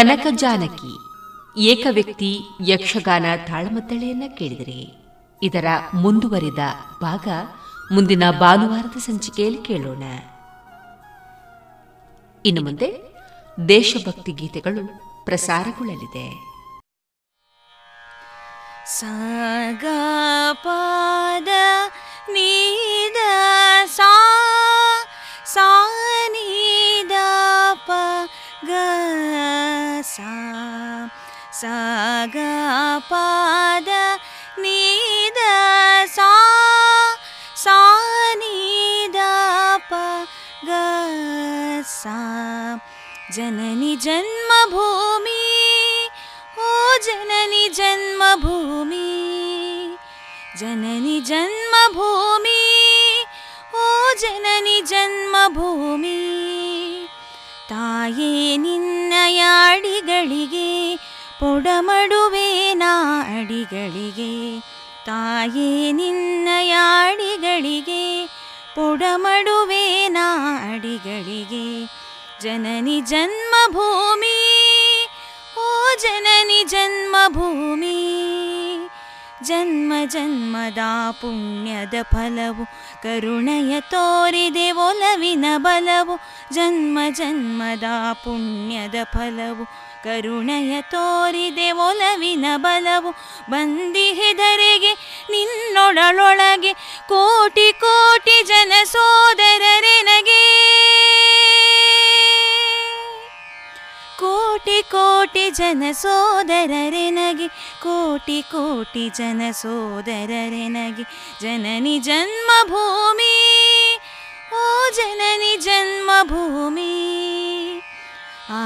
ಕನಕ ಜಾನಕಿ, ಏಕ ವ್ಯಕ್ತಿ ಯಕ್ಷಗಾನ ತಾಳಮತ್ತಳೆಯನ್ನ ಕೇಳಿದರೆ. ಇದರ ಮುಂದುವರಿದ ಭಾಗ ಮುಂದಿನ ಭಾನುವಾರದ ಸಂಚಿಕೆಯಲ್ಲಿ ಕೇಳೋಣ. ಇನ್ನು ಮುಂದೆ ದೇಶಭಕ್ತಿ ಗೀತೆಗಳು ಪ್ರಸಾರಗೊಳ್ಳಲಿದೆ. ಸಾಗ ಪಾದ ನೀದ ಸಾ ಸಾ सा गीद स नि सा जननि जन्मभूमि ओ जननि जन्मभूमि। जननि जन्मभूमि ओ जननि जन्मभूमि। ತಾಯೇ ನಿನ್ನಯ ಅಡಿಗಳಿಗೆ ಪೊಡಮಡುವೆ ಅಡಿಗಳಿಗೆ. ತಾಯೇ ನಿನ್ನಯ ಅಡಿಗಳಿಗೆ ಪೊಡಮಡುವೆ ಅಡಿಗಳಿಗೆ. ಜನನಿ ಜನ್ಮಭೂಮಿ, ಓ ಜನನಿ ಜನ್ಮಭೂಮಿ. ಜನ್ಮ ಜನ್ಮದ ಪುಣ್ಯದ ಫಲವು. ಕರುಣೆಯ ತೋರಿದೆ ಒಲವಿನ ಬಲವು. ಜನ್ಮ ಜನ್ಮದ ಪುಣ್ಯದ ಫಲವು. ಕರುಣೆಯ ತೋರಿದೆ ಒಲವಿನ ಬಲವು. ಬಂದಿಹೆದರೆಗೆ ನಿನ್ನೊಡಳೊಳಗೆ ಕೋಟಿ ಕೋಟಿ ಜನ ಸೋದರರೆನಗೆ. ಕೋಟಿ ಕೋಟಿ ಜನ ಸೋದರರೆನಗೆ ಕೋಟಿ ಕೋಟಿ ಜನ ಸೋದರರೆನಗೆ ಜನನಿ ಜನ್ಮಭೂಮಿ ಓ ಜನನಿ ಜನ್ಮಭೂಮಿ ಆ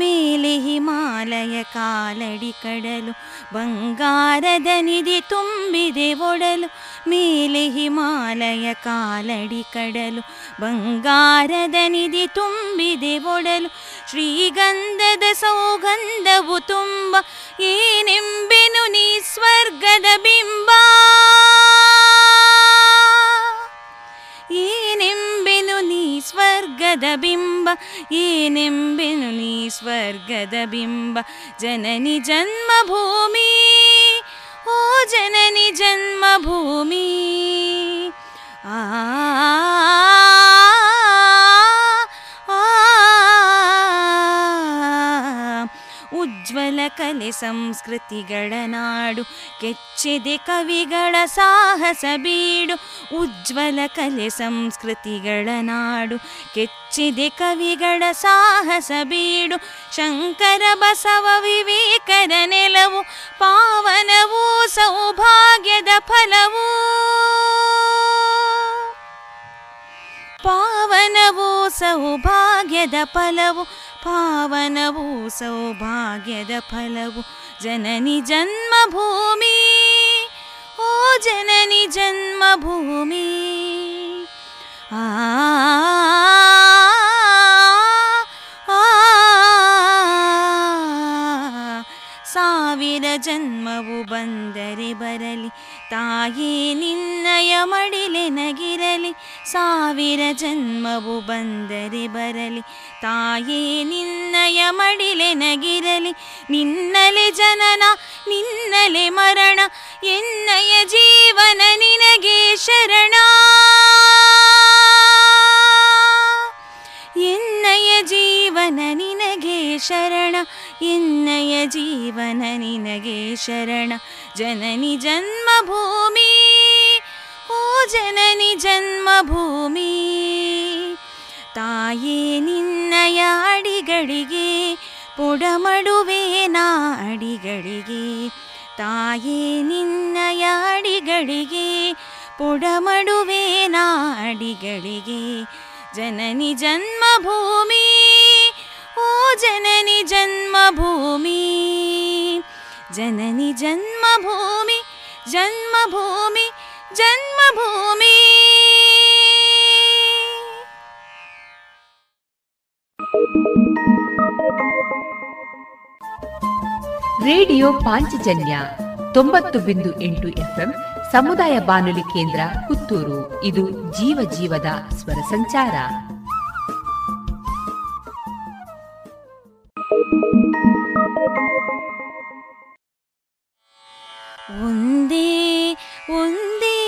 ಮೇಲೆ ಹಿಮಾಲಯ ಕಾಲಡಿ ಕಡಲು ಬಂಗಾರದ ನಿಧಿ ತುಂಬಿದೆ ಒಡಲು, ಮೇಲೆ ಹಿಮಾಲಯ ಕಾಲಡಿ ಕಡಲು. ಬಂಗಾರದ ನಿಧಿ ತುಂಬಿದೆ ಒಡಲು, ಶ್ರೀಗಂಧದ ಸೌಗಂಧವು ತುಂಬ. ಏನೆಂಬೆನು ನೀ ಸ್ವರ್ಗದ ಬಿಂಬ? ಏನೆಂಬೆನು ನೀ ಸ್ವರ್ಗದ ಬಿಂಬ ಏನೆಂಬೆನು ನೀ ಸ್ವರ್ಗದ ಬಿಂಬ ಜನನಿ ಜನ್ಮಭೂಮಿ ಓ ಜನನಿ ಜನ್ಮಭೂಮಿ ಆ ಉಜ್ವಲ ಕಲೆ ಸಂಸ್ಕೃತಿಗಳ ನಾಡು ಕೆಚ್ಚಿದೆ ಕವಿಗಳ ಸಾಹಸ ಬೀಡು ಉಜ್ವಲ ಕಲೆ ಸಂಸ್ಕೃತಿಗಳ ನಾಡು ಕೆಚ್ಚಿದೆ ಕವಿಗಳ ಸಾಹಸ ಬೀಡು ಶಂಕರ ಬಸವ ವಿವೇಕದ ನೆಲವು ಪಾವನವೂ ಸೌಭಾಗ್ಯದ ಫಲವೂ ಪಾವನವೂ ಸೌಭಾಗ್ಯದ ಫಲವು ಪಾವನವು ಸೌಭಾಗ್ಯದ ಫಲವು ಜನನಿ ಜನ್ಮಭೂಮಿ ಓ ಜನನಿ ಜನ್ಮಭೂಮಿ ಆ ಸಾವಿರ ಜನ್ಮವು ಬಂದರೆ ಬರಲಿ ತಾಯೇ ನಿನ್ನಯ ಮಡಿಲೆ ನಗಿರಲಿ, ಸಾವಿರ ಜನ್ಮವು ಬಂದರೆ ಬರಲಿ. ತಾಯೇ ನಿನ್ನಯ ಮಡಿಲೆ ನಗಿರಲಿ, ನಿನ್ನಲೆ ಜನನ, ನಿನ್ನಲೆ ಮರಣ, ಎನ್ನಯ ಜೀವನ ನಿನಗೆ ಶರಣ. ಎನ್ನಯ ಜೀವನ ನಿನಗೆ ಶರಣ ಎನ್ನಯ ಜೀವನ ನಿನಗೆ ಶರಣ. ಜನನಿ ಜನ್ಮಭೂಮಿ, ಓ ಜನನಿ ಜನ್ಮಭೂಮಿ, ತಾಯೇ ನಿನ್ನಯ ಅಡಿಗಳಿಗೆ, ಪೊಡಮಡುವೆ ಅಡಿಗಳಿಗೆ. ತಾಯೇ ನಿನ್ನಯ ಅಡಿಗಳಿಗೆ, ಪೊಡಮಡುವೆ ಅಡಿಗಳಿಗೆ. ಜನನಿ ಜನ್ಮಭೂಮಿ ಓ ಜನನಿ ಜನ್ಮಭೂಮಿ ಜನನಿ ಜನ್ಮಭೂಮಿ ಜನ್ಮಭೂಮಿ ಜನ್ಮಭೂಮಿ ರೇಡಿಯೋ ಪಾಂಚಜನ್ಯ ತೊಂಬತ್ತು ಬಿಂದು ಎಂಟು ಎಫ್ಎಂ ಸಮುದಾಯ ಬಾನುಲಿ ಕೇಂದ್ರ ಪುತ್ತೂರು. ಇದು ಜೀವ ಜೀವದ ಸ್ವರ ಸಂಚಾರ. ಒಂದೇ ಒಂದೇ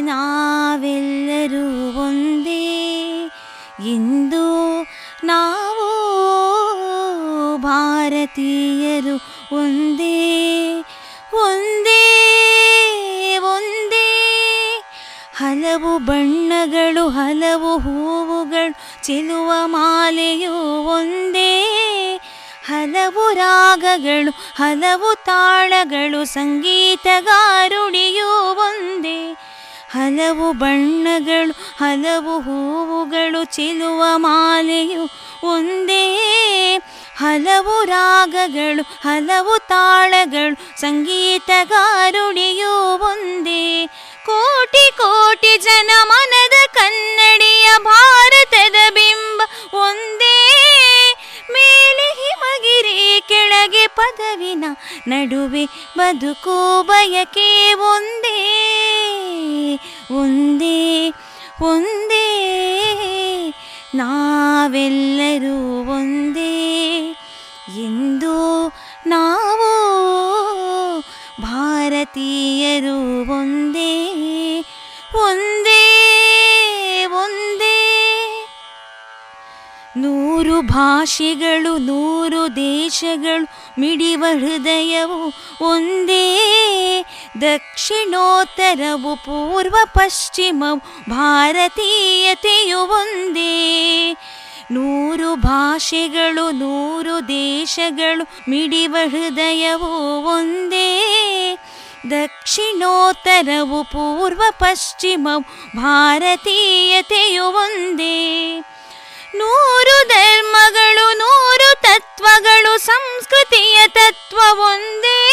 ನಾವೆಲ್ಲರೂ ಒಂದೇ. ಇಂದು ನಾವು ಭಾರತೀಯರು ಹಲವು ಬಣ್ಣಗಳು ಹಲವು ಹೂವುಗಳು ಚೆಲುವ ಮಾಲೆಯು ಒಂದೇ. ಹಲವು ರಾಗಗಳು ಹಲವು ತಾಳಗಳು ಸಂಗೀತಗಾರುಡಿಯೂ ಒಂದೇ. ಹಲವು ಬಣ್ಣಗಳು, ಹಲವು ಹೂವುಗಳು ಚೆಲುವ ಮಾಲೆಯು ಒಂದೇ. ಹಲವು ರಾಗಗಳು, ಹಲವು ತಾಳಗಳು ಸಂಗೀತಗಾರುಡಿಯೂ ಒಂದೇ. ಕೋಟಿ ಕೋಟಿ ಜನ ಮನದ ಕನ್ನಡಿಯ ಭಾರತದ ಬಿಂಬ ಒಂದೇ. ಮೇಲೆ ಹಿಮಗಿರಿ ಕೆಳಗೆ ಪದವಿನ ನಡುವೆ ಬದುಕು ಬಯಕೆ ಒಂದೇ ಒಂದೇ ಒಂದೇ. ನಾವೆಲ್ಲರೂ ಒಂದೇ. ಎಂದು ನಾವು ಭಾರತೀಯರು ಒಂದೇ ಒಂದೇ ಒಂದೇ. ನೂರು ಭಾಷೆಗಳು, ನೂರು ದೇಶಗಳು ಮಿಡಿವ ಹೃದಯವು ಒಂದೇ. ದಕ್ಷಿಣೋತ್ತರವು, ಪೂರ್ವ ಪಶ್ಚಿಮವು, ಭಾರತೀಯತೆಯು ಒಂದೇ. ನೂರು ಭಾಷೆಗಳು, ನೂರು ದೇಶಗಳು ಮಿಡಿವ ಹೃದಯವು ಒಂದೇ. ದಕ್ಷಿಣೋತ್ತರವು, ಪೂರ್ವ ಪಶ್ಚಿಮವು, ಭಾರತೀಯತೆಯು ಒಂದೇ. ನೂರು ಧರ್ಮಗಳು, ನೂರು ತತ್ವಗಳು, ಸಂಸ್ಕೃತಿಯ ತತ್ವ ಒಂದೇ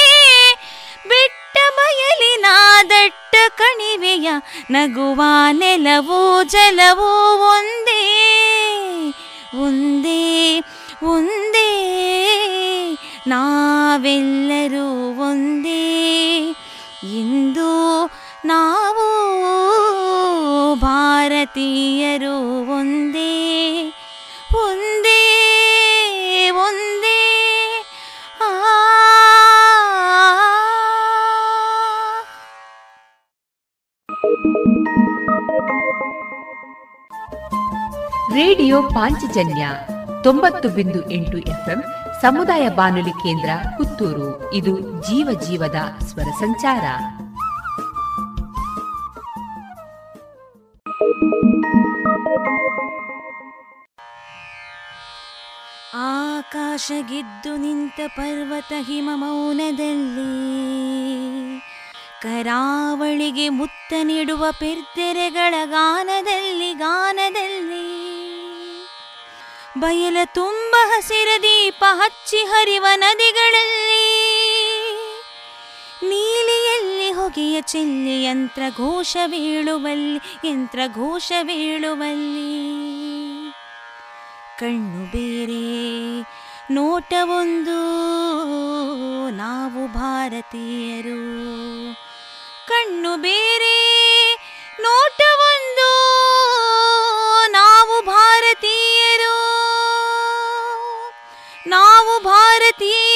ಬೆಟ್ಟ ಬಯಲಿನ ದಟ್ಟ ಕಣಿವೆಯ ನಗುವ ನೆಲವು ಜಲವೋ ಒಂದೇ. ಒಂದೇ ಒಂದೇ. ನಾವೆಲ್ಲರೂ ಒಂದೇ. ಇಂದು ನಾವು ಭಾರತೀಯರು ಒಂದೇ ಒಂದೇ ಒಂದೇ. ರೇಡಿಯೋ ಪಾಂಚಜನ್ಯ ತೊಂಬತ್ತು ಬಿಂದು ಎಂಟು ಎಫ್ಎಂ ಸಮುದಾಯ ಬಾನುಲಿ ಕೇಂದ್ರ ಪುತ್ತೂರು. ಇದು ಜೀವ ಜೀವದ ಸ್ವರ ಸಂಚಾರ. ಆಕಾಶ ಗೆದ್ದು ನಿಂತ ಪರ್ವತ ಹಿಮ ಮೌನದಲ್ಲಿ ಕರಾವಳಿಗೆ ಮುತ್ತ ನೀಡುವ ಪೆರ್ತೆರೆಗಳ ಗಾನದಲ್ಲಿ ಗಾನದಲ್ಲಿ ಬಯಲ ತುಂಬ ಹಸಿರ ದೀಪ ಹಚ್ಚಿ ಹರಿವ ನದಿಗಳಲ್ಲಿ ನೀಲಿಯಲ್ಲಿ ಹೊಗೆಯ ಚೆಲ್ಲಿ ಯಂತ್ರ ಘೋಷ ಬೀಳುವಲ್ಲಿ, ಯಂತ್ರ ಘೋಷ ಬೀಳುವಲ್ಲಿ. ಕಣ್ಣು ಬೇರೆ ನೋಟವೊಂದು ನಾವು ಭಾರತೀಯರು. ಕಣ್ಣು ಬೇರೆ ನೋಟವೊಂದು ನಾವು ಭಾರತೀಯರು. ನಾವು ಭಾರತೀಯರು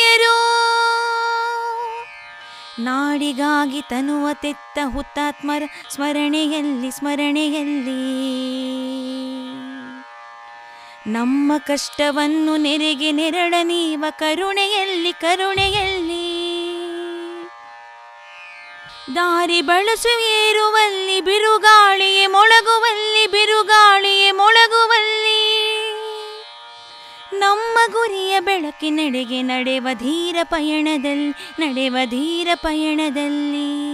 ನಾಡಿಗಾಗಿ ತನುವ ತೆತ್ತ ಹುತಾತ್ಮರ ಸ್ಮರಣೆಯಲ್ಲಿ ಸ್ಮರಣೆಯಲ್ಲಿ. ನಮ್ಮ ಕಷ್ಟವನ್ನು ನೆರೆಗೆ ನೆರಳ ನೀವ ಕರುಣೆಯಲ್ಲಿ ಕರುಣೆಯಲ್ಲಿ. ದಾರಿ ಬಳಸು ಏರುವಲ್ಲಿ, ಬಿರುಗಾಳಿಯೇ ಮೊಳಗುವಲ್ಲಿ ಬಿರುಗಾಳಿಯೇ ಮೊಳಗುವಲ್ಲಿ. ನಮ್ಮ ಗುರಿಯ ಬೆಳಕಿನೆಡೆಗೆ ನಡೆವ ಧೀರ ಪಯಣದಲ್ಲಿ, ನಡೆವ ಧೀರ ಪಯಣದಲ್ಲಿ.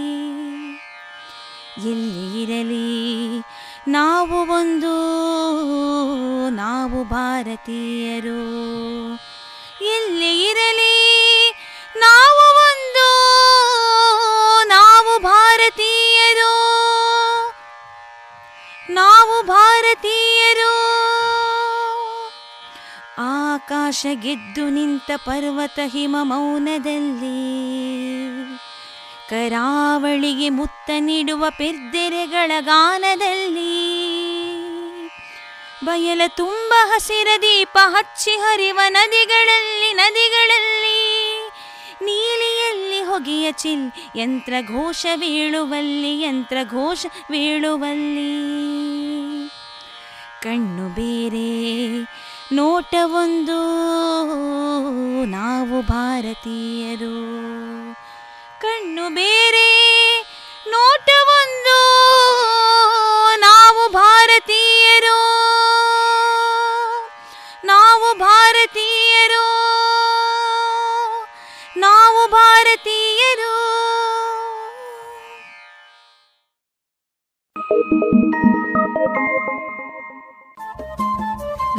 ಎಲ್ಲಿ ಇರಲಿ, ನಾವು ಒಂದು, ನಾವು ಭಾರತೀಯರು. ಎಲ್ಲಿ ಇರಲಿ, ನಾವು ಒಂದು, ನಾವು ಭಾರತೀಯರು. ನಾವು ಭಾರತೀಯರು. ಆಕಾಶ ಗೆದ್ದು ನಿಂತ ಪರ್ವತ ಹಿಮ ಮೌನದಲ್ಲಿ. ಕರಾವಳಿಗೆ ಮುತ್ತ ನೀಡುವ ಪೆರ್ದೆರೆಗಳ ಗಾನದಲ್ಲಿ. ಬಯಲ ತುಂಬ ಹಸಿರ ದೀಪ ಹಚ್ಚಿ ಹರಿವ ನದಿಗಳಲ್ಲಿ ನದಿಗಳಲ್ಲಿ. ನೀಲಿಯಲ್ಲಿ ಹೊಗೆಯ ಚಿಲ್, ಯಂತ್ರ ಘೋಷ ಬೀಳುವಲ್ಲಿ, ಯಂತ್ರ ಘೋಷ ಬೀಳುವಲ್ಲಿ. ಕಣ್ಣು ಬೇರೆ ನೋಟವೊಂದು ನಾವು ಭಾರತೀಯರು. ಕಣ್ಣು ಬೇರೆ ನೋಟವೊಂದು ನಾವು ಭಾರತೀಯರು. ನಾವು ಭಾರತೀಯರು. ನಾವು ಭಾರತೀಯರು.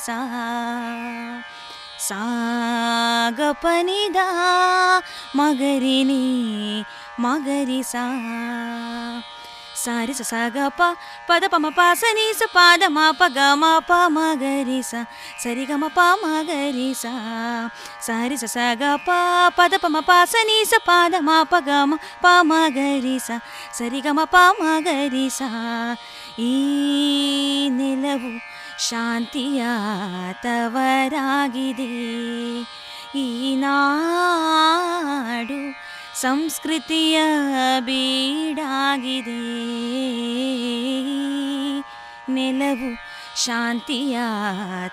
ಮಗರಿ ಸಾ ಸಾಗಪನಿದ ಮಗರಿನಿ ಮಗರಿ ಸಾ ಸಾರಿ ಸ ಸಾಗ ಪ ಪದ ಪ ಮ ಪ ಸ ni ಸ ಪಾದ ಮ ಪ ಗ ಮ ಪ ಮ ಗ ರಿ ಸ ಸರಿ ಗ ಮ ಪ ಮ ಗ ರಿ ಸ ಸಾರಿ ಸ ಸಾಗ ಪ ಪದ ಪ ಮ ಪ ಸ ni ಶಾಂತಿಯ ತವರಾಗಿದೆ ಈ ನಾಡು ಸಂಸ್ಕೃತಿಯ ಬೀಡಾಗಿದೆ. ನೆಲವು ಶಾಂತಿಯ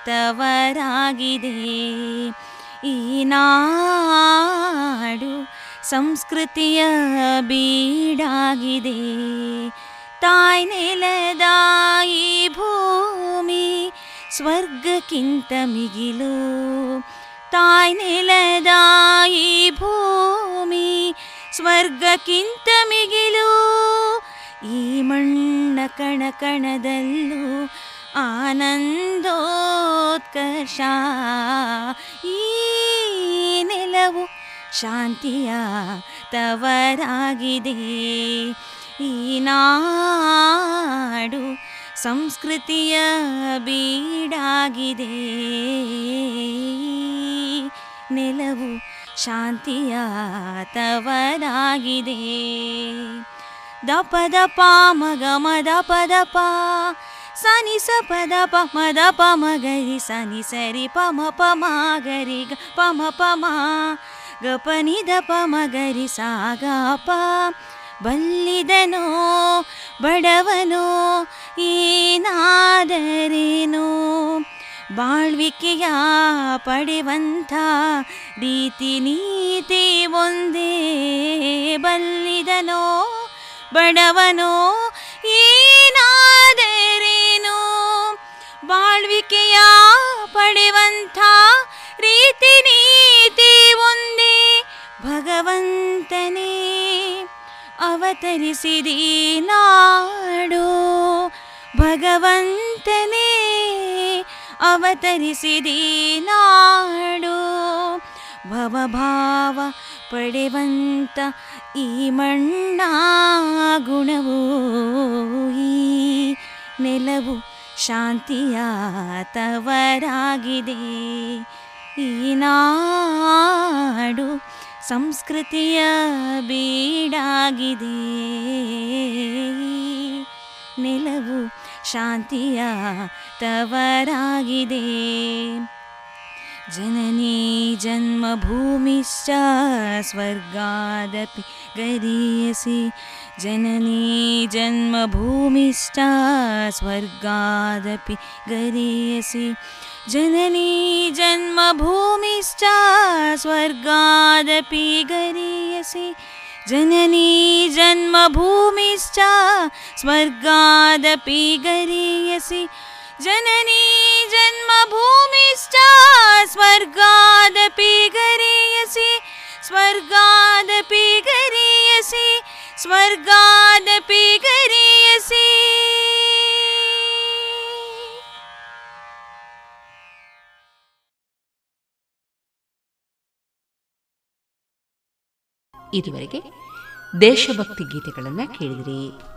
ತವರಾಗಿದೆ ಈ ನಾಡು ಸಂಸ್ಕೃತಿಯ ಬೀಡಾಗಿದೆ. ತಾಯ್ ನೆಲದಾಯಿ ಭೂಮಿ, ಸ್ವರ್ಗಕ್ಕಿಂತ ಮಿಗಿಲು. ತಾಯ್ ನೆಲದಾಯಿ ಭೂಮಿ, ಸ್ವರ್ಗಕ್ಕಿಂತ ಮಿಗಿಲು. ಈ ಮಣ್ಣ ಕಣ ಕಣದಲ್ಲೂ ಆನಂದೋತ್ಕರ್ಷ. ಈ ನೆಲವು ಶಾಂತಿಯ ತವರಾಗಿದೆ. ಈ ನಾಡು ಸಂಸ್ಕೃತಿಯ ಬೀಡಾಗಿದೆ. ನೆಲವು ಶಾಂತಿಯ ತವರಾಗಿದೆ. ದಪದ ದಪ ಮಗ ಮದ ಪದ ಪ ಸನಿ ಸ ಪದ ಪ ಮದ ಪ ಮಗರಿ ಸನಿ ಸರಿ ಪ, ಮ, ಪ ಗ ಪ, ಮ, ಪ ಗ, ಪ, ನಿ, ದ ಪ ಮಗರಿ ಸಾ, ಗ, ಪ ಬಲ್ಲಿದನೋ ಬಡವನೋ ಏನಾದರೇನೋ ಬಾಳ್ವಿಕೆಯ ಪಡೆವಂಥ ರೀತಿ ನೀತಿ ಒಂದೇ ಬಲ್ಲಿದನೋ ಬಡವನೋ ಏನಾದರೇನೋ ಬಾಳ್ವಿಕೆಯ ಪಡೆವಂಥ ರೀತಿ ನೀತಿ ಒಂದೇ ಭಗವಂತನೇ. ಅವತರಿಸಿದಿ ನಾಡು. ಭಗವಂತನೇ ಅವತರಿಸಿದಿ ನಾಡು. ಭವಭಾವ ಪಡೆವಂತ ಈ ಮಣ್ಣ ಗುಣವು ಈ ನೆಲವು ಶಾಂತಿಯ ತವರಾಗಿದೆ ಈ ನಾಡು ಸಂಸ್ಕೃತಿಯ ಬೀಡಾಗಿದೆ ನೆಲವು ಶಾಂತಿಯ ತವರಾಗಿದೆ ಜನನಿ ಜನ್ಮಭೂಮಿಶ್ಚ ಸ್ವರ್ಗಾದಪಿ ಗರೀಯಸಿ ಜನನಿ ಜನ್ಮಭೂಮಿಶ್ಚ ಸ್ವರ್ಗಾದಪಿ ಗರೀಯಸಿ जननी जन्मभूमिश्च स्वर्गादपि गरीयसि। जननी जन्मभूमिश्च स्वर्गादपि गरीयसि। जननी जन्मभूमिश्च स्वर्गादपि गरीयसि। स्वर्गादपि गरीयसि। स्वर्गादपि गरीयसि। ಇದುವರೆಗೆ ದೇಶಭಕ್ತಿ ಗೀತೆಗಳನ್ನು ಕೇಳಿದಿರಿ.